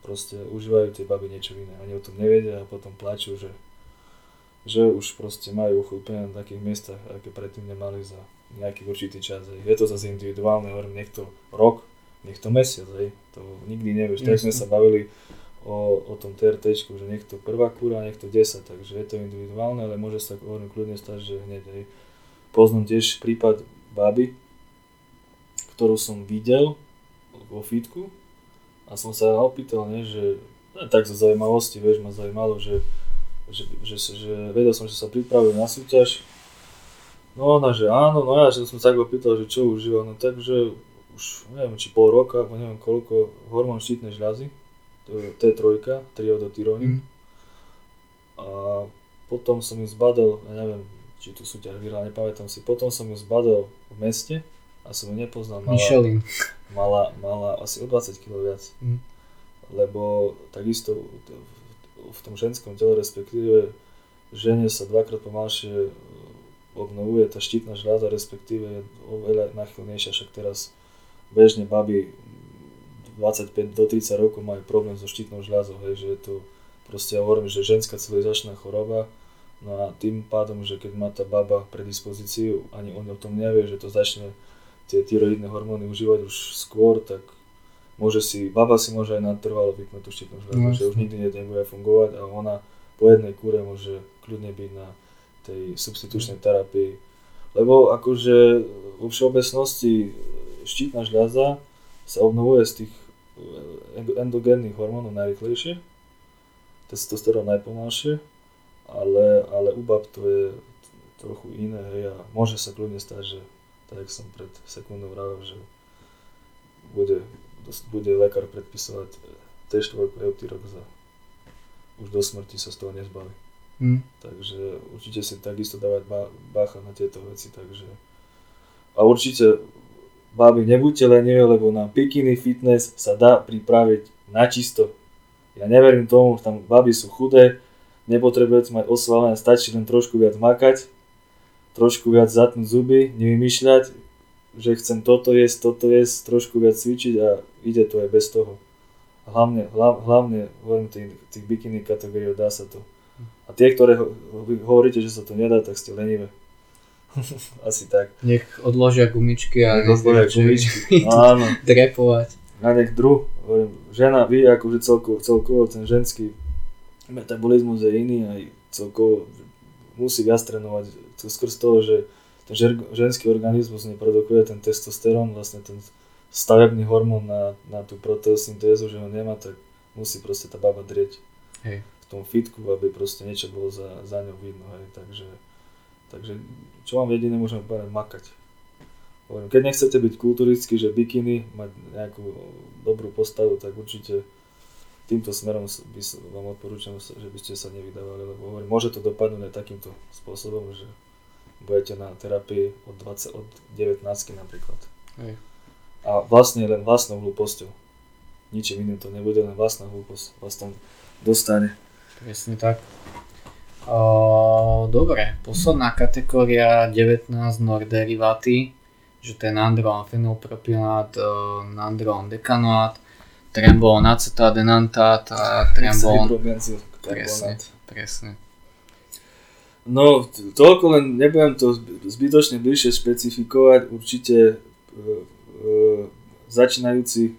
proste užívajú tie baby niečo iné. Ani o tom nevedia a potom plačú, že, že už proste majú úplne na takých miestach, aké predtým nemali za nejaký určitý čas. Hej. Je to zase individuálne, hovorím, niekto rok, niekto mesiac, hej. to nikdy nevieš. Tak sme sa bavili o, o tom TRT, že niekto prvá kúra, niekto 10, takže je to individuálne, ale môže sa hovorím kľudne stať, že hneď hej. Poznám tiež prípad baby, ktorú som videl vo fitku a som sa opýtal, ne, že ne, tak zo zaujímavosti, vieš, ma zaujímalo, že, že, že, že vedel som, že sa pripravil na súťaž. No ona, že áno, no ja že som sa tak opýtal, že čo užíva, no takže už neviem, či pol roka, alebo neviem koľko, hormón štítnej žľazy, to je T3, triodotyronín. Mm. A potom som ju zbadal, ja neviem, či tu súťaž vyhrala, nepamätám si. Potom som ju zbadal v meste a som ju nepoznal. Mala, Michelin. Mala, mala asi o 20 kg viac. Mm. Lebo takisto v tom ženskom tele, respektíve žene sa dvakrát pomalšie obnovuje tá štítna žľaza, respektíve je oveľa nachylnejšia, však teraz bežne baby 25 do 30 rokov majú problém so štítnou žľazou, hej, že je to proste ja hovorím, že ženská civilizačná choroba, No a tým pádom, že keď má tá baba predispozíciu, ani on o tom nevie, že to začne tie tyroidné hormóny užívať už skôr, tak môže si, baba si môže aj natrvalo vypnúť tú štítnu žľazu, no, že už nikdy nebude fungovať a ona po jednej kúre môže kľudne byť na tej substitučnej terapii. Lebo akože vo všeobecnosti štítna žľaza sa obnovuje z tých endogénnych hormónov najrychlejšie, testosterón najpomalšie ale, ale u bab to je trochu iné, hej, a môže sa kľudne stať, že tak som pred sekundou vravil, že bude, bude lekár predpisovať T4 eutyrok za už do smrti sa z toho nezbaví. Mm. Takže určite si takisto dávať bácha na tieto veci, takže a určite báby nebuďte lenivé, lebo na bikini fitness sa dá pripraviť na čisto. Ja neverím tomu, tam baby sú chudé, nepotrebujete mať osvalené, stačí len trošku viac makať, trošku viac zatnúť zuby, nevymýšľať, že chcem toto jesť, toto jesť, trošku viac cvičiť a ide to aj bez toho. Hlavne, hlav, hlavne hovorím tých, tých bikiny kategórií, dá sa to. A tie, ktoré ho, hovoríte, že sa to nedá, tak ste lenivé. Asi tak. Nech odložia gumičky a nech odložia gumičky. Áno. Drepovať. Na nech druh, hovorím, žena, vy akože celkovo, celkovo ten ženský metabolizmus je iný aj celkovo musí viac trénovať skrz toho, že ten ženský organizmus neprodukuje ten testosterón, vlastne ten stavebný hormón na, na tú proteosyntézu, že ho nemá, tak musí proste tá baba drieť hej. v tom fitku, aby proste niečo bolo za, za ňou vidno. Hej. Takže, takže čo vám jediné môžeme povedať, makať. Keď nechcete byť kulturický, že bikiny, mať nejakú dobrú postavu, tak určite týmto smerom by som, vám odporúčam, že by ste sa nevydávali, lebo hovorím, môže to dopadnúť aj takýmto spôsobom, že budete na terapii od, 20, od 19 napríklad. Hej. A vlastne len vlastnou hlúposťou. Ničím iným to nebude, len vlastná hlúposť vás tam dostane. Presne tak. O, dobre, posledná kategória 19 norderiváty, že to je nandron fenylpropionát, nandron dekanoát, trembón acetát, denantát a trembón. Presne, presne. No, toľko len nebudem to zbytočne bližšie špecifikovať. Určite e, e, začínajúci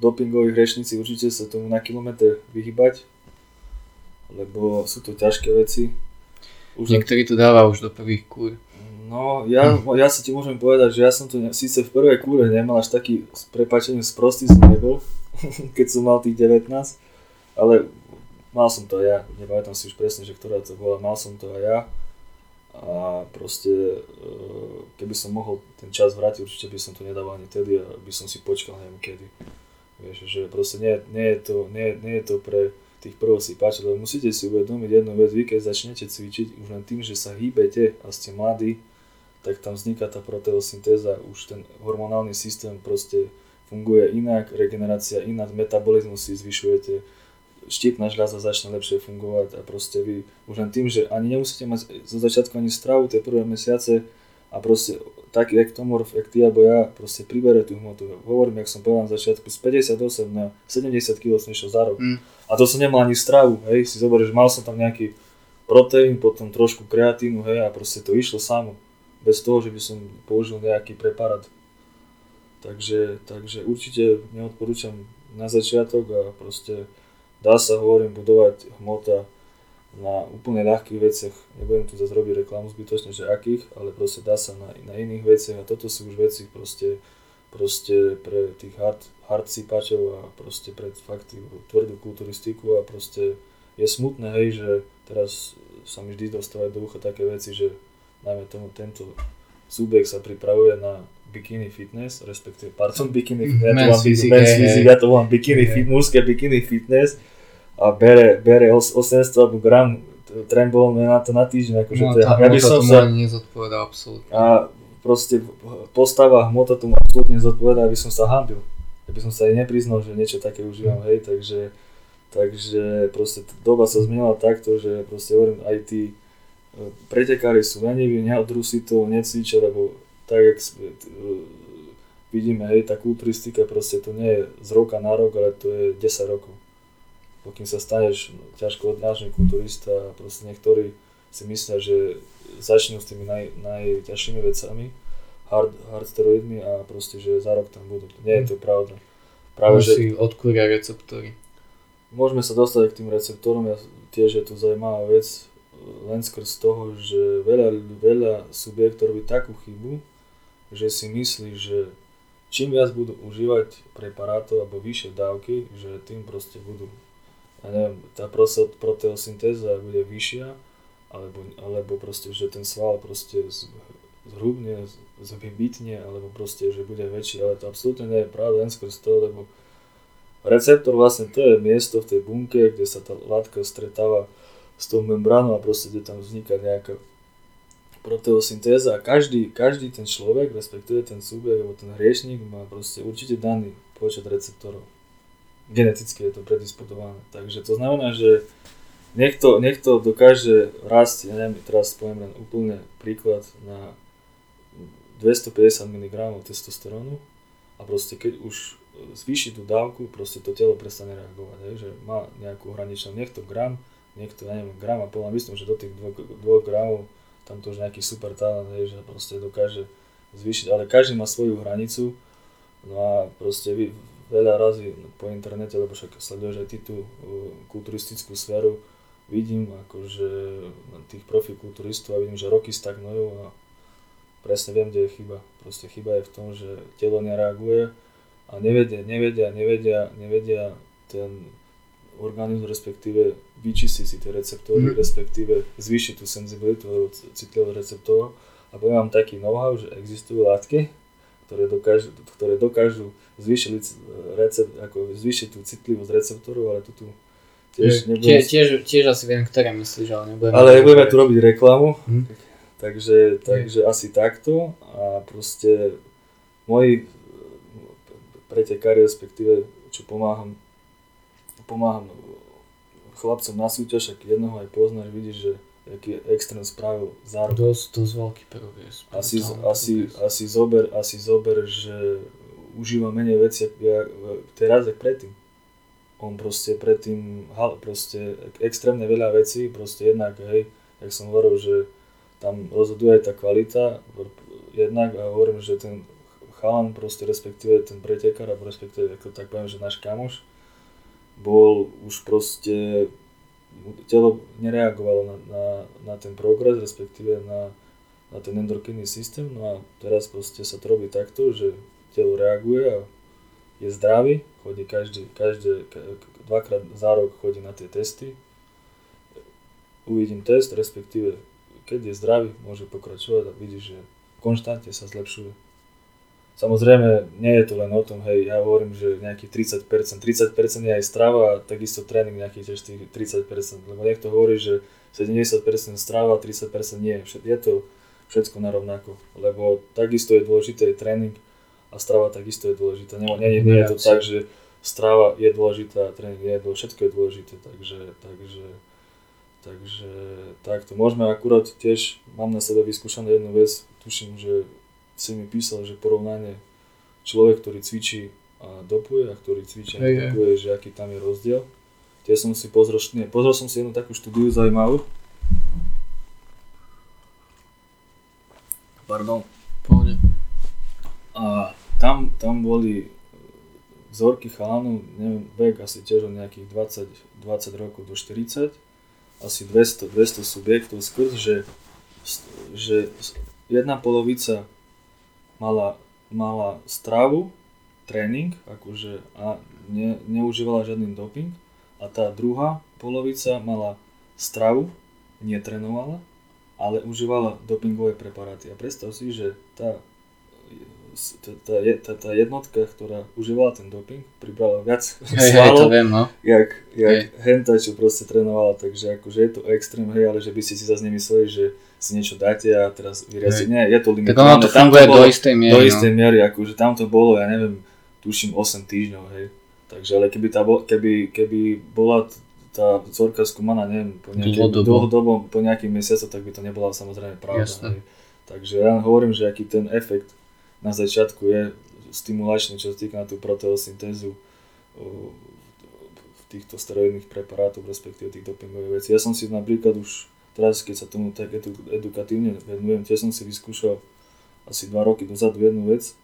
dopingoví hrešníci určite sa tomu na kilometr vyhybať, lebo sú to ťažké veci. Už Niektorí to dáva už do prvých kúr. No, ja, ja si ti môžem povedať, že ja som to síce v prvej kúre nemal až taký, s prepačením, sprostý som nebol, keď som mal tých 19, ale mal som to aj ja, nepamätám si už presne, že ktorá to bola, mal som to aj ja a proste eh, keby som mohol ten čas vrátiť, určite by som to nedával ani tedy a by som si počkal neviem kedy. Vieš, že proste nie, nie, je to, nie, nie je to pre tých páči, lebo musíte si uvedomiť jednu vec, vy keď začnete cvičiť, už len tým, že sa hýbete a ste mladí, tak tam vzniká tá proteosyntéza, už ten hormonálny systém proste funguje inak, regenerácia inak, metabolizmus si zvyšujete, štítna žľaza začne lepšie fungovať a proste vy už len tým, že ani nemusíte mať zo začiatku ani stravu tie prvé mesiace a proste taký ektomorf, jak ty alebo ja, proste pribere tú hmotu. Hovorím, jak som povedal na začiatku, z 58 na 70 kg som išiel za rok. Mm. A to som nemal ani stravu, hej, si zober, že mal som tam nejaký proteín, potom trošku kreatínu, hej, a proste to išlo samo. Bez toho, že by som použil nejaký preparát. Takže, takže určite neodporúčam na začiatok a proste dá sa, hovorím, budovať hmota na úplne ľahkých veciach. Nebudem tu zase robiť reklamu zbytočne, že akých, ale proste dá sa na, na iných veciach a toto sú už veci proste, proste pre tých hard, hard sypačov a proste pre fakt tvrdú kulturistiku a proste je smutné, hej, že teraz sa mi vždy dostávajú do ucha také veci, že najmä tomu tento súbek sa pripravuje na bikini fitness, respektíve, pardon, bikini fitness, ja to mám, physique, physique, ja to mám bikini fit, mužské bikini fitness a bere, bere 800 alebo gram trembol na to na týždeň. Akože no, to, tá, ja by som sa... nezodpovedá absolútne. A proste postava, hmota tomu absolútne nezodpovedá, aby som sa hambil. Aby som sa aj nepriznal, že niečo také užívam, hej, takže, takže proste doba sa zmenila takto, že proste hovorím, aj tí e, pretekári sú leniví, neodrú si to, necvičia, lebo tak, jak e, vidíme, hej, tá kulturistika proste to nie je z roka na rok, ale to je 10 rokov pokým sa staneš ťažko odnážny kulturista a proste niektorí si myslia, že začnú s tými naj, najťažšími vecami, hard, hard steroidmi a proste, že za rok tam budú. Nie je to pravda. Práve, že... si odkúria receptory. Môžeme sa dostať k tým receptorom, ja, tiež je to zaujímavá vec, len skrz toho, že veľa, veľa subjektov robí takú chybu, že si myslí, že čím viac budú užívať preparátov alebo vyššie dávky, že tým proste budú. Ja neviem, tá proteosyntéza bude vyššia, alebo, alebo proste, že ten sval proste zhrubne, zbytne, alebo proste, že bude väčší, ale to absolútne nie je pravda len skrz to, lebo receptor vlastne to je miesto v tej bunke, kde sa tá látka stretáva s tou membránou a proste, kde tam vzniká nejaká proteosyntéza a každý, každý ten človek, respektíve ten súbek alebo ten hriešnik má proste určite daný počet receptorov geneticky je to predisputované. Takže to znamená, že niekto, niekto dokáže rásť, ja neviem, teraz poviem len úplne príklad na 250 mg testosterónu a proste keď už zvýši tú dávku, proste to telo prestane reagovať, je, má nejakú hraničnú, niekto gram, niekto, ja neviem, gram a pol, myslím, že do tých 2 gramov tam to už nejaký super talent, je, že proste dokáže zvýšiť, ale každý má svoju hranicu, no a proste vy, veľa razy po internete, lebo však sleduješ aj ty tú uh, kulturistickú sféru, vidím akože tých profi kulturistov a vidím, že roky stagnujú a presne viem, kde je chyba. Proste chyba je v tom, že telo nereaguje a nevedia, nevedia, nevedia, nevedia ten organizmus, respektíve vyčistiť si tie receptory, mm. respektíve zvýšiť tú senzibilitu alebo citlivosť receptorov. A poviem vám taký know-how, že existujú látky, ktoré dokážu, ktoré dokážu zvýšiť, recept, ako zvýšiť tú citlivosť receptorov, ale tu, tu tiež nebudem... Tiež, tiež, tiež asi viem, ktoré myslíš, ale nebudeme... Ale nebudeme tu robiť reklamu, hm? takže, takže asi takto a proste moji pretekári, respektíve čo pomáham, pomáham chlapcom na súťaž, ak jedného aj poznáš, vidíš, že aký extrém spravil rok. Dosť, dosť veľký progres. Asi, asi, asi, zober, asi zober, že užíva menej veci ja, teraz, ako predtým. On proste predtým, proste extrémne veľa vecí, proste jednak, hej, jak som hovoril, že tam rozhoduje tá kvalita, jednak a hovorím, že ten chalan, proste respektíve ten pretekár, alebo respektíve, ako tak poviem, že náš kamoš, bol už proste, telo nereagovalo na, na, na ten progres, respektíve na, na ten endokrinný systém, no a teraz proste sa to robí takto, že telo reaguje a je zdravý, chodí každý, každé, dvakrát za rok chodí na tie testy. Uvidím test, respektíve keď je zdravý, môže pokračovať a vidí, že konštantne sa zlepšuje. Samozrejme, nie je to len o tom, hej, ja hovorím, že nejakých 30%, 30% je aj strava a takisto tréning nejakých tiež 30%, lebo niekto hovorí, že 70% strava, 30% nie, je to všetko narovnako, lebo takisto je dôležité tréning, A strava takisto je dôležitá. Nie, nie, nie je to tak, že strava je dôležitá, tréning nie je dôležitá, všetko je dôležité, takže, takže, takže takto. Môžeme akurát tiež, mám na sebe vyskúšané jednu vec, tuším, že si mi písal, že porovnanie človek, ktorý cvičí a dopuje a ktorý cvičí a dopuje, že aký tam je rozdiel. Tie som si pozrel, nie, pozrel som si jednu takú štúdiu zaujímavú. Pardon. Pohode. A tam, tam boli vzorky chalanov, neviem, vek asi tiež od nejakých 20, 20 rokov do 40, asi 200, 200 subjektov skrz, že, že jedna polovica mala, mala stravu, tréning, akože a ne, neužívala žiadny doping a tá druhá polovica mala stravu, netrénovala, ale užívala dopingové preparáty. A predstav si, že tá tá, tá, tá jednotka, ktorá užívala ten doping, pribrala viac hej, hej, to viem, no. jak, jak henta, čo proste trénovala, takže akože je to extrém, hej, ale že by si si zase nemysleli, že si niečo dáte a teraz vyrazí. Nie, je to limit. Tak ono to funguje do istej miery. Do istej no. miery, akože tam to bolo, ja neviem, tuším 8 týždňov, hej. Takže ale keby, tá, keby, keby bola tá vzorka skúmaná, neviem, po nejakým dlhodobom, po nejakých mesiacoch, tak by to nebola samozrejme pravda. Hej. Takže ja hovorím, že aký ten efekt na začiatku je stimulačný, čo sa týka na tú proteosyntézu v týchto steroidných preparátov, respektíve tých dopingových vecí. Ja som si napríklad už teraz, keď sa tomu tak edukatívne venujem, tiež som si vyskúšal asi 2 roky dozadu jednu vec,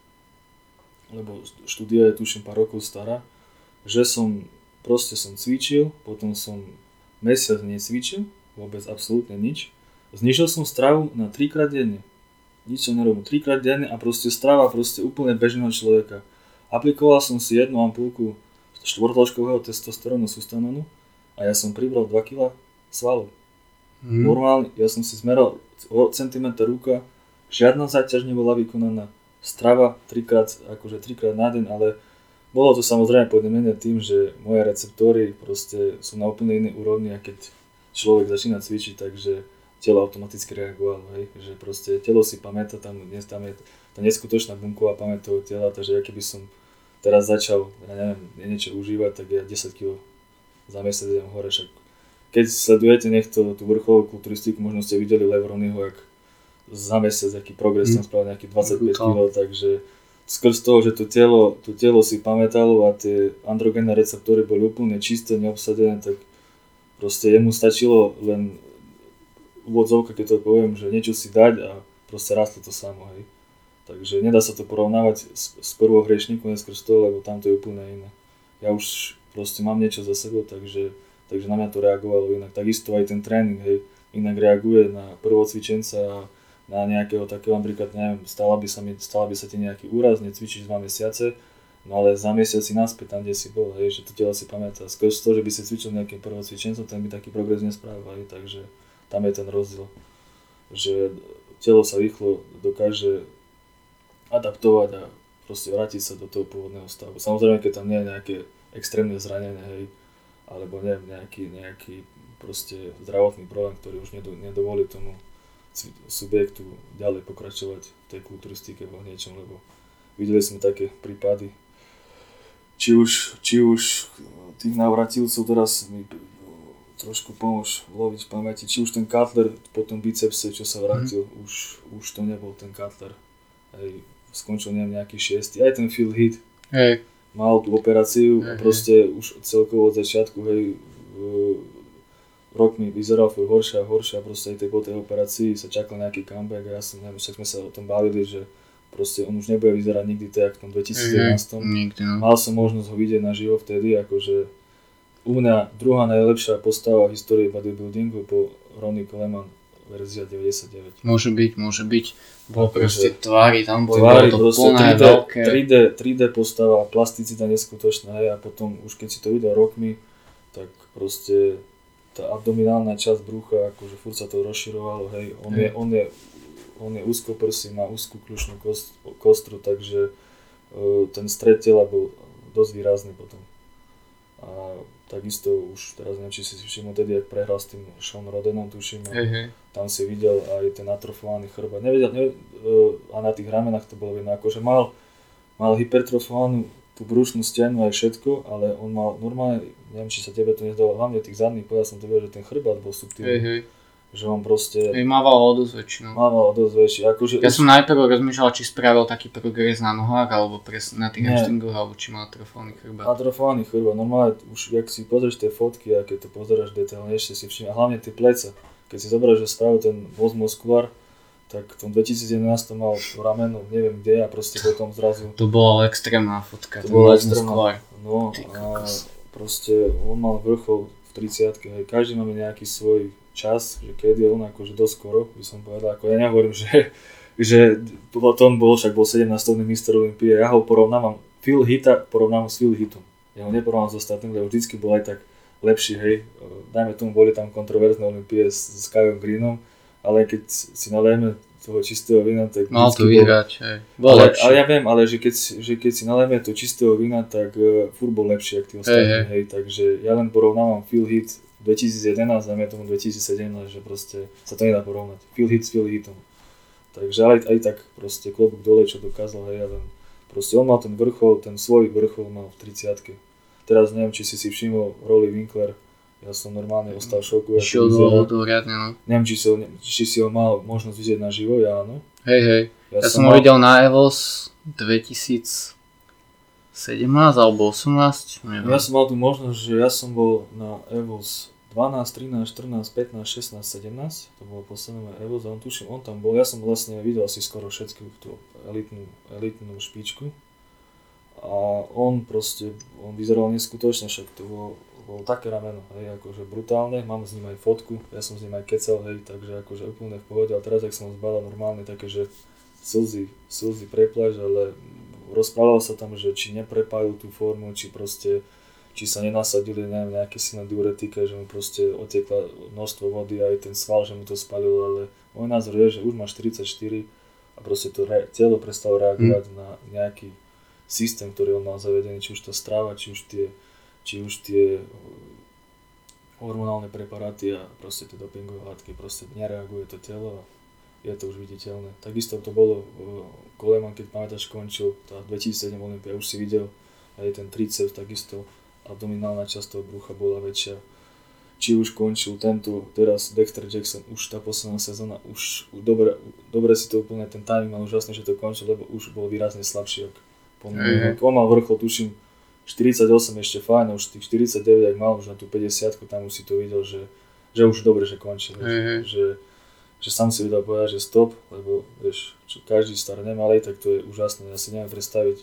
lebo štúdia je tuším pár rokov stará, že som proste som cvičil, potom som mesiac necvičil, vôbec absolútne nič. Znižil som stravu na 3 krát denne nič som nerobil, trikrát denne a proste strava proste úplne bežného človeka. Aplikoval som si jednu ampulku štvortlačkového testosterónu sustanonu a ja som pribral 2 kg svalov. Mm. Normálne, ja som si zmeral o centimetr ruka, žiadna záťaž nebola vykonaná, strava trikrát, akože trikrát na deň, ale bolo to samozrejme podmenené tým, že moje receptory proste sú na úplne inej úrovni a keď človek začína cvičiť, takže telo automaticky reagovalo, hej, že proste telo si pamätá, tam, dnes, tam je tá neskutočná bunková pamäť toho tela, takže ja keby som teraz začal, ja neviem, niečo užívať, tak ja 10 kg za mesiac idem hore, však keď sledujete niekto tú vrcholovú kulturistiku, možno ste videli Levronyho, jak za mesiac, aký progres tam mm. spravil, nejaký 25 kg, takže skrz toho, že to telo, to telo si pamätalo a tie androgénne receptory boli úplne čisté, neobsadené, tak proste jemu stačilo len úvodzovka, keď to poviem, že niečo si dať a proste rastlo to samo, hej. Takže nedá sa to porovnávať s, s prvou hriešnikom neskôr z toho, lebo tam to je úplne iné. Ja už proste mám niečo za sebou, takže, takže na mňa to reagovalo inak. Takisto aj ten tréning, hej, inak reaguje na prvocvičenca na nejakého takého, napríklad, neviem, stala by sa, mi, stala by sa ti nejaký úraz, necvičíš dva mesiace, no ale za mesiac si naspäť tam, kde si bol, hej, že to telo si pamätá. Skôr toho, že by si cvičil nejakým prvocvičencom, ten by taký progres nespravil, hej, takže tam je ten rozdiel, že telo sa rýchlo dokáže adaptovať a proste vrátiť sa do toho pôvodného stavu. Samozrejme, keď tam nie je nejaké extrémne zranenie, hej, alebo neviem, nejaký, nejaký proste zdravotný problém, ktorý už nedovolí tomu subjektu ďalej pokračovať v tej kulturistike alebo niečom, lebo videli sme také prípady, či už, či už tých navratilcov teraz mi trošku pomôž loviť v pamäti. Či už ten Cutler po tom bicepse, čo sa vrátil, mm. už, už to nebol ten Cutler. Hej, skončil neviem nejaký šiestý. Aj ten Phil Heath hey. Mal tú operáciu a proste už celkovo od začiatku, hej, rok mi vyzeral furt horšie a horšie a proste aj tej, po tej operácii sa čakal nejaký comeback a ja som, neviem, však sme sa o tom bavili, že proste on už nebude vyzerať nikdy tak, v tom 2011. Hey, nikdy, no. Mal som možnosť ho vidieť na živo vtedy, akože u mňa druhá najlepšia postava v histórii bodybuildingu po Ronnie Coleman verzia 99. Môže byť, môže byť. Bolo proste tvári, tam boli tvári, to plné, 3D, veľké. 3D, 3D postava, plasticita neskutočná, a potom už keď si to videl rokmi, tak proste tá abdominálna časť brucha, akože furt sa to rozširovalo, hej, on je, on je, on je úzkoprsý, má úzkú kľúčnú kost, kostru, takže uh, ten stred tela bol dosť výrazný potom. A Takisto už teraz neviem, či si všimol tedy, ak prehral s tým Sean Rodenom, tuším, hey, hey. tam si videl aj ten atrofovaný chrbát. Nevedel, nevedel, a na tých ramenách to bolo vidno, akože mal mal hypertrofovanú tú brušnú stenu aj všetko, ale on mal normálne, neviem či sa tebe to nezdalo, hlavne tých zadných, povedal som to že ten chrbát bol subtilný. Hej, hej. Že on proste mával o dosť väčšinou. mával dosť väčší. Akože Ja už- som najprv rozmýšľal, či spravil taký progres na nohách, alebo pres, na tých hamstringoch, alebo či má atrofónny chrbát. atrofovaný chrbát, normálne už, jak si pozrieš tie fotky a keď to pozeráš detailnejšie si všimne, a hlavne tie pleca. Keď si zoberieš, že spravil ten voz muskulár, tak v tom 2011 mal to rameno, neviem kde a proste potom zrazu, To bola extrémna fotka. To ten bola extrémna. muskulár. no Ty a proste on mal vrchol 30 hej, každý máme nejaký svoj čas, že keď je on akože dosť skoro, by som povedal, ako ja nehovorím, že, že potom bol, však bol 17 mister Olympie, ja ho porovnávam, Phil Hita porovnávam s Phil Hitom. Ja ho neporovnám s ostatným, lebo vždycky bol aj tak lepší, hej. Dajme tomu, boli tam kontroverzné Olympie s, s Kajom Greenom, ale keď si nalejeme toho čistého vína, tak Mal to vždycky bol- vyhrať, hej. Bol ale, ale ja viem, ale že keď, že keď si nalejeme to čistého vína, tak uh, furt bol lepší, ako tí ostatní, hej. hej, takže ja len porovnávam Phil Hit 2011, dajme tomu 2017, že proste sa to nedá porovnať. Phil Hit s Phil Hitom. Takže ale aj tak proste klobúk dole, čo dokázal, hej, ale proste on mal ten vrchol, ten svoj vrchol mal v 30 Teraz neviem, či si si všimol Rolly Winkler, ja som normálne ostal v šoku, Išiel dolu, to riadne, no. Neviem, či si, ho, či si ho mal možnosť vidieť naživo, ja áno. Hej, hej. Ja, som ho videl na EVOS 2017 alebo 18, neviem. Ja som mal tú možnosť, že ja som bol na EVOS 12, 13, 14, 15, 16, 17, to bolo posledné moje EVOS a on tuším, on tam bol, ja som vlastne videl asi skoro všetku tú elitnú, elitnú špičku a on proste, on vyzeral neskutočne, však to bol, bol také rameno, hej, akože brutálne, mám s ním aj fotku, ja som s ním aj kecal, hej, takže akože úplne v pohode, a teraz, ak som ho zbadal normálne, také, že slzy, slzy prepláž, ale rozprával sa tam, že či neprepájú tú formu, či proste či sa nenasadili neviem, nejaké silné diuretika, že mu proste otekla množstvo vody aj ten sval, že mu to spalilo, ale môj názor je, že už má 44 a proste to re- telo prestalo reagovať na nejaký systém, ktorý on mal zavedený, či už tá strava, či už tie, či už tie uh, hormonálne preparáty a proste tie dopingové látky, proste nereaguje to telo a je to už viditeľné. Takisto to bolo uh, Coleman, keď pamätáš, končil tá 2007 Olympia, už si videl aj ten triceps, takisto abdominálna časť toho brucha bola väčšia. Či už končil tento, teraz Dexter Jackson, už tá posledná sezóna, už už dobre, dobre si to úplne, ten timing mal úžasný, že to končil, lebo už bol výrazne slabší, ak po. On mal vrchol, tuším, 48 ešte fajn, už tých 49, ak mal už na tú 50, tam už si to videl, že, že už dobre, že. Hej, hej. Že, že sám si vedel povedať, že stop, lebo vieš, čo každý starne malej, tak to je úžasné. Ja si neviem predstaviť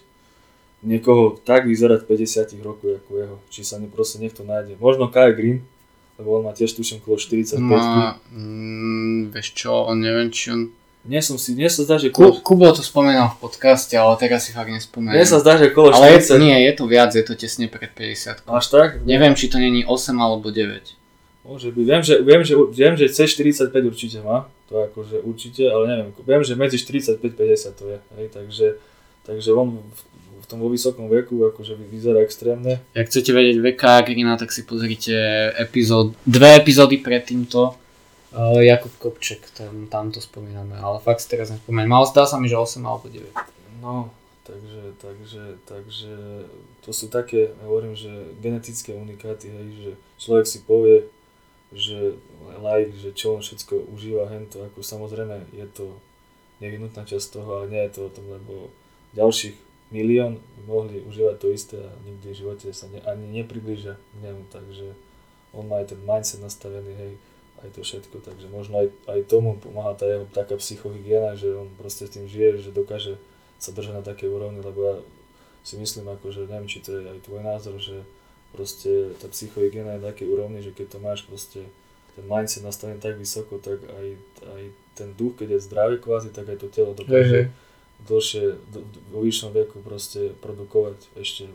niekoho tak vyzerať v 50 rokoch ako jeho. Či sa ne, proste niekto nájde. Možno Kai Green, lebo on má tiež tuším okolo 45. Má, mm, vieš čo, on neviem, či on... Nie som si, nie sa zdá, že Ku, okolo, Kubo to spomínal v podcaste, ale teraz si fakt nespomeniem. nie sa zdá, že okolo ale je, 40. nie, je to viac, je to tesne pred 50. Až tak? Neviem, či to není 8 alebo 9. Môže byť. Viem, že, viem, že, viem, že C45 určite má. To akože určite, ale neviem. Viem, že medzi 45-50 to je. Hej, takže, takže on v, v tom vo vysokom veku akože vyzerá extrémne. Ak chcete vedieť veka Grina, tak si pozrite epizód, dve epizódy pred týmto. Uh, Jakub Kopček, tam, tam to spomíname, ale fakt si teraz nespomeniem. Ale zdá sa mi, že 8 alebo 9. No, takže, takže, takže to sú také, ja hovorím, že genetické unikáty, hej, že človek si povie, že like, že čo on všetko užíva hento, ako samozrejme je to nevyhnutná časť toho, ale nie je to o tom, lebo ďalších milión by mohli užívať to isté a nikdy v živote sa ne, ani nepriblížia k nemu, takže on má aj ten mindset nastavený, hej, aj to všetko, takže možno aj, aj tomu pomáha tá jeho taká psychohygiena, že on proste s tým žije, že dokáže sa držať na takej úrovni, lebo ja si myslím, ako, že neviem, či to je aj tvoj názor, že proste tá psychohygiena je na takej úrovni, že keď to máš proste ten mindset nastavený tak vysoko, tak aj, aj ten duch, keď je zdravý kvázi, tak aj to telo dokáže dlhšie, do, do, vo vyššom veku proste produkovať ešte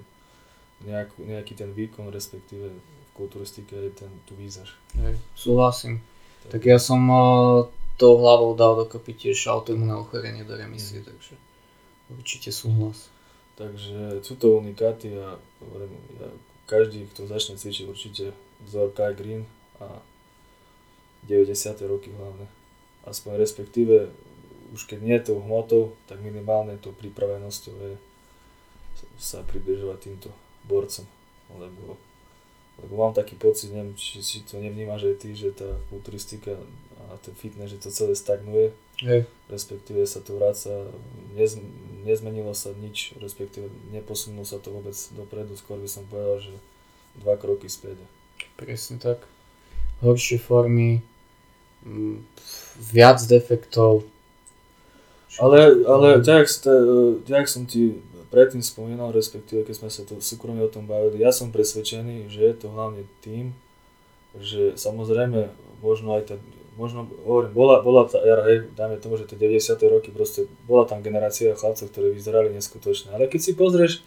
nejakú, nejaký ten výkon, respektíve v kulturistike aj ten, tú výzaž. Hej, súhlasím. Tak ja som uh, tou hlavou dal dokopy tiež autoimunné ochorenie do remisie, takže určite súhlas. Takže sú to unikáty a ja, každý, kto začne cvičiť určite vzor Kai Green a 90. roky hlavne. Aspoň respektíve, už keď nie tou hmotou, tak minimálne tou pripravenosťou je, sa približovať týmto borcom, lebo, lebo mám taký pocit, neviem, či si to nevnímaš aj ty, že tá kulturistika a ten fitness, že to celé stagnuje, Hej. respektíve sa to vráca, nez, nezmenilo sa nič, respektíve neposunulo sa to vôbec dopredu, skôr by som povedal, že dva kroky späť. Presne tak. Horšie formy, mm, viac defektov. Ale, ale tak, tak som ti predtým spomínal, respektíve keď sme sa to súkromne o tom bavili, ja som presvedčený, že je to hlavne tým, že samozrejme možno aj tá, možno, hovorím, bola, bola tá era, hej, dajme tomu, že tie 90. roky proste, bola tam generácia chlapcov, ktorí vyzerali neskutočne, ale keď si pozrieš,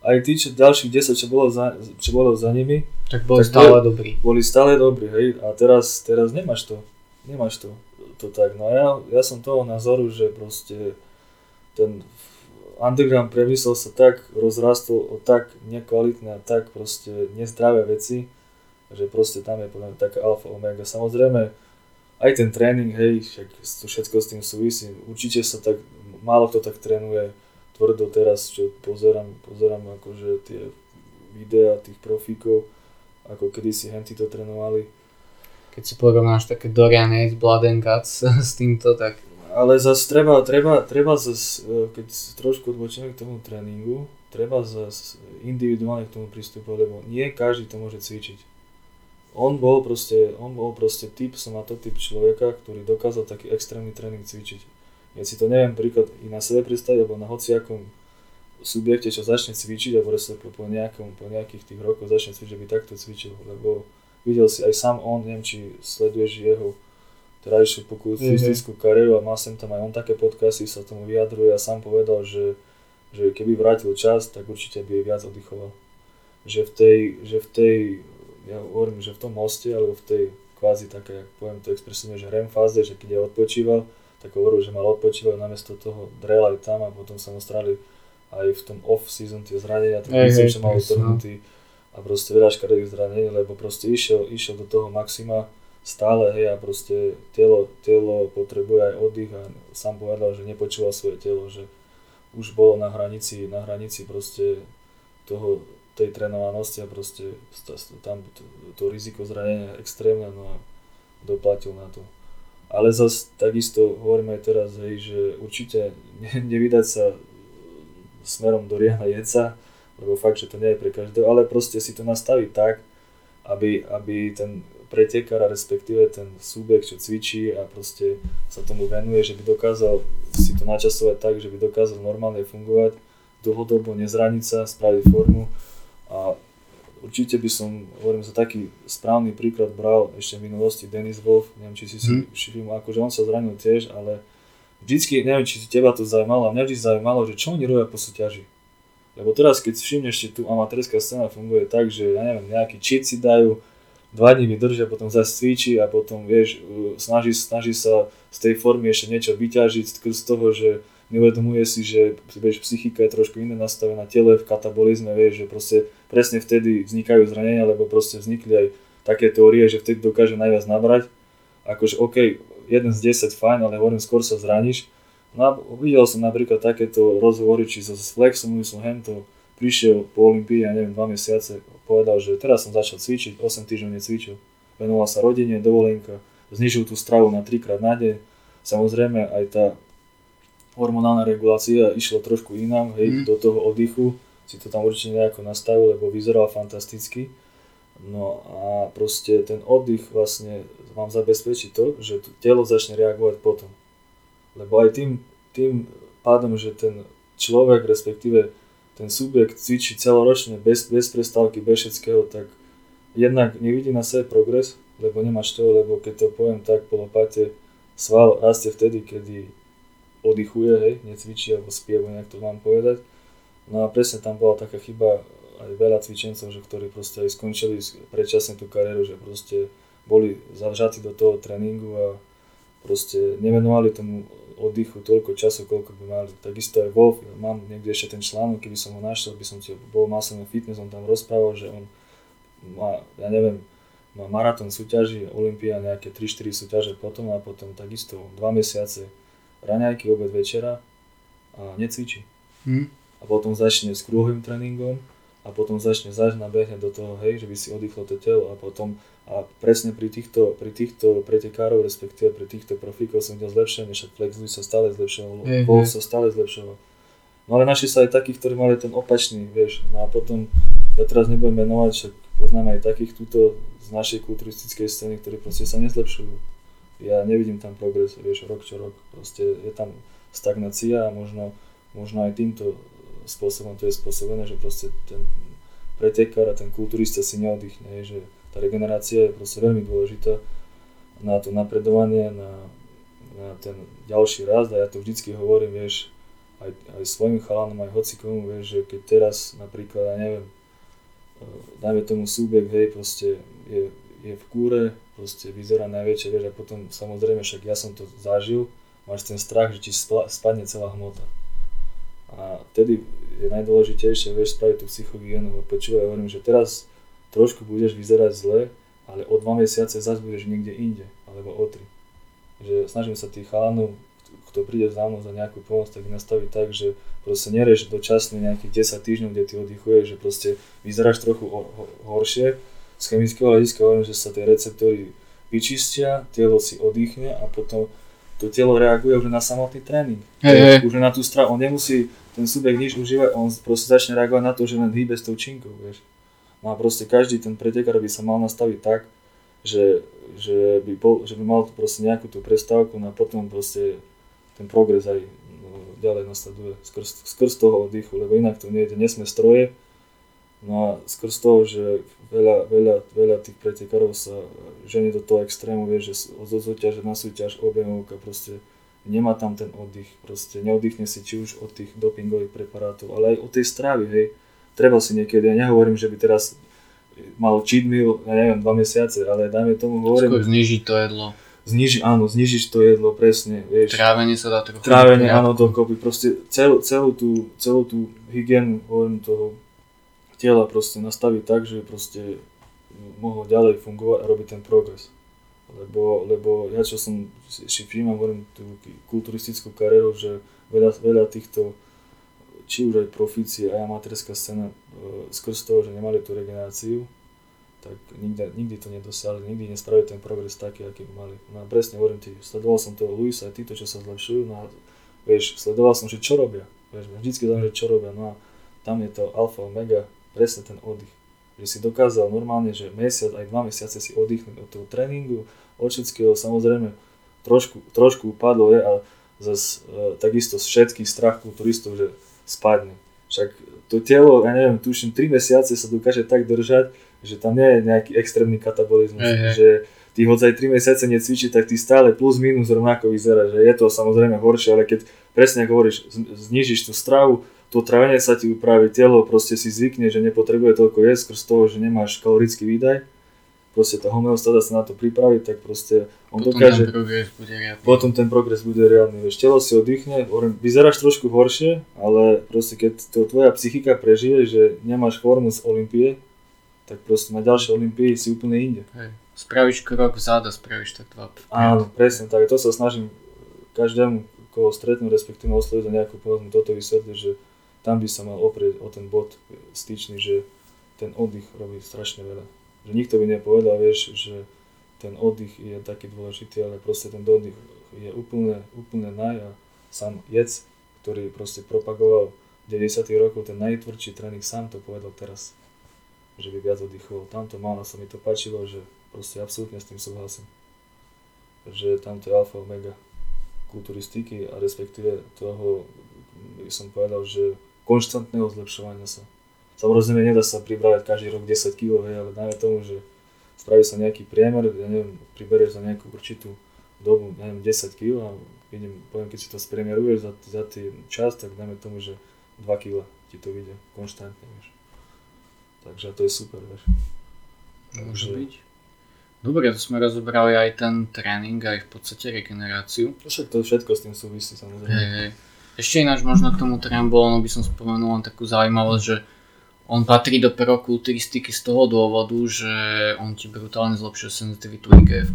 aj tí, čo, ďalších 10, čo bolo za, čo bolo za nimi, Tak boli Tak stále boli- dobrí. boli stále dobrí, hej, a teraz, teraz nemáš to, nemáš to, to tak, no a ja, ja som toho názoru, že proste ten underground priemysel sa tak rozrastol o tak nekvalitné a tak proste nezdravé veci, že proste tam je podľa mňa taká alfa omega. Samozrejme, aj ten tréning, hej, však to všetko s tým súvisí. Určite sa tak, málo kto tak trénuje tvrdo teraz, čo pozerám, pozerám akože tie videá tých profíkov, ako kedysi henty to trénovali. Keď si porovnáš také Dorian Yates, Blood and Guts s týmto, tak Ale zase treba, treba, treba zase, keď trošku odbočíme k tomu tréningu, treba zase individuálne k tomu pristupovať, lebo nie každý to môže cvičiť. On bol proste, on bol proste typ, som má to typ človeka, ktorý dokázal taký extrémny tréning cvičiť. Ja si to neviem príklad i na sebe predstaviť, alebo na hociakom subjekte, čo začne cvičiť, alebo respektíve po, nejakom, po nejakých tých rokoch začne cvičiť, aby takto cvičil, lebo videl si aj sám on, neviem, či sleduješ jeho terajšiu kulturistickú kariéru a má sem tam aj on také podcasty, sa tomu vyjadruje a sám povedal, že, že keby vrátil čas, tak určite by viac oddychoval. Že v tej, že v tej, ja hovorím, že v tom moste, alebo v tej kvázi také, jak poviem to expresívne, že REM fáze, že keď je odpočíval, tak hovoril, že mal odpočívať namiesto toho drel aj tam a potom sa mu strali aj v tom off-season tie zranenia, tak hej, že mal no. utrhnutý a proste veľa škaredých zranení, lebo proste išiel, išiel do toho maxima stále, hej, a proste telo, telo potrebuje aj oddych a sám povedal, že nepočúval svoje telo, že už bolo na hranici, na hranici proste toho, tej trénovanosti a proste tam to, to riziko zranenia extrémne, no a doplatil na to. Ale zase takisto hovoríme aj teraz, hej, že určite ne, nevydať sa smerom do Riana Jeca, lebo fakt, že to nie je pre každého, ale proste si to nastaviť tak, aby, aby ten pretekár, a respektíve ten subjekt, čo cvičí a proste sa tomu venuje, že by dokázal si to načasovať tak, že by dokázal normálne fungovať, dlhodobo nezraniť sa, spraviť formu a určite by som, hovorím za taký správny príklad bral ešte v minulosti Denis Wolf, neviem či si si Mhm. všimol, akože on sa zranil tiež, ale vždycky, neviem či teba to zaujímalo, a mňa vždy zaujímalo, že čo oni robia po súťaži. Lebo teraz, keď všimneš, že tu amatérska scéna funguje tak, že ja neviem, nejaký cheat si dajú, dva dní vydržia, potom zase cvičí a potom, vieš, uh, snaží, snaží sa z tej formy ešte niečo vyťažiť z toho, že neuvedomuje si, že vieš, psychika je trošku iné nastavená, tele v katabolizme, vieš, že proste presne vtedy vznikajú zranenia, lebo proste vznikli aj také teórie, že vtedy dokáže najviac nabrať. Akože OK, jeden z 10 fajn, ale hovorím, skôr sa zraníš. No a videl som napríklad takéto rozhovory, či so Flexom, som hento prišiel po Olympii, ja neviem, dva mesiace, povedal, že teraz som začal cvičiť, 8 týždňov necvičil. Venoval sa rodine, dovolenka, znižil tú stravu na 3 krát na deň. Samozrejme aj tá hormonálna regulácia išla trošku inám, hej, Mhm. do toho oddychu, si to tam určite nejako nastavil, lebo vyzeral fantasticky. No a proste ten oddych vlastne vám zabezpečí to, že telo začne reagovať potom. Lebo aj tým, tým pádom, že ten človek, respektíve ten subjekt cvičí celoročne bez, bez prestávky, bez všetkého, tak jednak nevidí na sebe progres, lebo nemáš to, lebo keď to poviem tak po lopate, sval rastie vtedy, kedy oddychuje, hej, necvičí alebo spí, alebo nejak to mám povedať. No a presne tam bola taká chyba aj veľa cvičencov, že ktorí proste aj skončili predčasne tú kariéru, že proste boli zavžatí do toho tréningu a proste nevenovali tomu oddychu toľko času, koľko by mali. Takisto aj Wolf, mám niekde ešte ten článok, keby som ho našiel, by som ti bol Muscle Fitness, on tam rozprával, že on má, ja neviem, má maratón súťaží, Olympia, nejaké 3-4 súťaže potom a potom takisto 2 mesiace raňajky, obed, večera a necvičí. Hm? a potom začne s kruhovým tréningom a potom začne zač nabehne do toho, hej, že by si oddychlo to telo a potom a presne pri týchto, pri týchto pretekárov, respektíve pri týchto profíkov som videl zlepšenie, však Flexuj sa stále zlepšoval, mm-hmm. Vol sa stále zlepšoval. No ale našli sa aj takí, ktorí mali ten opačný, vieš, no a potom, ja teraz nebudem menovať, však poznám aj takých túto z našej kulturistickej scény, ktorí proste sa nezlepšujú. Ja nevidím tam progres, vieš, rok čo rok, proste je tam stagnácia a možno, možno aj týmto spôsobom to je spôsobené, že proste ten pretekár a ten kulturista si neoddychne, že tá regenerácia je proste veľmi dôležitá na to napredovanie, na, na ten ďalší rast a ja to vždycky hovorím, vieš, aj, aj svojim chalanom, aj hocikomu, vieš, že keď teraz napríklad, ja neviem, e, dajme tomu súbek, hej, proste je, je v kúre, proste vyzerá najväčšie, vieš, a potom samozrejme, však ja som to zažil, máš ten strach, že ti spadne celá hmota. A vtedy je najdôležitejšie, vieš, spraviť tú psychohygienu. Počúvaj, hovorím, že teraz trošku budeš vyzerať zle, ale o dva mesiace zase budeš niekde inde, alebo o tri. Že snažím sa tých chalanov, kto príde za mnou za nejakú pomoc, tak nastaviť tak, že proste nereš dočasne nejakých 10 týždňov, kde ty oddychuješ, že proste vyzeráš trochu ho- ho- horšie. Z chemického hľadiska hovorím, že sa tie receptory vyčistia, telo si oddychne a potom to telo reaguje už na samotný tréning. Hey, hey. Už na tú stravu. On nemusí ten subjekt nič užívať, on proste začne reagovať na to, že len hýbe s tou činkou, vieš. No a proste každý ten pretekár by sa mal nastaviť tak, že, že, by, bol, že by mal proste nejakú tú prestávku no a potom proste ten progres aj no, ďalej nasleduje skrz, skrz toho oddychu, lebo inak to nejde, nie sme stroje, no a skrz toho, že veľa, veľa, veľa tých pretekárov sa ženie do toho extrému, vie, že od súťaže na súťaž objemovka proste nemá tam ten oddych, proste neoddychne si či už od tých dopingových preparátov, ale aj od tej stravy, hej, treba si niekedy, ja nehovorím, že by teraz mal cheat meal, ja neviem, dva mesiace, ale dajme tomu hovorím. Skôr znižiť to jedlo. Zniži, áno, znižiť to jedlo, presne, vieš. Trávenie sa dá trochu. Trávenie, áno, dokopy, proste celú, celú, tú, celú tú hygienu, hovorím, toho tela proste nastaviť tak, že proste mohlo ďalej fungovať a robiť ten progres. Lebo, lebo ja čo som si všímam, hovorím tú kulturistickú kariéru, že veľa, veľa týchto či už aj profíci, aj amatérska scéna e, skrz toho, že nemali tú regeneráciu, tak nikdy, nikdy to nedosiahli, nikdy nespravili ten progres taký, aký by mali. No presne hovorím ti, sledoval som toho Luisa, aj títo, čo sa zlepšujú, no a vieš, sledoval som, že čo robia, vieš, vždycky že čo robia, no a tam je to alfa, omega, presne ten oddych. Že si dokázal normálne, že mesiac, aj dva mesiace si oddychnúť od toho tréningu, od všetkého, samozrejme, trošku, trošku upadlo je a zase e, takisto z všetkých strach kulturistov, že spadne. Však to telo, ja neviem, tuším, 3 mesiace sa dokáže tak držať, že tam nie je nejaký extrémny katabolizmus, hey, hey. že ty hoď aj 3 mesiace necvičí, tak ty stále plus minus rovnako vyzerá, že je to samozrejme horšie, ale keď presne ako hovoríš, znižíš tú stravu, to trávenie sa ti upraví, telo proste si zvykne, že nepotrebuje toľko jesť, skrz toho, že nemáš kalorický výdaj, proste tá homeostáza sa na to pripraví, tak proste on potom dokáže... Ten progres bude riadny. Potom ten progres bude riadny. Vieš, telo si oddychne, vyzeráš trošku horšie, ale proste keď to tvoja psychika prežije, že nemáš formu z Olympie, tak proste na ďalšej Olympii si úplne inde. Hej. Spravíš krok vzad a spravíš tak dva. Áno, presne tak. To sa snažím každému, koho stretnú, respektíve osloviť za nejakú pomoc, toto vysvetliť, že tam by sa mal oprieť o ten bod styčný, že ten oddych robí strašne veľa že nikto by nepovedal, vieš, že ten oddych je taký dôležitý, ale proste ten oddych je úplne, úplne naj a sám jec, ktorý proste propagoval 90. rokov ten najtvrdší tréning, sám to povedal teraz, že by viac oddychoval. Tamto málo sa mi to páčilo, že proste absolútne s tým súhlasím. Že tamto je alfa omega kulturistiky a respektíve toho, by som povedal, že konštantného zlepšovania sa. Samozrejme, nedá sa pribrať každý rok 10 kg, ale dajme tomu, že spraví sa nejaký priemer, ja neviem, priberieš za nejakú určitú dobu, neviem, 10 kg a vidím, poviem, keď si to spriemeruješ za, za ten čas, tak dajme tomu, že 2 kg ti to vyjde konštantne, vieš. Takže to je super, vieš. Môže Takže... byť. Dobre, to sme rozobrali aj ten tréning, aj v podstate regeneráciu. Však to všetko s tým súvisí, samozrejme. Hej, hej. Ešte ináč možno k tomu no by som spomenul len takú zaujímavosť, že on patrí do prokulturistiky z toho dôvodu, že on ti brutálne zlepšuje senzitivitu IGF.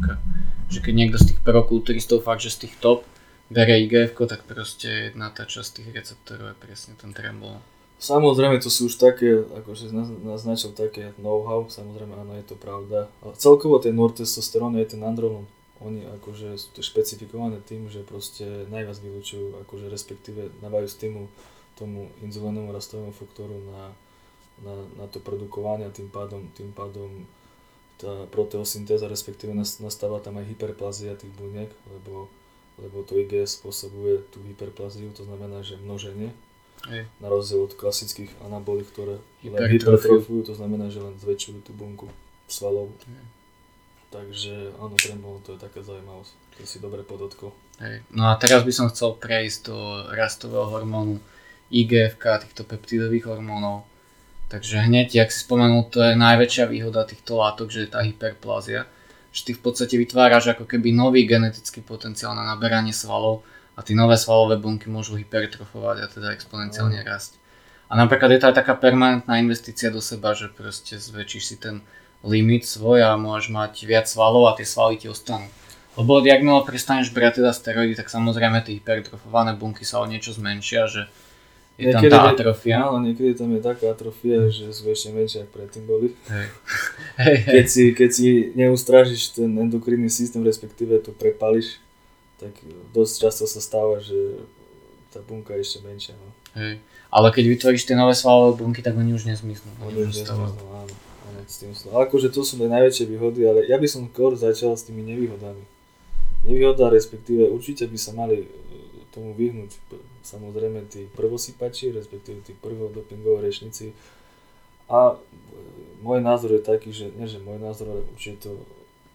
Že keď niekto z tých prokulturistov fakt, že z tých top bere IGF, tak proste jedna tá časť tých receptorov je presne ten trembol. Samozrejme, to sú už také, akože naznačil také know-how, samozrejme áno, je to pravda. Ale celkovo ten nortestosterón je ten androlon. Oni akože sú to špecifikované tým, že proste najviac vylúčujú, akože respektíve dávajú stimul tomu inzulinovému rastovému faktoru na, na, na to produkovanie a tým pádom, tým pádom tá proteosyntéza, respektíve nastáva tam aj hyperplázia tých buniek, lebo, lebo to IGS spôsobuje tú hyperpláziu, to znamená, že množenie Hej. Na rozdiel od klasických anabolík, ktoré len hypertrofujú, to znamená, že len zväčšujú tú bunku svalov. Hej. Takže áno, pre to je taká zaujímavosť. To si dobre podotkol. Hej. No a teraz by som chcel prejsť do rastového hormónu IGF, týchto peptidových hormónov. Takže hneď, jak si spomenul, to je najväčšia výhoda týchto látok, že je tá hyperplázia. Že ty v podstate vytváraš ako keby nový genetický potenciál na naberanie svalov, a tie nové svalové bunky môžu hypertrofovať a teda exponenciálne mm. rásť. A napríklad je to aj taká permanentná investícia do seba, že proste zväčšíš si ten limit svoj a môžeš mať viac svalov a tie svaly ti ostanú. Lebo jakmile prestaneš brať teda steroidy, tak samozrejme tie hypertrofované bunky sa o niečo zmenšia, že je niekedy tam tá atrofia. Áno, niekedy tam je taká atrofia, že sú ešte menšie, ako predtým boli. Hey. Hey, hey. Keď, si, keď si neustrážiš ten endokrinný systém, respektíve to prepališ, tak dosť často sa stáva, že tá bunka je ešte menšia. No. Hej. Ale keď vytvoríš tie nové svalové bunky, tak oni už nezmiznú. Oni už nezmiznú, áno. áno s tým sú. Akože to sú najväčšie výhody, ale ja by som skôr začal s tými nevýhodami. Nevýhoda, respektíve určite by sa mali e, tomu vyhnúť samozrejme tí prvosypači, respektíve tí prvodopingové rešníci. A e, môj názor je taký, že nie že môj názor, ale určite to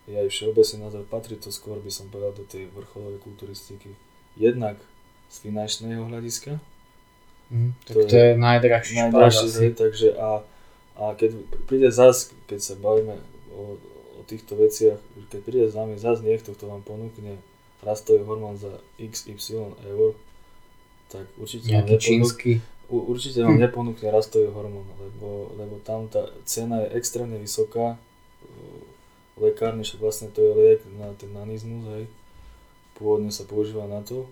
je aj všeobecný názor, patrí to skôr by som povedal do tej vrcholovej kulturistiky. Jednak z finančného hľadiska. Mm, tak to, to je, je najdrahší najdrahší hej, takže a, a keď príde zas, keď sa bavíme o, o týchto veciach, keď príde za nami zas niekto, kto vám ponúkne rastový hormón za XY eur, tak určite vám, neponúkne, určite vám hm. neponúkne rastový hormón, lebo, lebo tam tá cena je extrémne vysoká, lekárne, však vlastne to je liek na ten nanizmus, hej. Pôvodne sa používa na to.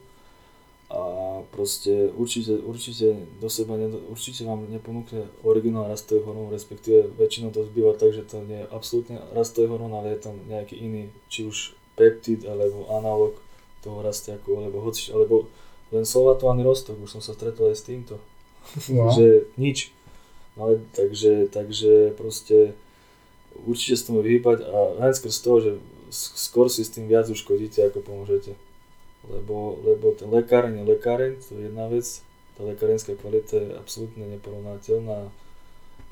A proste určite, určite do seba, určite vám neponúkne originál rastový hormón, respektíve väčšinou to zbýva tak, že to nie je absolútne rastový hormón, ale je tam nejaký iný, či už peptid alebo analog toho rastiaku, alebo hoci, alebo len solvatovaný rostok, už som sa stretol aj s týmto. No. že nič. Ale takže, takže proste určite sa tomu vyhýbať a len z toho, že skôr si s tým viac uškodíte, ako pomôžete. Lebo, lebo ten lekáreň je lekáreň, to je jedna vec, tá lekárenská kvalita je absolútne neporovnateľná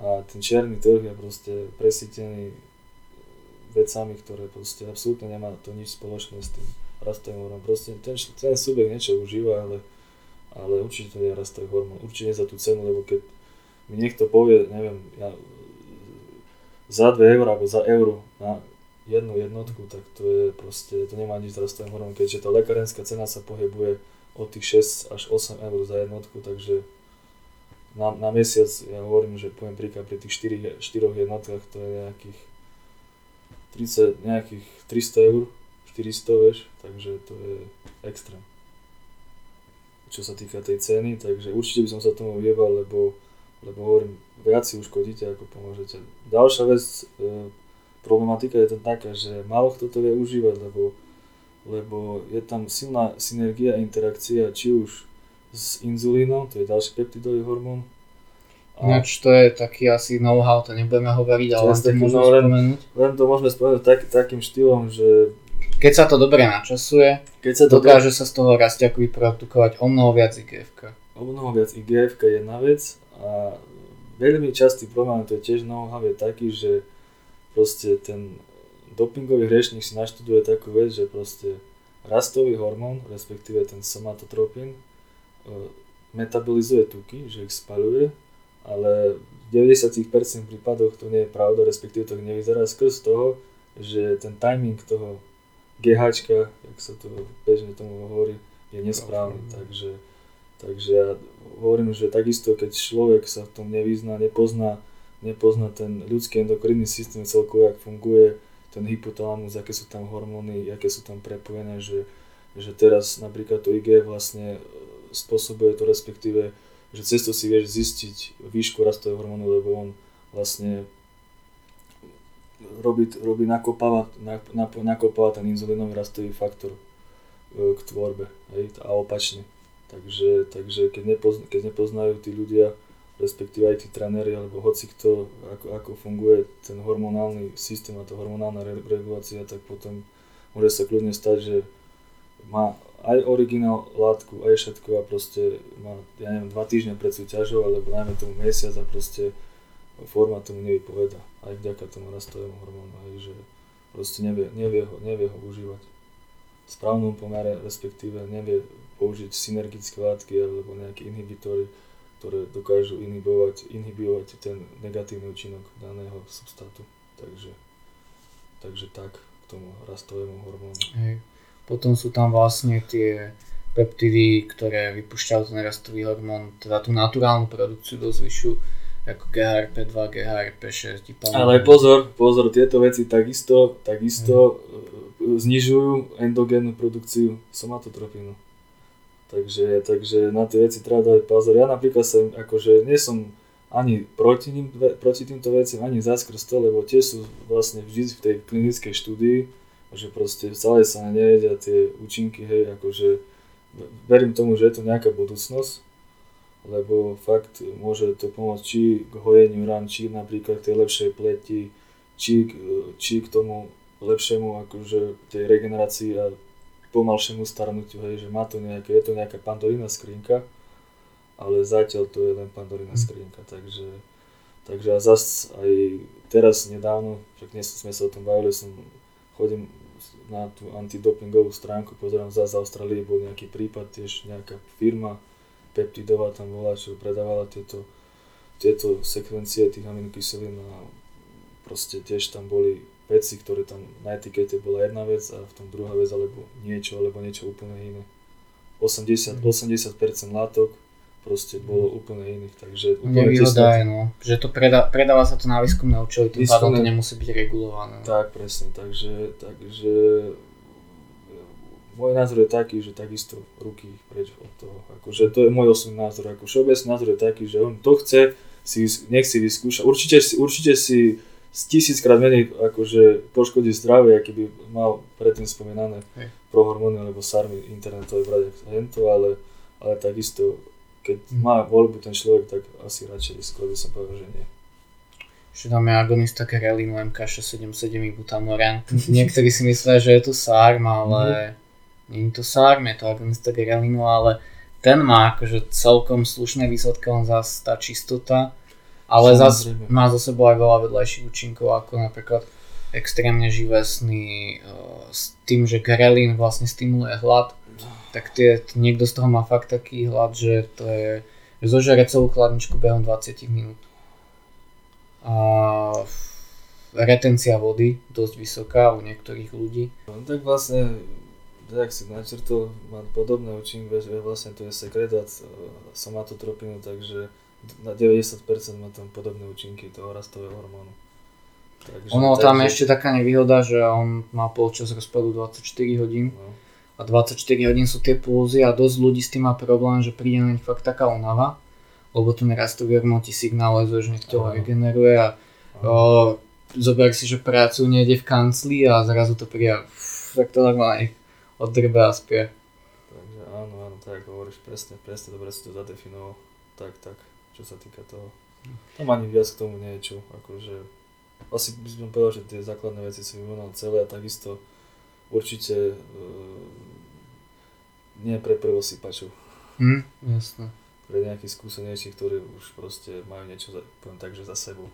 a ten černý trh je proste presítený vecami, ktoré proste absolútne nemá to nič spoločné s tým rastovým hormónom. Proste ten, ten subjekt niečo užíva, ale, ale určite to nie je rastový hormón. Určite nie za tú cenu, lebo keď mi niekto povie, neviem, ja za 2 eur alebo za euro na jednu jednotku, tak to je proste, to nemá nič s rastovým hormónom, keďže tá lekárenská cena sa pohybuje od tých 6 až 8 eur za jednotku, takže na, na mesiac, ja hovorím, že poviem príklad pri tých 4, 4 jednotkách, to je nejakých 30, nejakých 300 eur, 400, vieš, takže to je extrém. Čo sa týka tej ceny, takže určite by som sa tomu vyjebal, lebo lebo hovorím, viac si uškodíte, ako pomôžete. Ďalšia vec, e, problematika je to taká, že málo kto to vie užívať, lebo, lebo je tam silná synergia interakcia, či už s inzulínom, to je ďalší peptidový hormón. Ináč to je taký asi know-how, to nebudeme hovoriť, ale len to môžeme no, len, spomenúť. Len to môžeme spomenúť tak, takým štýlom, že keď sa to dobre načasuje, keď sa to dokáže do... sa z toho rastiaku vyprodukovať o mnoho viac IGF. O mnoho viac IGF je jedna vec a veľmi častý problém, to je tiež know-how, je taký, že proste ten dopingový hriešnik si naštuduje takú vec, že proste rastový hormón, respektíve ten somatotropín, e, metabolizuje tuky, že ich spaľuje, ale v 90% prípadoch to nie je pravda, respektíve to nevyzerá skrz toho, že ten timing toho GH, jak sa to bežne tomu hovorí, je nesprávny, takže Takže ja hovorím, že takisto keď človek sa v tom nevyzná, nepozná, nepozná ten ľudský endokrinný systém celkovo, jak funguje ten hypotalamus, aké sú tam hormóny, aké sú tam prepojené, že, že teraz napríklad to IG vlastne spôsobuje to respektíve že cez si vieš zistiť výšku rastového hormónu, lebo on vlastne robí, robí nakopáva, nakopáva ten inzulínový rastový faktor e, k tvorbe hej, a opačne. Takže, takže keď, nepozna, keď nepoznajú tí ľudia, respektíve aj tí tréneri, alebo hoci kto, ako, ako funguje ten hormonálny systém a tá hormonálna regulácia, tak potom môže sa kľudne stať, že má aj originál látku, aj všetko a proste má, ja neviem, dva týždne pred súťažou, alebo najmä tomu mesiac a proste forma tomu nevypoveda. Aj vďaka tomu rastovému hormónu, hej, že proste nevie, nevie, ho, nevie ho užívať v správnom pomere, respektíve nevie použiť synergické látky alebo nejaké inhibitory, ktoré dokážu inhibovať, inhibovať ten negatívny účinok daného substátu. Takže, takže tak k tomu rastovému hormónu. Hej. Potom sú tam vlastne tie peptidy, ktoré vypúšťajú ten rastový hormón, teda tú naturálnu produkciu do zvyšu, ako GHRP2, GHRP6. Ale pozor, pozor, tieto veci takisto, takisto mm. znižujú endogénnu produkciu somatotropínu. Takže, takže na tie veci treba dať pozor. Ja napríklad som, akože nie som ani proti, ním, proti týmto veciam, ani za to, lebo tie sú vlastne vždy v tej klinickej štúdii, že proste celé sa nevedia tie účinky, hej, akože verím tomu, že je to nejaká budúcnosť, lebo fakt môže to pomôcť či k hojeniu rán, či napríklad tej lepšej pleti, či, či k tomu lepšiemu akože tej regenerácii a pomalšiemu starnutiu, hej, že má to nejaké, je to nejaká pandorína skrinka, ale zatiaľ to je len pandorína hm. skrinka, takže, takže a zas aj teraz nedávno, však dnes sme sa o tom bavili, som chodím na tú antidopingovú stránku, pozerám za z Austrálie, bol nejaký prípad, tiež nejaká firma peptidová tam bola, čo predávala tieto, tieto sekvencie tých aminokyselín a proste tiež tam boli veci, ktoré tam na etikete bola jedna vec a v tom druhá vec alebo niečo, alebo niečo úplne iné. 80, 80% látok proste bolo úplne iných, takže úplne Nevýhoda je, no, že to predá, predáva sa to na výskumné účely, tým pádom to nemusí byť regulované. Tak, presne, takže, takže môj názor je taký, že takisto ruky preč od toho, akože to je môj osobný názor, ako všeobecný názor je taký, že on to chce, si, nech si vyskúša, určite, určite si tisíckrát menej akože poškodí zdravie, aký by mal predtým spomínané hey. prohormóny alebo sarmy internetové brať hento, ale, ale takisto keď má voľbu ten človek, tak asi radšej skôr by som povedal, že nie. Ešte tam je agonista Karelinu MK677 ibutamoran. Niektorí si myslia, že je to SARM, ale mm. nie je to SARM, je to agonista Karelinu, ale ten má akože celkom slušné výsledky, len zase tá čistota, ale zase má za sebou aj veľa vedľajších účinkov, ako napríklad extrémne živesný, uh, s tým, že Karelin vlastne stimuluje hlad, tak tie, niekto z toho má fakt taký hlad, že to je, že zožere celú chladničku behom 20 minút. A retencia vody dosť vysoká u niektorých ľudí. No, tak vlastne, tak si načrtol, má podobné účinky, že vlastne to je sekretát e, somatotropinu, takže na 90% má tam podobné účinky toho rastového hormónu. Takže, ono tam je ešte taká nevýhoda, že on má polčas rozpadu 24 hodín. No a 24 hodín sú tie pulzy a dosť ľudí s tým má problém, že príde na fakt taká unava, lebo ten rastový hormón ti signálizuje, že nech telo regeneruje a o, zober si, že prácu nejde v kancli a zrazu to príde tak to normálne oddrbe a spie. Takže áno, áno, tak hovoríš presne, presne, dobre si to zadefinoval. Tak, tak, čo sa týka toho. Tam ani viac k tomu nie je čo, akože asi by som povedal, že tie základné veci si vymenal celé a takisto určite uh, nie pre prvosýpačov. Hm, jasné. Pre nejakých skúsenejších, ktorí už proste majú niečo, poviem tak, že za sebou.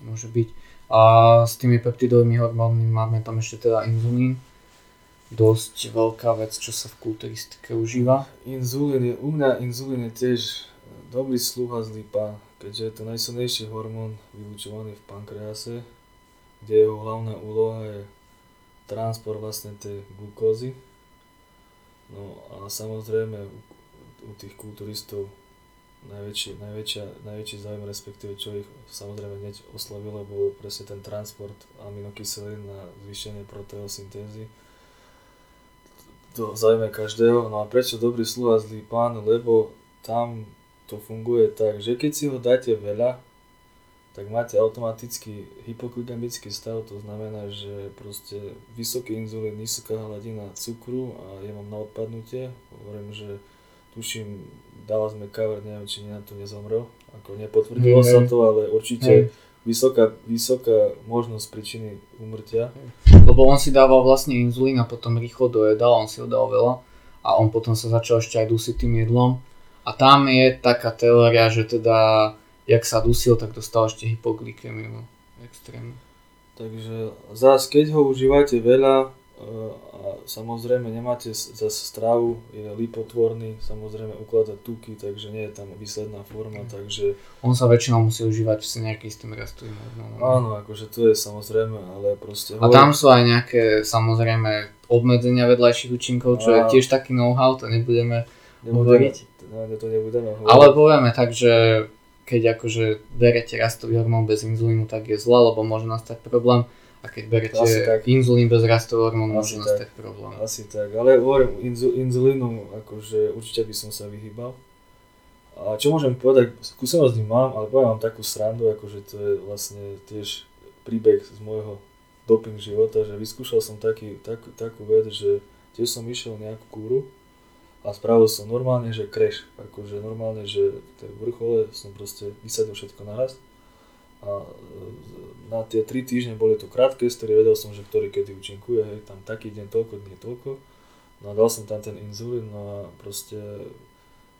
Môže byť. A s tými peptidovými hormónmi máme tam ešte teda inzulín. Dosť veľká vec, čo sa v kulturistike užíva. Inzulín je, u mňa inzulín je tiež dobrý sluha zlý pán, keďže je to najsilnejší hormón vylučovaný v pankrease, kde jeho hlavná úloha je transport vlastne tej glukózy. No a samozrejme u, u tých kulturistov najväčší, najväčšia, najväčší záujem, respektíve čo ich samozrejme hneď oslovilo, bol presne ten transport aminokyselín na zvýšenie proteosyntézy. To zaujíma každého. No a prečo dobrý sluha zlý pán? Lebo tam to funguje tak, že keď si ho dáte veľa, tak máte automaticky hypoglykemický stav, to znamená, že proste vysoký inzulín, vysoká hladina cukru a je vám na odpadnutie. Hovorím, že tuším, dala sme cover, neviem, či na to nezomrel, ako nepotvrdilo sa to, ale určite vysoká, vysoká možnosť príčiny umrtia. Lebo on si dával vlastne inzulín a potom rýchlo dojedal, on si ho dal veľa a on potom sa začal ešte aj dusiť tým jedlom. A tam je taká teória, že teda jak sa dusil, tak dostal ešte hypoglykemiu extrémne. Takže zás, keď ho užívate veľa eh, a samozrejme nemáte zase stravu, je lipotvorný, samozrejme ukladá tuky, takže nie je tam výsledná forma, mm. takže... On sa väčšinou musí užívať v nejaký s tým rastovým Áno, akože to je samozrejme, ale proste... A tam sú aj nejaké samozrejme obmedzenia vedľajších účinkov, čo a... je tiež taký know-how, to nebudeme, nebudeme hovoriť. To nebudeme hovoriť. Ale povieme tak, že keď akože berete rastový hormón bez inzulínu, tak je zle, lebo môže nastať problém. A keď berete inzulín bez rastového hormónu, môže nastať problém. Asi tak, ale hovorím, inzu, inzulínu, akože určite by som sa vyhýbal. A čo môžem povedať, skúsenosť mám, ale poviem vám takú srandu, akože to je vlastne tiež príbeh z môjho doping života, že vyskúšal som taký, takú, takú vec, že tiež som išiel nejakú kúru, a spravil som normálne, že crash, akože normálne, že v tej vrchole som proste vysadil všetko naraz. A e, na tie 3 týždne boli to krátke story, vedel som, že ktorý kedy účinkuje, hej, tam taký deň toľko, dní toľko, no a dal som tam ten inzulín, no a proste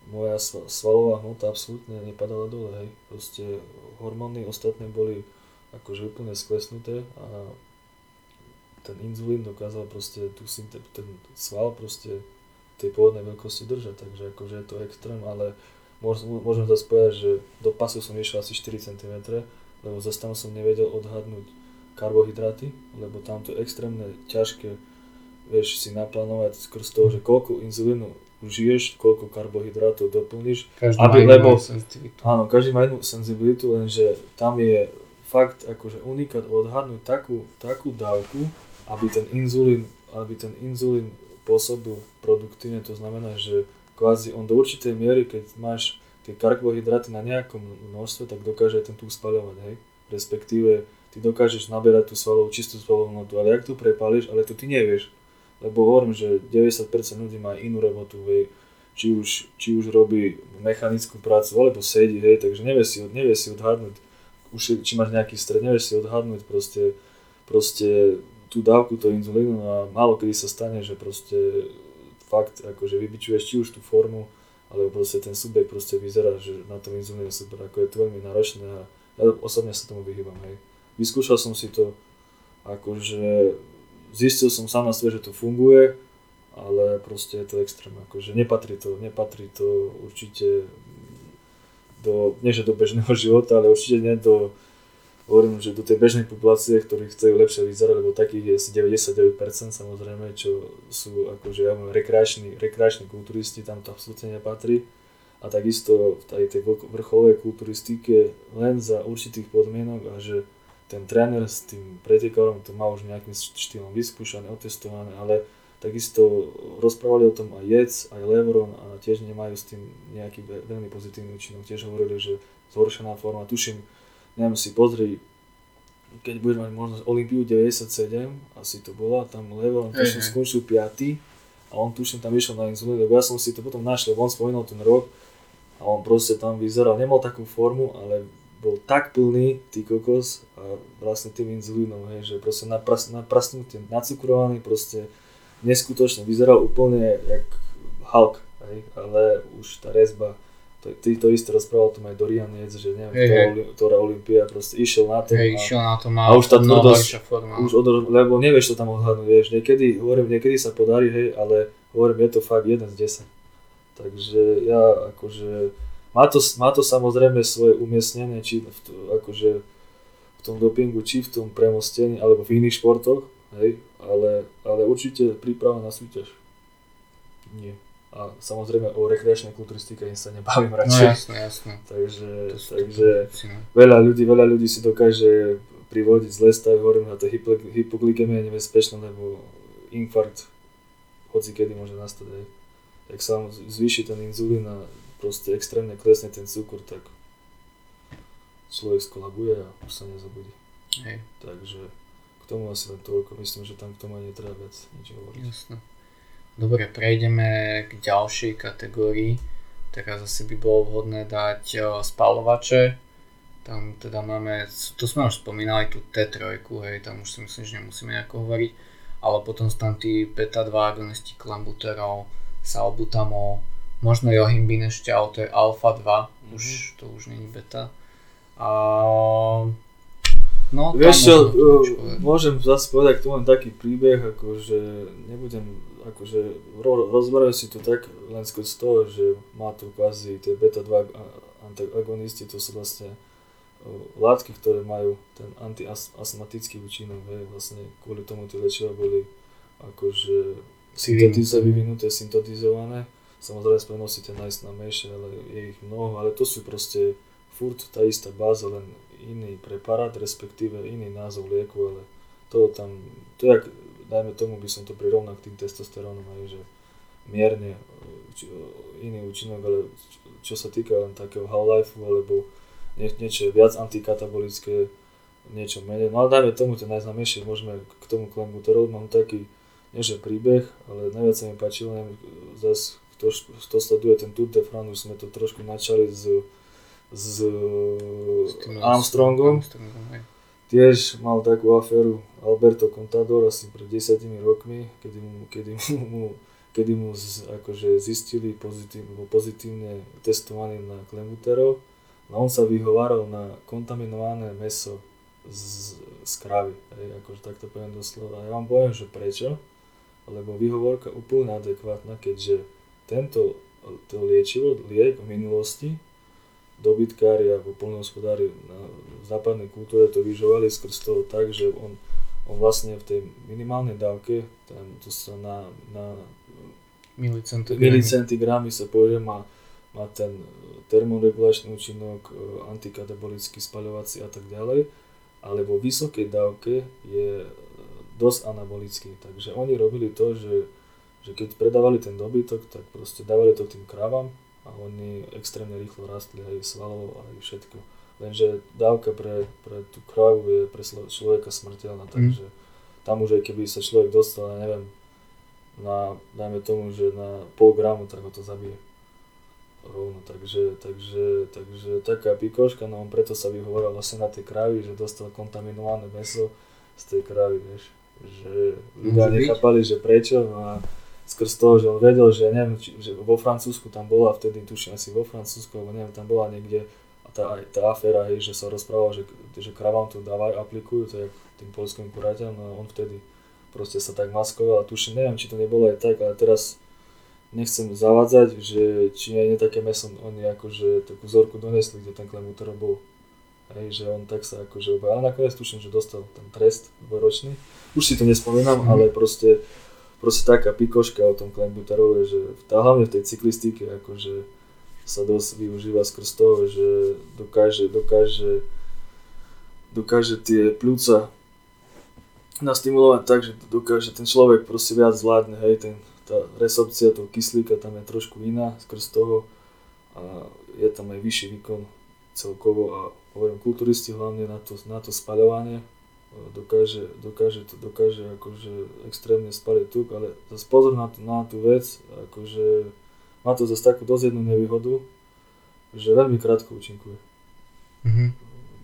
moja svalová hmota absolútne nepadala dole, hej, proste hormóny ostatné boli akože úplne sklesnuté a ten inzulín dokázal proste tu ten sval proste tej pôvodnej veľkosti držať, takže akože je to extrém, ale môžem zase povedať, že do pasu som išiel asi 4 cm, lebo zase tam som nevedel odhadnúť karbohydráty, lebo tam to je extrémne ťažké, vieš si naplánovať skrz toho, že koľko inzulínu užiješ, koľko karbohydrátov doplníš. Každý aby, má lebo, senzibilitu. Áno, každý má jednu senzibilitu, lenže tam je fakt akože unikát odhadnúť takú, takú dávku, aby ten inzulín, aby ten inzulín pôsobil produktívne, to znamená, že kvázi on do určitej miery, keď máš tie karbohydráty na nejakom množstve, tak dokáže ten tuk spaľovať, hej. Respektíve ty dokážeš naberať tú svalovú, čistú svalovú hmotu, ale jak tu prepáliš, ale to ty nevieš. Lebo hovorím, že 90% ľudí má inú robotu, hej. Či už, či už robí mechanickú prácu, alebo sedí, hej, takže nevie si, nevie si odhadnúť, už či máš nejaký stred, nevieš si odhadnúť proste, proste tú dávku toho inzulínu a málo kedy sa stane, že proste fakt akože vybičuješ či už tú formu, alebo proste ten subjekt proste vyzerá, že na tom inzulíne super, ako je to veľmi náročné a ja osobne sa tomu vyhýbam, hej. Vyskúšal som si to, akože zistil som sám na svoje, že to funguje, ale proste je to extrém, akože nepatrí to, nepatrí to určite do, nie že do bežného života, ale určite nie do hovorím, že do tej bežnej populácie, ktorí chcú lepšie vyzerať, lebo takých je asi 99% samozrejme, čo sú akože ja rekreační, rekreační kulturisti, tam to absolútne nepatrí. A takisto v tej, tej vrcholovej kulturistike len za určitých podmienok a že ten tréner s tým pretekárom to má už nejakým štýlom vyskúšané, otestované, ale takisto rozprávali o tom aj Jec, aj Levron a tiež nemajú s tým nejaký veľmi pozitívny účinok. Tiež hovorili, že zhoršená forma, tuším, neviem si pozri, keď budeš mať možnosť Olympiu 97, asi to bola, tam Levo, on tuším skončil 5. a on tuším tam išiel na inzulín, lebo ja som si to potom našiel, on spomínal ten rok a on proste tam vyzeral, nemal takú formu, ale bol tak plný, ty kokos, a vlastne tým inzulínom, hej, že proste napras, naprasnutý, nacukrovaný, proste neskutočne, vyzeral úplne jak Hulk, hej, ale už tá rezba, to, ty to isté rozprával tom aj Dorian Jec, že neviem, hey, ktorá, hey. ktorá Olympia proste išiel na to. Hey, a, išiel na to, má a už tá tvrdosť, už od, lebo nevieš to tam odhadnúť, vieš, niekedy, hovorím, niekedy sa podarí, hej, ale hovorím, je to fakt 1 z 10. Takže ja akože, má to, má to samozrejme svoje umiestnenie, či v akože v tom dopingu, či v tom premostení, alebo v iných športoch, hej, ale, ale určite príprava na súťaž. Nie a samozrejme o rekreačnej kulturistike sa nebavím radšej. No jasné, jasné. takže, takže veľa ľudí, veľa ľudí si dokáže privodiť zle stav, hovorím na to hypoglykémia je nebezpečná, lebo infarkt hoci kedy môže nastať. Aj. Tak sa zvýši ten inzulín a proste extrémne klesne ten cukor, tak človek skolabuje a už sa nezabudí. Hej. Takže k tomu asi len toľko. Myslím, že tam k tomu ani netreba viac nič hovoriť. Jasné. Dobre, prejdeme k ďalšej kategórii. Teraz asi by bolo vhodné dať spalovače. Tam teda máme, tu sme už spomínali tú T3, hej, tam už si myslím, že nemusíme nejako hovoriť. Ale potom sú tam tí beta-2 agonisti klambuterol, salbutamol, možno johimbin ešte, ale to je alfa 2, mm-hmm. už, to už není beta. A No, Vieš čo, uh, môžem zase povedať tomu len taký príbeh, akože nebudem, akože ro, rozberajú si to tak len skôr z toho, že má tu kvázi tie beta-2 antagonisti, to sú vlastne látky, ktoré majú ten antiastmatický účinok, hej, vlastne kvôli tomu tie liečiva boli akože syntetize, vyvinuté, syntetizované. Samozrejme spomenul si tie najznámejšie, ale je ich mnoho, ale to sú proste furt tá istá báza, len iný preparát, respektíve iný názov lieku, ale to tam, to jak, dajme tomu, by som to prirovnal k tým testosterónom, aj, že mierne či, iný účinok, ale čo sa týka len takého half-life, alebo nie, niečo viac antikatabolické, niečo menej. No ale dajme tomu tie najznámejšie, môžeme k tomu klenbuterol, mám taký, nie že príbeh, ale najviac sa mi páčilo, neviem, zase kto, kto sleduje ten Tour de France, sme to trošku načali z s, s Armstrongom. Armstrongom Tiež mal takú aféru Alberto Contador asi pred 10 rokmi, kedy mu, kedy mu, kedy mu z, akože zistili pozitív, pozitívne testovaný na klembuterov. No on sa vyhováral na kontaminované meso z, z kravy, hej, akože takto poviem doslova. A ja vám poviem, že prečo, lebo výhovorka úplne adekvátna, keďže tento to liečivo, liek v minulosti dobytkári alebo polnohospodári na západnej kultúre to vyžovali skrz toho tak, že on, on vlastne v tej minimálnej dávke, tam to sa na, na milicentigramy sa povie, má, má ten termoregulačný účinok, e, antikatabolický, spaľovací a tak ďalej, ale vo vysokej dávke je dosť anabolický. Takže oni robili to, že, že keď predávali ten dobytok, tak proste dávali to tým kravám a oni extrémne rýchlo rastli aj svalovo, aj všetko. Lenže dávka pre, pre tú kravu je pre človeka smrteľná, mm. takže tam už aj keby sa človek dostal, ja neviem, na, dajme tomu, že na pol gramu, tak ho to zabije. Rovno, takže, takže, takže taká pikoška, no on preto sa vyhovoril vlastne na tie kravy, že dostal kontaminované meso z tej kravy, vieš, že ľudia nechápali, že prečo, no a skrz toho, že on vedel, že neviem, či, že vo Francúzsku tam bola, vtedy tuším asi vo Francúzsku, alebo neviem, tam bola niekde tá, aj tá aféra, hej, že sa rozprával, že, že kravám to dávajú, aplikujú, to je tým polským kuraťam, no a on vtedy proste sa tak maskoval a tuším, neviem, či to nebolo aj tak, ale teraz nechcem zavádzať, že či nie také meso, oni akože takú vzorku donesli, kde ten klemuter bol. Hej, že on tak sa akože obal. Ale nakoniec tuším, že dostal ten trest dvoročný. Už si to nespomínam, mm. ale proste proste taká pikoška o tom klembuterole, že tá, hlavne v tej cyklistike akože sa dosť využíva skrz toho, že dokáže, dokáže, dokáže tie pľúca nastimulovať tak, že dokáže ten človek proste viac zvládne, hej, ten, tá resorpcia toho kyslíka tam je trošku iná skrz toho a je tam aj vyšší výkon celkovo a hovorím kulturisti hlavne na to, na to spaľovanie, dokáže, dokáže, to, dokáže akože extrémne spaliť tuk, ale zase pozor na, na tú vec, akože má to zase takú dosť jednu nevýhodu, že veľmi krátko účinkuje. Mm-hmm.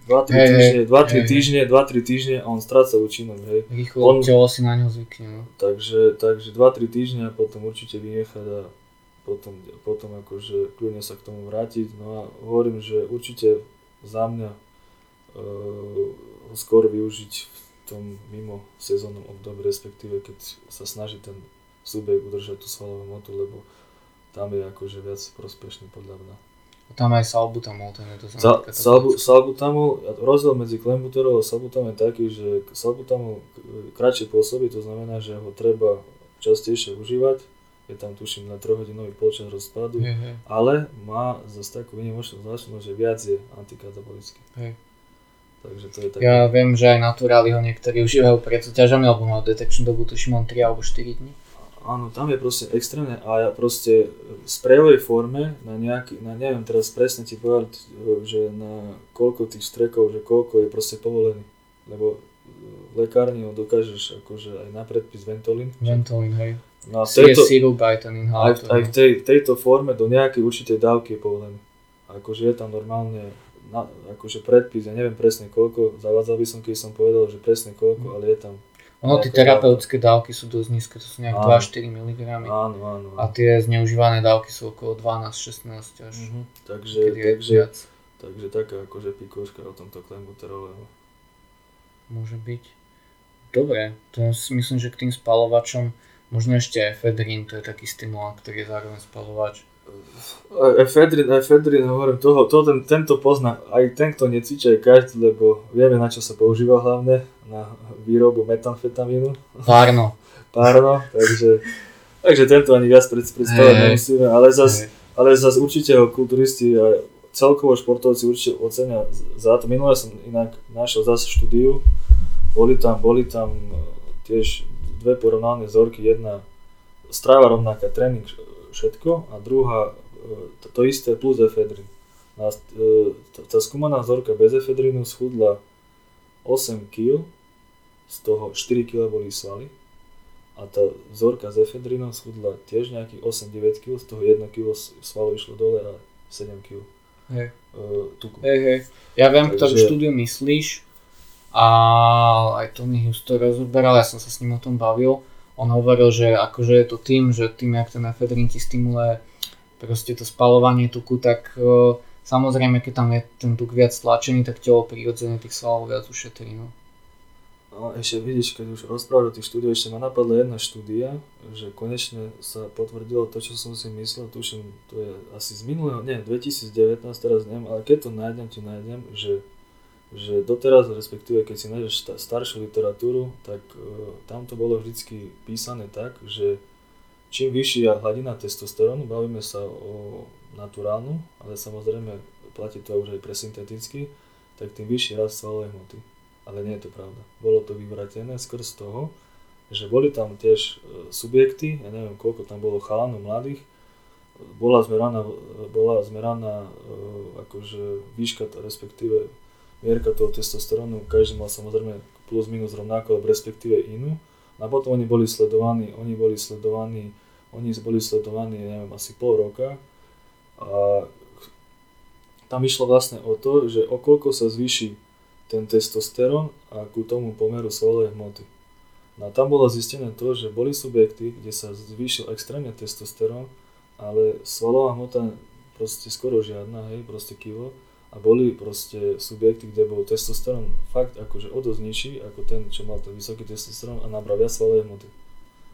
2-3 hey, týždne, 2-3 hey, týždne, 2-3 týždne a on stráca účinok, hej. Rýchlo on, telo si na ňo zvykne, no. Takže, takže 2-3 týždne a potom určite vynechať a potom, potom akože kľudne sa k tomu vrátiť. No a hovorím, že určite za mňa uh, skôr využiť v tom mimo sezónnom období, respektíve keď sa snaží ten súbeh udržať tú svalovú motu, lebo tam je akože viac prospešný podľa mňa. A tam aj salbutamol, ten je to Sa, salbu, salbutamol, rozdiel medzi klembuterol a salbutamol je taký, že salbutamol kratšie pôsobí, to znamená, že ho treba častejšie užívať, je tam tuším na 3 hodinový polčas rozpadu, je, je. ale má zase takú vynimočnú zvláštnosť, že viac je antikatabolický. Hej. Takže to je také... Ja viem, že aj naturáli ho niektorí užívajú pred súťažami, alebo mal detekčnú dobu, tuším on 3 alebo 4 dní. Áno, tam je proste extrémne a ja proste v sprejovej forme na nejaký, na neviem teraz presne ti povedať, že na koľko tých strekov, že koľko je proste povolený. Lebo v lekárni ho dokážeš akože aj na predpis Ventolin. Ventolin, hej. No sirup aj aj, v tej, tejto forme do nejakej určitej dávky je povolený. Akože je tam normálne na, akože predpis, ja neviem presne koľko, zavádzal by som, keď som povedal, že presne koľko, ale je tam. Ono, tie terapeutické dávky sú dosť nízke, to sú nejak Áno. 2-4 mg. Áno, áno. A tie zneužívané dávky sú okolo 12-16 až. Mhm. Takže, takže, viac. takže taká akože pikoška o tomto klembuterole. no. Môže byť. Dobre, to myslím, že k tým spalovačom možno ešte efedrín, to je taký stimulant, ktorý je zároveň spalovač. Efedrin, efedrin, hovorím, toho, to ten, tento pozná, aj ten, kto necvičí, aj každý, lebo vieme, na čo sa používa hlavne, na výrobu metamfetamínu, Párno. párno, takže, takže tento ani viac pred- predstavovať Hej. nemusíme, ale zas, Hej. ale zas určite ho kulturisti a celkovo športovci určite ocenia za to. Minule som inak našiel zase štúdiu, boli tam, boli tam e, tiež dve porovnané vzorky, jedna strava rovnaká, tréning všetko a druhá e, to, to isté plus efedrin. A, e, tá, skúmaná vzorka bez efedrinu schudla 8 kg, z toho 4 kg boli svaly a tá vzorka s efedrinom schudla tiež nejakých 8-9 kg, z toho 1 kg svalov išlo dole a 7 kg e, tuku. Hej, hej. Ja viem, Takže- ktorú štúdiu myslíš a aj Tony Hughes to rozoberal, ja som sa s ním o tom bavil. On hovoril, že akože je to tým, že tým, jak ten efedrín ti stimuluje proste to spalovanie tuku, tak e, samozrejme, keď tam je ten tuk viac stlačený, tak telo prirodzene tých svalov viac ušetrí. No. No ešte vidíš, keď už rozprávali o tých štúdiách, ešte ma napadla jedna štúdia, že konečne sa potvrdilo to, čo som si myslel, tuším, to je asi z minulého, nie, 2019, teraz neviem, ale keď to nájdem, ti nájdem, že, že doteraz, respektíve keď si nájdeš sta- staršiu literatúru, tak e, tam to bolo vždycky písané tak, že čím vyššia hladina testosterónu, bavíme sa o naturálnu, ale samozrejme platí to už aj pre syntetický, tak tým vyšší rast svalovej hmoty ale nie je to pravda. Bolo to vyvratené skrz toho, že boli tam tiež e, subjekty, ja neviem koľko tam bolo chalanov mladých, bola zmeraná, bola zmeraná e, akože výška, respektíve mierka toho testosterónu, každý mal samozrejme plus minus rovnako, alebo respektíve inú. A potom oni boli sledovaní, oni boli sledovaní, oni boli sledovaní, neviem, asi pol roka a tam išlo vlastne o to, že o koľko sa zvýši ten testosterón a ku tomu pomeru svalovej hmoty. No a tam bolo zistené to, že boli subjekty, kde sa zvýšil extrémne testosterón, ale svalová hmota proste skoro žiadna, hej, proste kilo. A boli proste subjekty, kde bol testosterón fakt akože o dosť nižší ako ten, čo mal ten vysoký testosterón a nabral viac svalovej hmoty.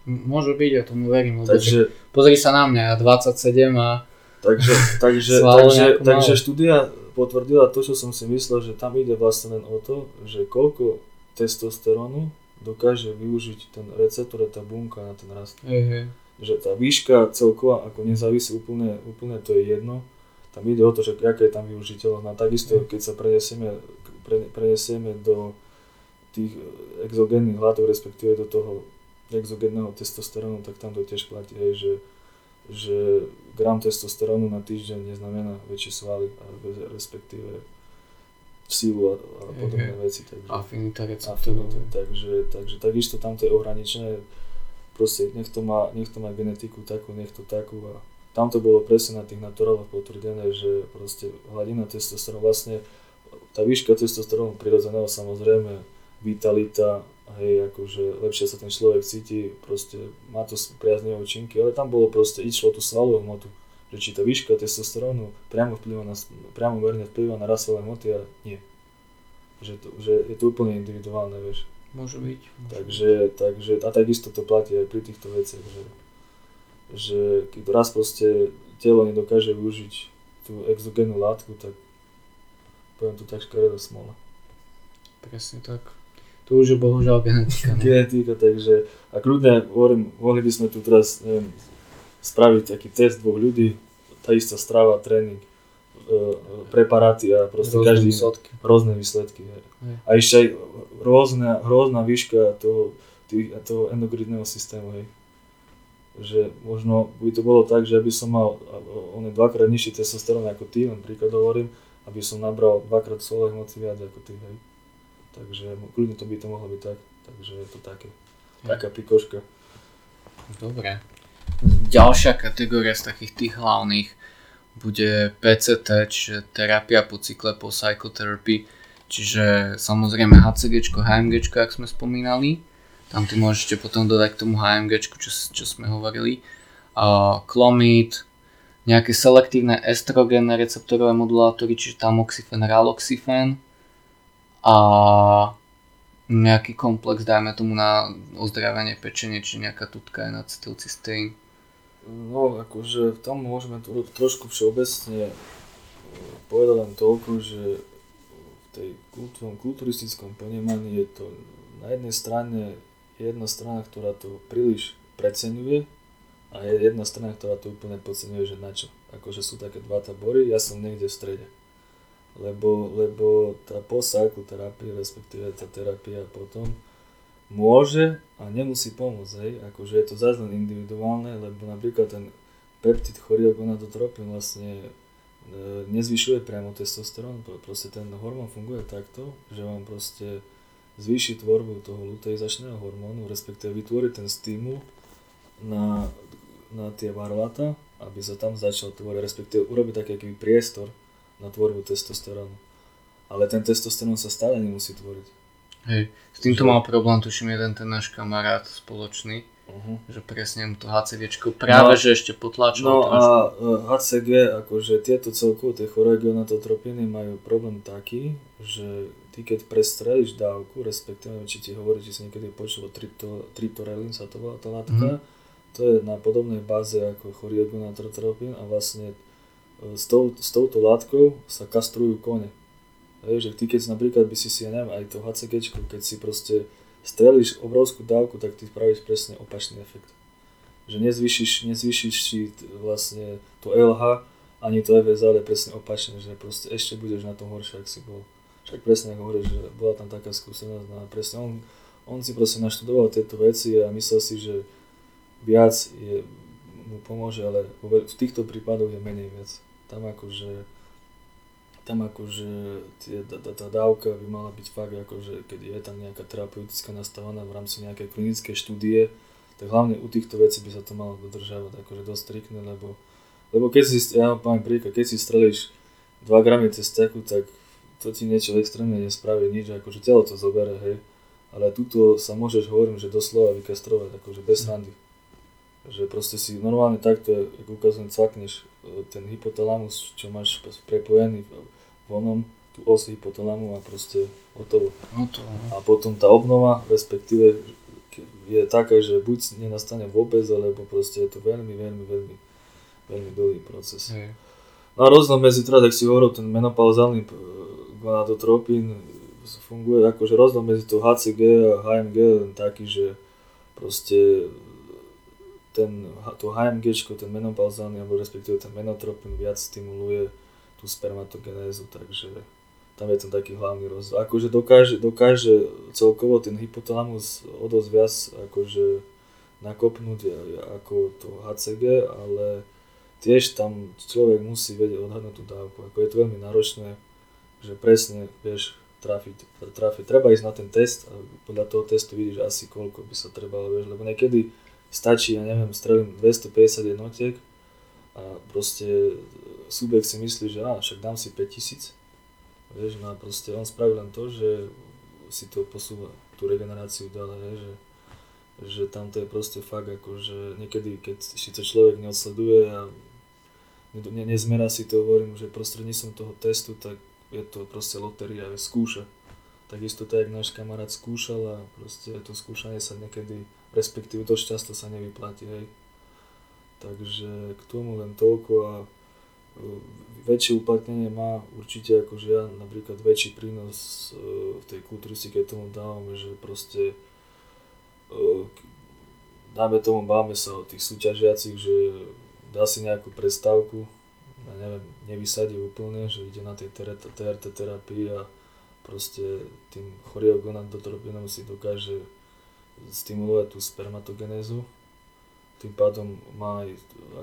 Môže byť, ja tomu verím, Takže, pozri sa na mňa, ja 27 a takže, takže, takže, takže štúdia potvrdila to, čo som si myslel, že tam ide vlastne len o to, že koľko testosterónu dokáže využiť ten receptor tá bunka na ten rast. hej. Že tá výška celková ako nezávisí úplne, úplne to je jedno. Tam ide o to, že aká je tam využiteľnosť. No a takisto, keď sa prenesieme, pre, prenesieme do tých exogénnych látok, respektíve do toho exogénneho testosterónu, tak tam to tiež platí, hej, že, že gram testosterónu na týždeň neznamená väčšie svaly, respektíve sílu a, a podobné Mhm. veci. Takže, Afinita receptorov. Takže, takže takisto tam to je ohraničené, proste nech to má, nech to má genetiku takú, nech to takú a tam to bolo presne na tých naturáloch potvrdené, že proste hladina testosterónu vlastne, tá výška testosterónu prirodzeného samozrejme, vitalita, hej, akože lepšie sa ten človek cíti, proste má to priaznivé účinky, ale tam bolo proste, išlo tú svalovú hmotu, že či tá výška testosterónu priamo vplyva na, priamo merne vplyva na svalovej hmoty a nie. Že, to, že je to úplne individuálne, vieš. Môže byť. môže Takže, takže a takisto to platí aj pri týchto veciach, že, že keď raz proste telo nedokáže využiť tú exogénnu látku, tak poviem to tak škaredo smola. Presne tak. Tu už je bohužiaľ genetika. no. Genetika, takže a kľudne hovorím, mohli by sme tu teraz neviem, spraviť taký test dvoch ľudí, tá istá strava, tréning, e, preparáty a proste Rôzne každý výsledky. rôzne výsledky. Hej. Hej. A ešte aj rôzna, rôzna výška toho, tých, toho endokrinného systému. Hej. Že možno by to bolo tak, že aby som mal on je dvakrát nižší testosterón ako ty, len príklad hovorím, aby som nabral dvakrát solových moci viac ako ty, hej. Takže kľudne to by to mohlo byť tak, takže je to také, taká pikoška. Dobre. Ďalšia kategória z takých tých hlavných bude PCT, čiže terapia po cykle po psychotherapy, čiže samozrejme HCG, HMG, ak sme spomínali. Tam ty môžete potom dodať k tomu HMG, čo, čo sme hovorili. Uh, Clomid, nejaké selektívne estrogénne receptorové modulátory, čiže tamoxifen, raloxifen a nejaký komplex, dajme tomu na ozdravenie pečenie, či nejaká tutka je na acetylcysteín. No, akože tam môžeme to trošku všeobecne e, povedať len toľko, že v tej kultúrom, kulturistickom ponímaní je to na jednej strane jedna strana, ktorá to príliš preceňuje a je jedna strana, ktorá to úplne podceňuje, že na čo. Akože sú také dva tabory, ja som niekde v strede lebo, lebo tá post-cycle terapia, respektíve tá terapia potom môže a nemusí pomôcť, hej, akože je to zase len individuálne, lebo napríklad ten peptid choriogonadotropin vlastne e, nezvyšuje priamo testosterón, proste ten hormón funguje takto, že vám proste zvýši tvorbu toho luteizačného hormónu, respektíve vytvorí ten stimul na, na tie varlata, aby sa tam začal tvoriť, respektíve urobiť taký aký priestor na tvorbu testosterónu. Ale ten testosterón sa stále nemusí tvoriť. Hej, s týmto že... mal problém, tuším, jeden ten náš kamarát spoločný, uh-huh. že presne to HCG práve, no, že ešte potlačil. No trošku. a HCG, e, akože tieto celkovo, tie choriogonatotropiny majú problém taký, že ty keď prestrelíš dávku, respektíve či ti hovorí, či si niekedy počul o triptorelin sa to volá tá látka, uh-huh. to je na podobnej báze ako choriogonatotropín a vlastne s, tou, s touto látkou sa kastrujú kone. Hej, že ty keď napríklad by si si, ja neviem, aj to HCG, keď si proste strelíš obrovskú dávku, tak ty spravíš presne opačný efekt. Že nezvyšíš, nezvyšíš si vlastne to LH, ani to FS, ale presne opačne, že proste ešte budeš na tom horšie, ak si bol. Však presne ako hovoríš, že bola tam taká skúsenosť, no presne on, on si proste naštudoval tieto veci a myslel si, že viac je, mu pomôže, ale v týchto prípadoch je menej viac tam akože tam akože tie, tá, tá, dávka by mala byť fakt akože, keď je tam nejaká terapeutická nastavená v rámci nejakej klinickej štúdie, tak hlavne u týchto vecí by sa to malo dodržávať akože dosť striktne, lebo, lebo keď si, ja poviem príklad, keď si strelíš 2 gramy cesteku, tak to ti niečo extrémne nespraví nič, akože telo to zobere, hej, ale tuto sa môžeš, hovorím, že doslova vykastrovať, akože bez randy. Mm že proste si normálne takto, ako ukazujem, cvakneš e, ten hypotalamus, čo máš prepojený v onom, tú os hypotalamu a proste hotovo. hotovo. A potom tá obnova, respektíve je taká, že buď nenastane vôbec, alebo proste je to veľmi, veľmi, veľmi, veľmi dlhý proces. Hej. No a rozdiel medzi, teda, tak si hovoril, ten menopauzálny e, gonadotropín funguje akože rozdiel medzi to HCG a HMG len taký, že proste ten, to HMG, ten menopauzálny, alebo respektíve ten menotropin viac stimuluje tú spermatogenézu, takže tam je ten taký hlavný rozdiel. Akože dokáže, dokáže celkovo ten hypotalamus o dosť viac akože nakopnúť ako to HCG, ale tiež tam človek musí vedieť odhadnúť tú dávku. Ako je to veľmi náročné, že presne vieš trafiť, trafiť. Treba ísť na ten test a podľa toho testu vidíš asi koľko by sa trebalo, vieš, lebo niekedy stačí, ja neviem, strelím 250 jednotiek a proste subjekt si myslí, že á, však dám si 5000. Vieš, no a proste on spraví len to, že si to posúva, tú regeneráciu ďalej, vieš, že, že tam to je proste fakt ako, že niekedy, keď si to človek neodsleduje a ne, nezmera si to, hovorím, že prostredníctvom toho testu, tak je to proste lotéria, skúša. Takisto tak, náš kamarát skúšal a proste to skúšanie sa niekedy respektíve dosť často sa nevyplatí, hej. Takže k tomu len toľko a e, väčšie uplatnenie má určite akože ja napríklad väčší prínos e, v tej kulturistike tomu dávam, že proste e, dáme tomu, báme sa o tých súťažiacich, že dá si nejakú prestávku, ja neviem, nevysadí úplne, že ide na tej TRT terapii a proste tým choriogonadotropinom si dokáže stimulovať tú spermatogenézu tým pádom má aj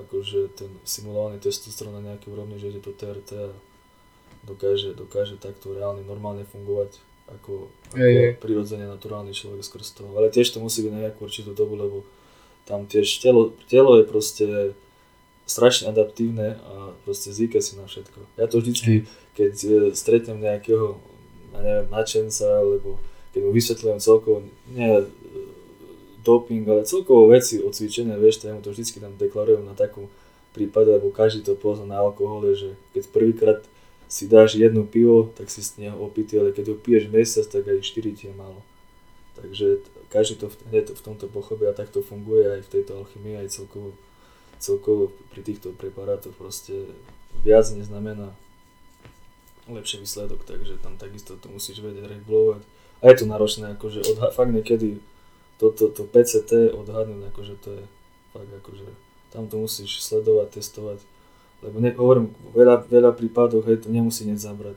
akože ten simulovaný testosterón na nejaký úrovni, že ide to TRT a dokáže, dokáže takto reálne normálne fungovať ako, ako Je, je. prirodzene naturálny človek skrz toho. Ale tiež to musí byť na nejakú určitú dobu, lebo tam tiež telo, telo je proste strašne adaptívne a proste zvyka si na všetko. Ja to vždycky, keď e, stretnem nejakého, ja neviem, načenca, alebo keď mu vysvetľujem celkovo, nie e, doping, ale celkovo veci o cvičenia, vieš, to ja mu to vždycky tam deklarujem na takú prípade, lebo každý to pozná na alkohole, že keď prvýkrát si dáš jedno pivo, tak si z neho opitý, ale keď ho piješ mesiac, tak aj 4 ti je málo. Takže každý to v, v tomto pochopí a takto funguje aj v tejto alchymii, aj celkovo, celkovo pri týchto preparátoch proste viac neznamená lepší výsledok, takže tam takisto to musíš vedieť regulovať. A je to náročné, akože odha- fakt niekedy toto to, to PCT odhadnúť, akože to je fakt akože tam to musíš sledovať, testovať, lebo ne, hovorím, veľa, veľa prípadov, hej, to nemusí nič zabrať.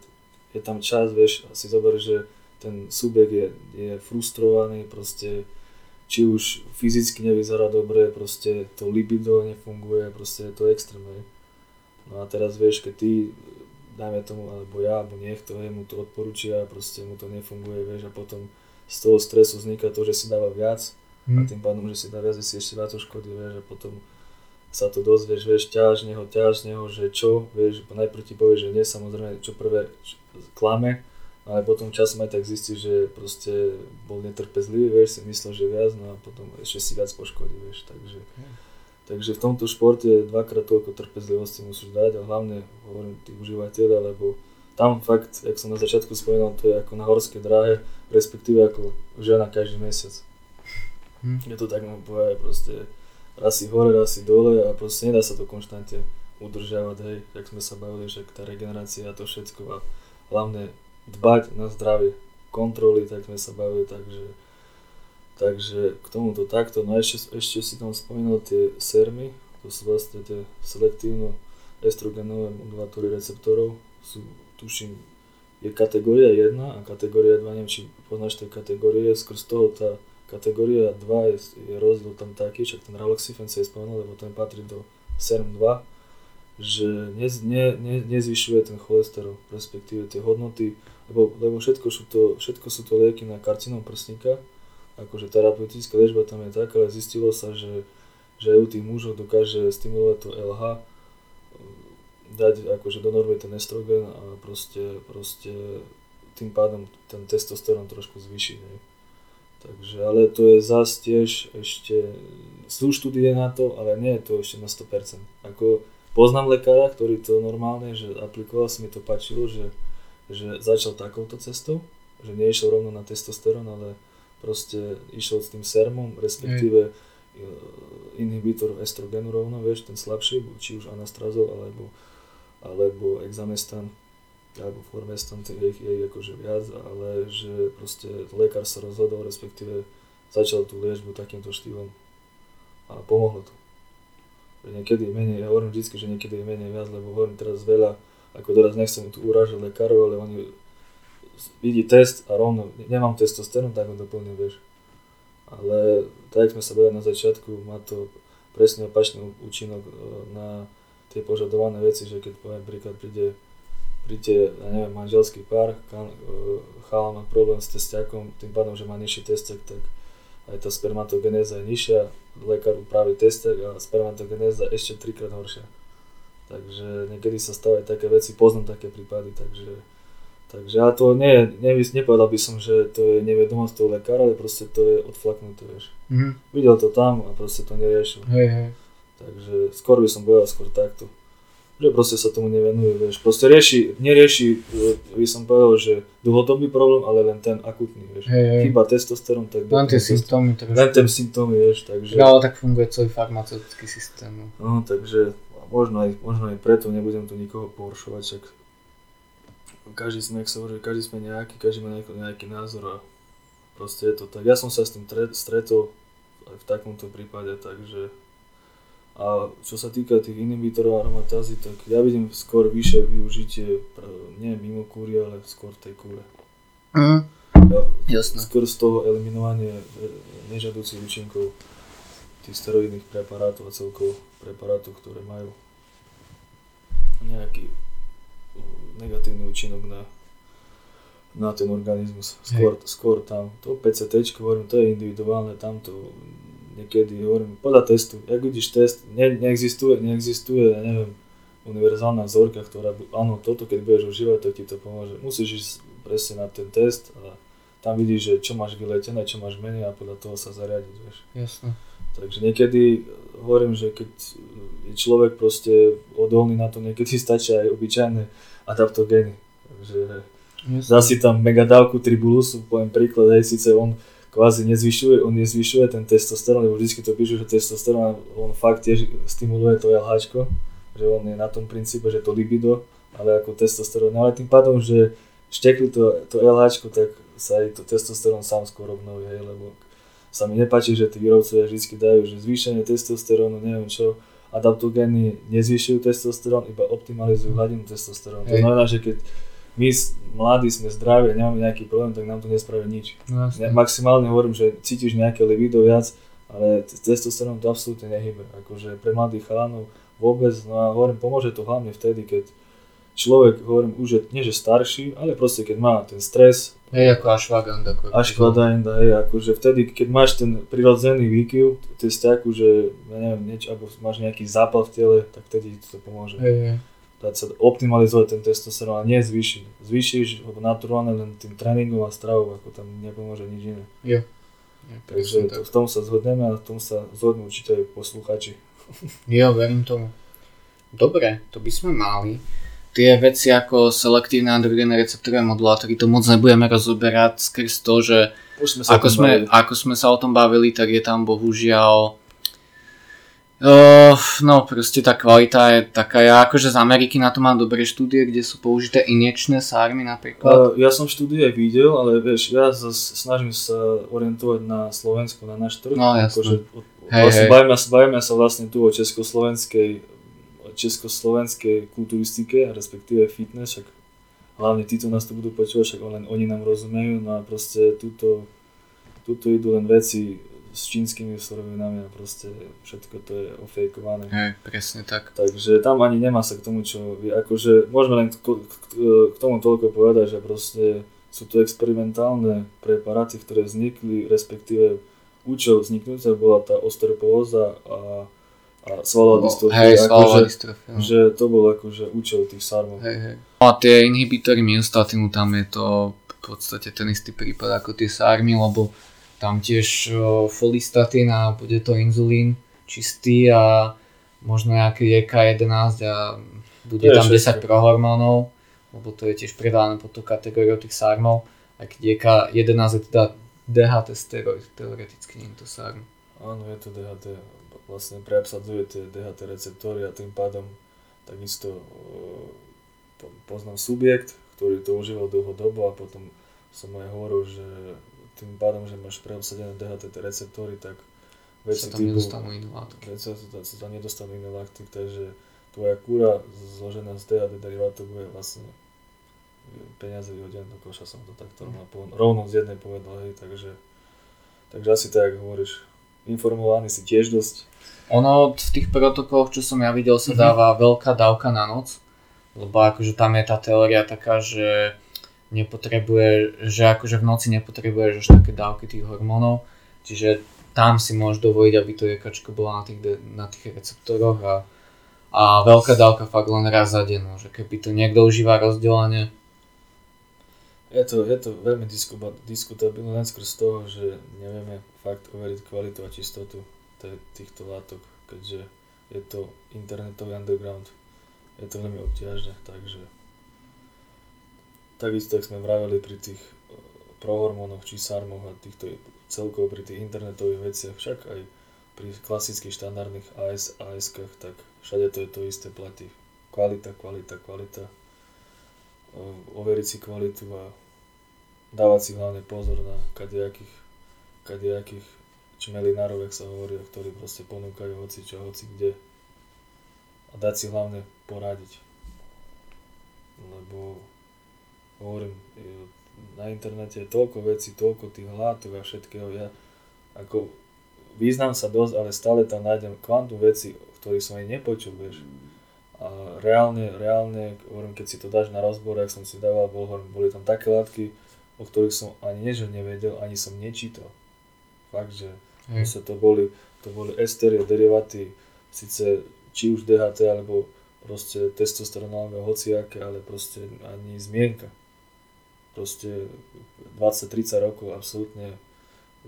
Je tam čas, vieš, a si zober, že ten subjekt je, je frustrovaný, proste či už fyzicky nevyzerá dobre, proste to libido nefunguje, proste je to extrém, hej. No a teraz vieš, keď ty, dajme tomu, alebo ja, alebo niekto, hej, mu to odporúčia, proste mu to nefunguje, vieš, a potom z toho stresu vzniká to, že si dáva viac, a Hm. tým pádom, že si dá viac, si ešte viac škody, vieš, a potom sa to dozvieš, vieš, ťaž z neho, ťaž z neho, že čo, vieš, najprv ti povie, že nie, samozrejme, čo prvé klame, ale potom časom aj tak zistí, že proste bol netrpezlivý, vieš, si myslel, že viac, no a potom ešte si viac poškodí, vieš, takže, takže v tomto športe dvakrát toľko trpezlivosti musíš dať a hlavne, hovorím, tí užívateľia, lebo tam fakt, jak som na začiatku spomenul, to je ako na horskej dráhe, respektíve ako žena každý mesiac. Hm. Je to tak, no povedať, proste raz si hore, raz si dole a proste nedá sa to konštantne udržiavať, hej, jak sme sa bavili, že tá regenerácia a to všetko a hlavne dbať na zdravie, kontroly, tak sme sa bavili, takže takže k tomuto takto, no ešte, ešte si tam spomínal tie sermy, to sú vlastne tie selektívno estrogenové modulátory receptorov, sú, tuším, je kategória 1 a kategória 2, neviem, či poznáš tie kategórie, skrz toho tá kategória 2 je, je rozdiel tam taký, však ten Raloxifen sa je spomenul, lebo ten patrí do SERM 2, že ne, ne, ne, nezvyšuje ten cholesterol, respektíve tie hodnoty, lebo, lebo všetko, sú to, všetko sú to lieky na karcinom prsníka, akože terapeutická liečba tam je taká, ale zistilo sa, že, že aj u tých mužov dokáže stimulovať to LH, dať akože do normy ten estrogen a proste, proste tým pádom ten testosterón trošku zvýšiť. Hej. Takže, ale to je zás tiež ešte, sú štúdie na to, ale nie je to ešte na 100%. Ako poznám lekára, ktorý to normálne, že aplikoval, sa mi to páčilo, že, že začal takouto cestou, že neišiel rovno na testosterón, ale proste išiel s tým sermom, respektíve e, inhibitor estrogenu rovno, vieš, ten slabší, či už anastrazol, alebo, alebo examestan, alebo formestan, je ich akože viac, ale že proste lekár sa rozhodol, respektíve začal tú liečbu takýmto štýlom a pomohlo to. Niekedy je menej, ja hovorím vždy, že niekedy je menej viac, lebo hovorím teraz veľa, ako teraz nechcem tu urážať lekárov, ale oni vidí test a rovno, nemám testosterón, tak ho doplním, vieš. Ale tak, sme sa bavili na začiatku, má to presne opačný účinok e, na tie požadované veci, že keď poviem príklad príde príde, ja neviem, manželský pár, e, chala má problém s testiakom, tým pádom, že má nižší testiak, tak aj tá spermatogenéza je nižšia, lekár upraví testiak a spermatogenéza ešte trikrát horšia. Takže niekedy sa stávajú také veci, poznám také prípady, takže, takže ale to nie, nie, nepovedal by som, že to je nevedomosť toho lekára, ale proste to je odflaknuté, vieš. Mhm. Videl to tam a proste to neriešil. Hej, hej. Takže skôr by som povedal skôr takto. Že proste sa tomu nevenuje, vieš. Proste rieši, nerieši, e, by som povedal, že dlhodobý problém, ale len ten akutný, vieš. Hej, hej. Chyba testosterón, tak... Len tie symptómy Len trošku. ten symptómy, vieš, takže... Ale tak funguje celý farmaceutický systém. no. No, takže možno aj, možno aj preto nebudem tu nikoho pohoršovať, však každý sme, jak sa hovorí, každý sme nejaký, každý má nejaký, nejaký názor a proste je to tak. Ja som sa s tým tre- stretol aj v takomto prípade, takže a čo sa týka tých inhibitorov aromatázy, tak ja vidím skôr vyššie využitie nie mimo kúry, ale skôr tej kúre. Ja, Jasné. Skôr z toho eliminovanie e, nežiaducich účinkov tých steroidných preparátov a celkovo preparátov, ktoré majú nejaký negatívny účinok na, na ten organizmus. Skôr, skôr tam, to PCT, hovorím, to je individuálne, tam to niekedy hovorím, podľa testu, jak vidíš test, ne, neexistuje, neexistuje, neviem, univerzálna vzorka, ktorá, áno, toto keď budeš užívať, to ti to pomôže. Musíš ísť presne na ten test a tam vidíš, že čo máš vyletené, čo máš menej a podľa toho sa zariadiť, vieš. Jasne. Takže niekedy hovorím, že keď je človek proste odolný na to, niekedy stačia aj obyčajné adaptogény. Takže dá si tam megadávku tribulusu, poviem príklad, hej, síce on kvázi nezvyšuje, on nezvyšuje ten testosterón, lebo vždy to píšu, že testosterón, on fakt tiež stimuluje to LH, že on je na tom princípe, že to libido, ale ako testosterón. No ale tým pádom, že štekli to, to LH, tak sa aj to testosterón sám skôr obnoví, hej, lebo sa mi nepáči, že tí výrobcovia vždy dajú, že zvýšenie testosterónu, neviem čo, adaptogény nezvyšujú testosterón, iba optimalizujú hladinu testosterónu. To znamená, že keď my mladí sme zdraví a nemáme nejaký problém, tak nám to nespraví nič. No, ja, maximálne hovorím, že cítiš nejaké libido viac, ale testosterón to absolútne nehybe. Akože pre mladých chalanov vôbec, no a hovorím, pomôže to hlavne vtedy, keď človek, hovorím, už je, nie že starší, ale proste keď má ten stres. Hej, ako ashwagandha. Ashwagandha, hej, akože vtedy, keď máš ten prirodzený výkyv, je vzťahu, že, ja neviem, niečo, alebo máš nejaký zápal v tele, tak vtedy ti to pomôže. Hej, hej dať sa optimalizovať ten testosterón a nie zvýšiť. Zvýšiš ho naturálne len tým tréningom a stravou, ako tam nepomôže nič iné. Jo. Ja, Takže to, v tom sa zhodneme a v tom sa zhodnú určite aj posluchači. Jo, verím tomu. Dobre, to by sme mali. Tie veci ako selektívne androgénne receptorové modulátory, to moc nebudeme rozoberať skrz to, že sme ako, sme, ako sme sa o tom bavili, tak je tam bohužiaľ Uh, no proste tá kvalita je taká, ja akože z Ameriky na to mám dobré štúdie, kde sú použité injekčné sármy napríklad. Uh, ja som štúdie videl, ale vieš, ja zase snažím sa orientovať na Slovensku, na náš trh. No jasne. Akože, hej, vlastne hej. Bavíme, bavíme sa vlastne tu o československej, československej kulturistike, respektíve fitness, však hlavne títo nás to budú počúvať, však len oni nám rozumejú, no a proste túto, túto idú len veci s čínskymi surovinami a proste všetko to je ofejkované. Hej, presne tak. Takže tam ani nemá sa k tomu, čo akože môžeme len k, tomu toľko povedať, že proste sú to experimentálne preparáty, ktoré vznikli, respektíve účel vzniknutia bola tá osteopóza a, a svalová dystrofia. Hej, svalová akože, dystrofia. Že to bol akože účel tých sarmov. Hej, hej. No a tie inhibitory myostatinu, tam je to v podstate ten istý prípad ako tie sarmy, lebo tam tiež folistatin a bude to inzulín čistý a možno nejaký JK11 a bude tam 10 prohormónov, lebo to je tiež predávané pod tú kategóriu tých SARMov. A keď JK11 je teda DHT steroid, teoreticky nie je to SARM. Áno, je to DHT, vlastne preabsadzuje tie DHT receptory a tým pádom takisto poznám subjekt, ktorý to užíval dlhodobo a potom som aj hovoril, že tým pádom, že máš preobsadené DHT receptory, tak veci sa tam typu, nedostanú iné látky. Veci sa tam nedostanú iné látky, takže tvoja kúra zložená z DHT derivátov bude vlastne peniaze vyhodené do koša, som to takto mm. rovno z jednej povedal, hej, takže, takže asi tak, ako hovoríš, informovaný si tiež dosť. Ono v tých protokoloch, čo som ja videl, sa mhm. dáva mm-hmm. veľká dávka na noc, lebo akože tam je tá teória taká, že nepotrebuje, že akože v noci nepotrebuješ až také dávky tých hormónov, čiže tam si môžeš dovoliť, aby to jekačko bola na tých, na tých receptoroch a, a veľká dávka fakt len raz za deň, no, že keby to niekto užíva rozdelenie. Je to, je to veľmi diskutabilné len skrz toho, že nevieme fakt overiť kvalitu a čistotu týchto látok, keďže je to internetový underground. Je to veľmi obťažné, takže Takisto, ak sme vraveli pri tých e, prohormónoch či sarmoch a týchto celkovo pri tých internetových veciach, však aj pri klasických štandardných AS, AS tak všade to je to isté platí. Kvalita, kvalita, kvalita. Overiť si kvalitu a dávať si hlavne pozor na kadejakých, kadejakých čmelinárov, jak sa hovorí, ktorí proste ponúkajú hoci čo, hoci kde. A dať si hlavne poradiť. Lebo hovorím, na internete je toľko vecí, toľko tých látok a všetkého. Ja ako význam sa dosť, ale stále tam nájdem kvantum veci, ktorých som ani nepočul, vieš. A reálne, reálne, hovorím, keď si to dáš na rozbor, ak som si dával, bol, hovorím, boli tam také látky, o ktorých som ani nie, že nevedel, ani som nečítal. Fakt, že hmm. to boli, to boli esterie, derivaty, síce či už DHT, alebo proste testosteronálne hociaké, ale proste ani zmienka. Proste 20-30 rokov absolútne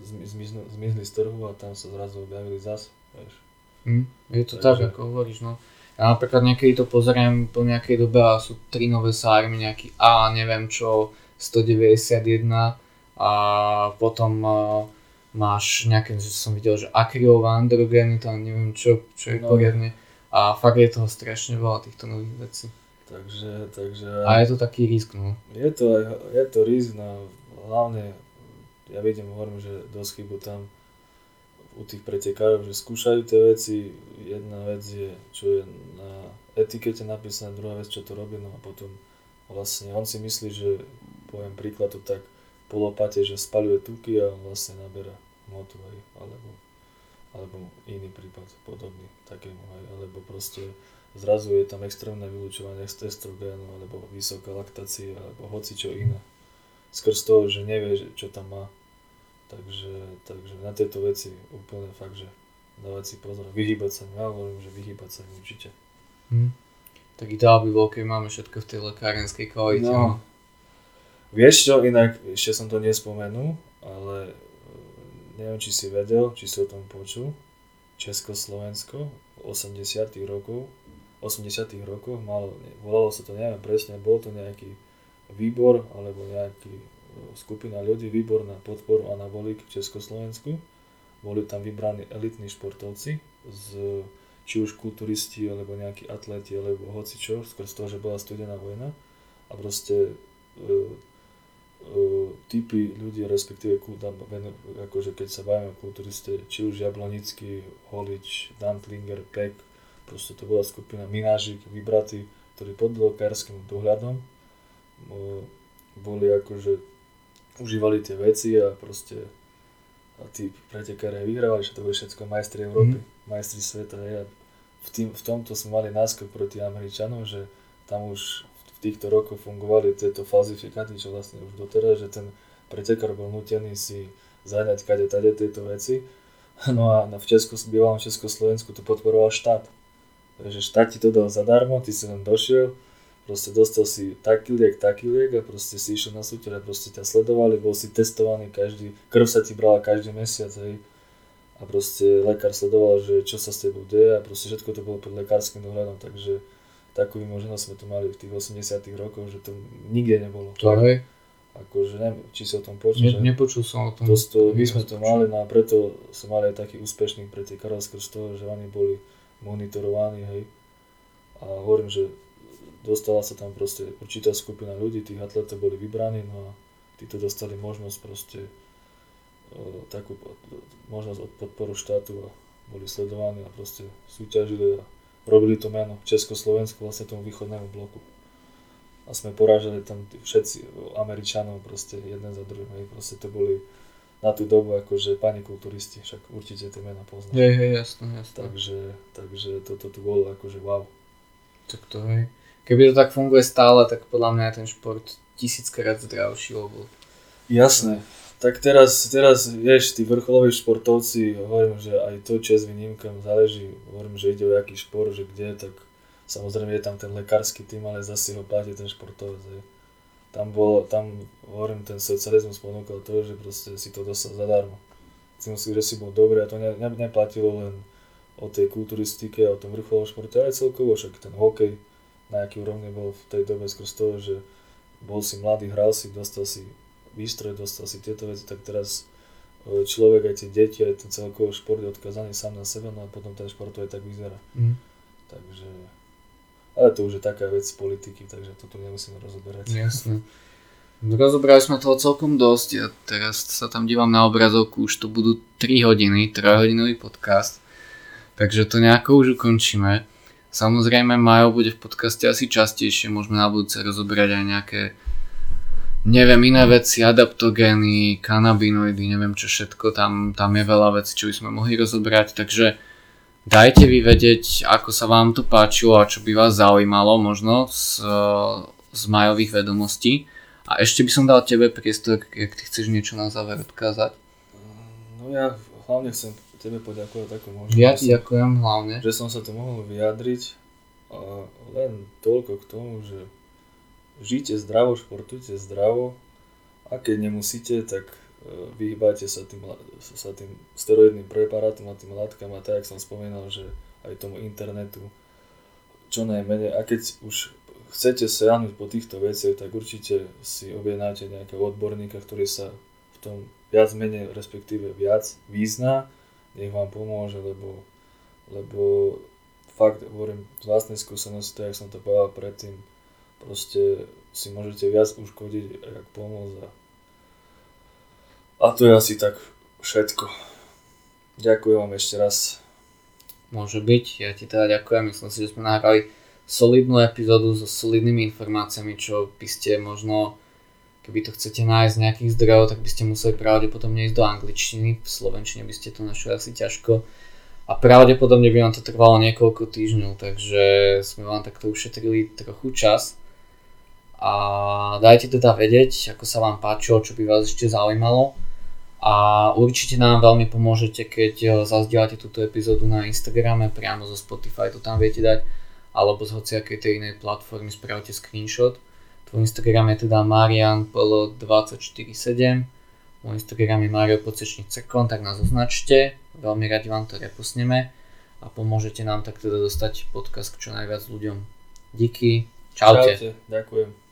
zmizli, zmizli z trhu a tam sa zrazu objavili zas. Vieš. Mm, je to Takže... tak, ako hovoríš. No. Ja napríklad niekedy to pozriem po nejakej dobe a sú tri nové sármy, nejaký A, neviem čo, 191 a potom uh, máš nejaké, že som videl, že akrylové androgény, tam neviem čo, čo je no. poriadne. A fakt je toho strašne veľa týchto nových vecí. Takže, takže... A je to taký risk, no. Je to, je to risk, no hlavne ja vidím, hovorím, že dosť chybu tam u tých pretekárov, že skúšajú tie veci. Jedna vec je, čo je na etikete napísané, druhá vec, čo to robí, no a potom vlastne on si myslí, že poviem príklad to tak polopate, že spaluje tuky a on vlastne naberá hmotu, hej, alebo, alebo iný prípad podobný takému, hej, alebo proste zrazu je tam extrémne vylúčovanie estrogénu, alebo vysoká laktácia, alebo hoci čo iné. Skrz toho, že nevie, čo tam má. Takže, takže na tieto veci úplne fakt, že dávať si pozor, vyhýbať sa, ja hovorím, že vyhýbať sa určite. Hm. Tak ideál by bol, keď máme všetko v tej lekárenskej kvalite. No. no. Vieš čo, inak ešte som to nespomenul, ale e, neviem, či si vedel, či si o tom počul. Československo v 80 rokov, 80 rokoch malo, volalo sa to, neviem presne, bol to nejaký výbor alebo nejaký skupina ľudí, výbor na podporu anabolík v Československu. Boli tam vybraní elitní športovci, z, či už kulturisti, alebo nejakí atleti, alebo hoci čo, skôr z toho, že bola studená vojna. A proste e, e, typy ľudí, respektíve akože keď sa bavíme o kulturiste, či už Jablonický, Holič, Dantlinger, Peck, proste to bola skupina Minážik, vybratí, ktorí pod lekárským dohľadom e, boli akože užívali tie veci a proste a tí pretekári vyhrávali, že to boli všetko majstri Európy, mm. majstri sveta. A v, tým, v tomto sme mali náskok proti Američanom, že tam už v týchto rokoch fungovali tieto falzifikáty, čo vlastne už doteraz, že ten pretekár bol nutený si zaňať kade tade tieto veci. No a v Česku, bývalom Československu to podporoval štát. Takže štát ti to dal zadarmo, ty si len došiel, proste dostal si taký liek, taký liek a proste si išiel na súťaž a proste ťa sledovali, bol si testovaný každý, krv sa ti brala každý mesiac, hej. A proste lekár sledoval, že čo sa s tebou deje a proste všetko to bolo pod lekárskym dohľadom, takže takú možnosť sme to mali v tých 80 rokoch, že to nikde nebolo. To hej. Akože neviem, či si o tom počul. Ne, nepočul som o tom. to, my sme to mali, no a preto sme mali aj taký úspešný pre tie skrz toho, že oni boli monitorovaní, hej. A hovorím, že dostala sa tam proste určitá skupina ľudí, tých atletov boli vybraní, no a títo dostali možnosť proste e, takú možnosť od podporu štátu a boli sledovaní a proste súťažili a robili to meno Československu vlastne tomu východnému bloku. A sme porážali tam všetci Američanov proste jeden za druhým, hej, proste to boli na tú dobu akože pani kulturisti, však určite tie mená poznáš. Hej, hej, jasno, jasno. Takže, takže toto tu bolo akože wow. Tak to hej. Keby to tak funguje stále, tak podľa mňa je ten šport tisíckrát zdravší, lebo... Jasné. Tak teraz, teraz, vieš, tí vrcholoví športovci, hovorím, že aj to čes výnimkám záleží, hovorím, že ide o aký šport, že kde, tak samozrejme je tam ten lekársky tým, ale zase ho platí ten športovec. Hej. Tam bolo, tam, hovorím, ten socializmus ponúkal to, že proste si to dostal zadarmo. Si musíš, že si bol dobrý a to ne, ne, neplatilo len o tej kulturistike o tom vrcholovom športe, ale celkovo, však ten hokej, na aký úrovni bol v tej dobe skrz toho, že bol si mladý, hral si, dostal si výstroj, dostal si tieto veci, tak teraz e, človek, aj tie deti, aj ten celkový šport je odkazaný sám na seba, no a potom ten šport aj tak vyzerá. Mm. Takže, ale to už je taká vec z politiky, takže to tu nemusíme rozoberať. Jasne. Rozobrali sme toho celkom dosť a teraz sa tam dívam na obrazovku, už to budú 3 hodiny, 3 hodinový podcast, takže to nejako už ukončíme. Samozrejme Majo bude v podcaste asi častejšie, môžeme na budúce rozoberať aj nejaké neviem, iné veci, adaptogény, kanabinoidy, neviem čo všetko, tam, tam je veľa vecí, čo by sme mohli rozobrať, takže dajte vy vedieť, ako sa vám to páčilo a čo by vás zaujímalo možno z, z majových vedomostí. A ešte by som dal tebe priestor, ak ty chceš niečo na záver odkázať. No ja hlavne chcem tebe poďakovať takú možnosť. Ja ti ďakujem hlavne. Že som sa tu mohol vyjadriť. A len toľko k tomu, že žite zdravo, športujte zdravo a keď nemusíte, tak e, vyhýbajte sa tým, sa tým steroidným preparátom a tým látkam a tak, jak som spomínal, že aj tomu internetu čo najmenej. A keď už chcete siahnuť po týchto veciach, tak určite si objednáte nejakého odborníka, ktorý sa v tom viac menej, respektíve viac význa, nech vám pomôže, lebo, lebo fakt hovorím z vlastnej skúsenosti, tak som to povedal predtým, proste si môžete viac uškodiť, jak pomôcť. A, a to je asi tak všetko. Ďakujem vám ešte raz. Môže byť, ja ti teda ďakujem, myslím si, že sme nahrali solidnú epizódu so solidnými informáciami, čo by ste možno, keby to chcete nájsť z nejakých zdrojov, tak by ste museli pravdepodobne ísť do angličtiny, v slovenčine by ste to našli asi ťažko a pravdepodobne by vám to trvalo niekoľko týždňov, takže sme vám takto ušetrili trochu čas. A dajte teda vedieť, ako sa vám páčilo, čo by vás ešte zaujímalo. A určite nám veľmi pomôžete, keď eh, zazdielate túto epizódu na Instagrame, priamo zo Spotify to tam viete dať, alebo z hociakej tej inej platformy spravte screenshot. Tvoj Instagram je teda marianpl247 môj Instagram je Mario Pocečník tak nás označte, veľmi radi vám to reposneme a pomôžete nám tak teda dostať podcast k čo najviac ľuďom. Díky, čaute. Čaute, ďakujem.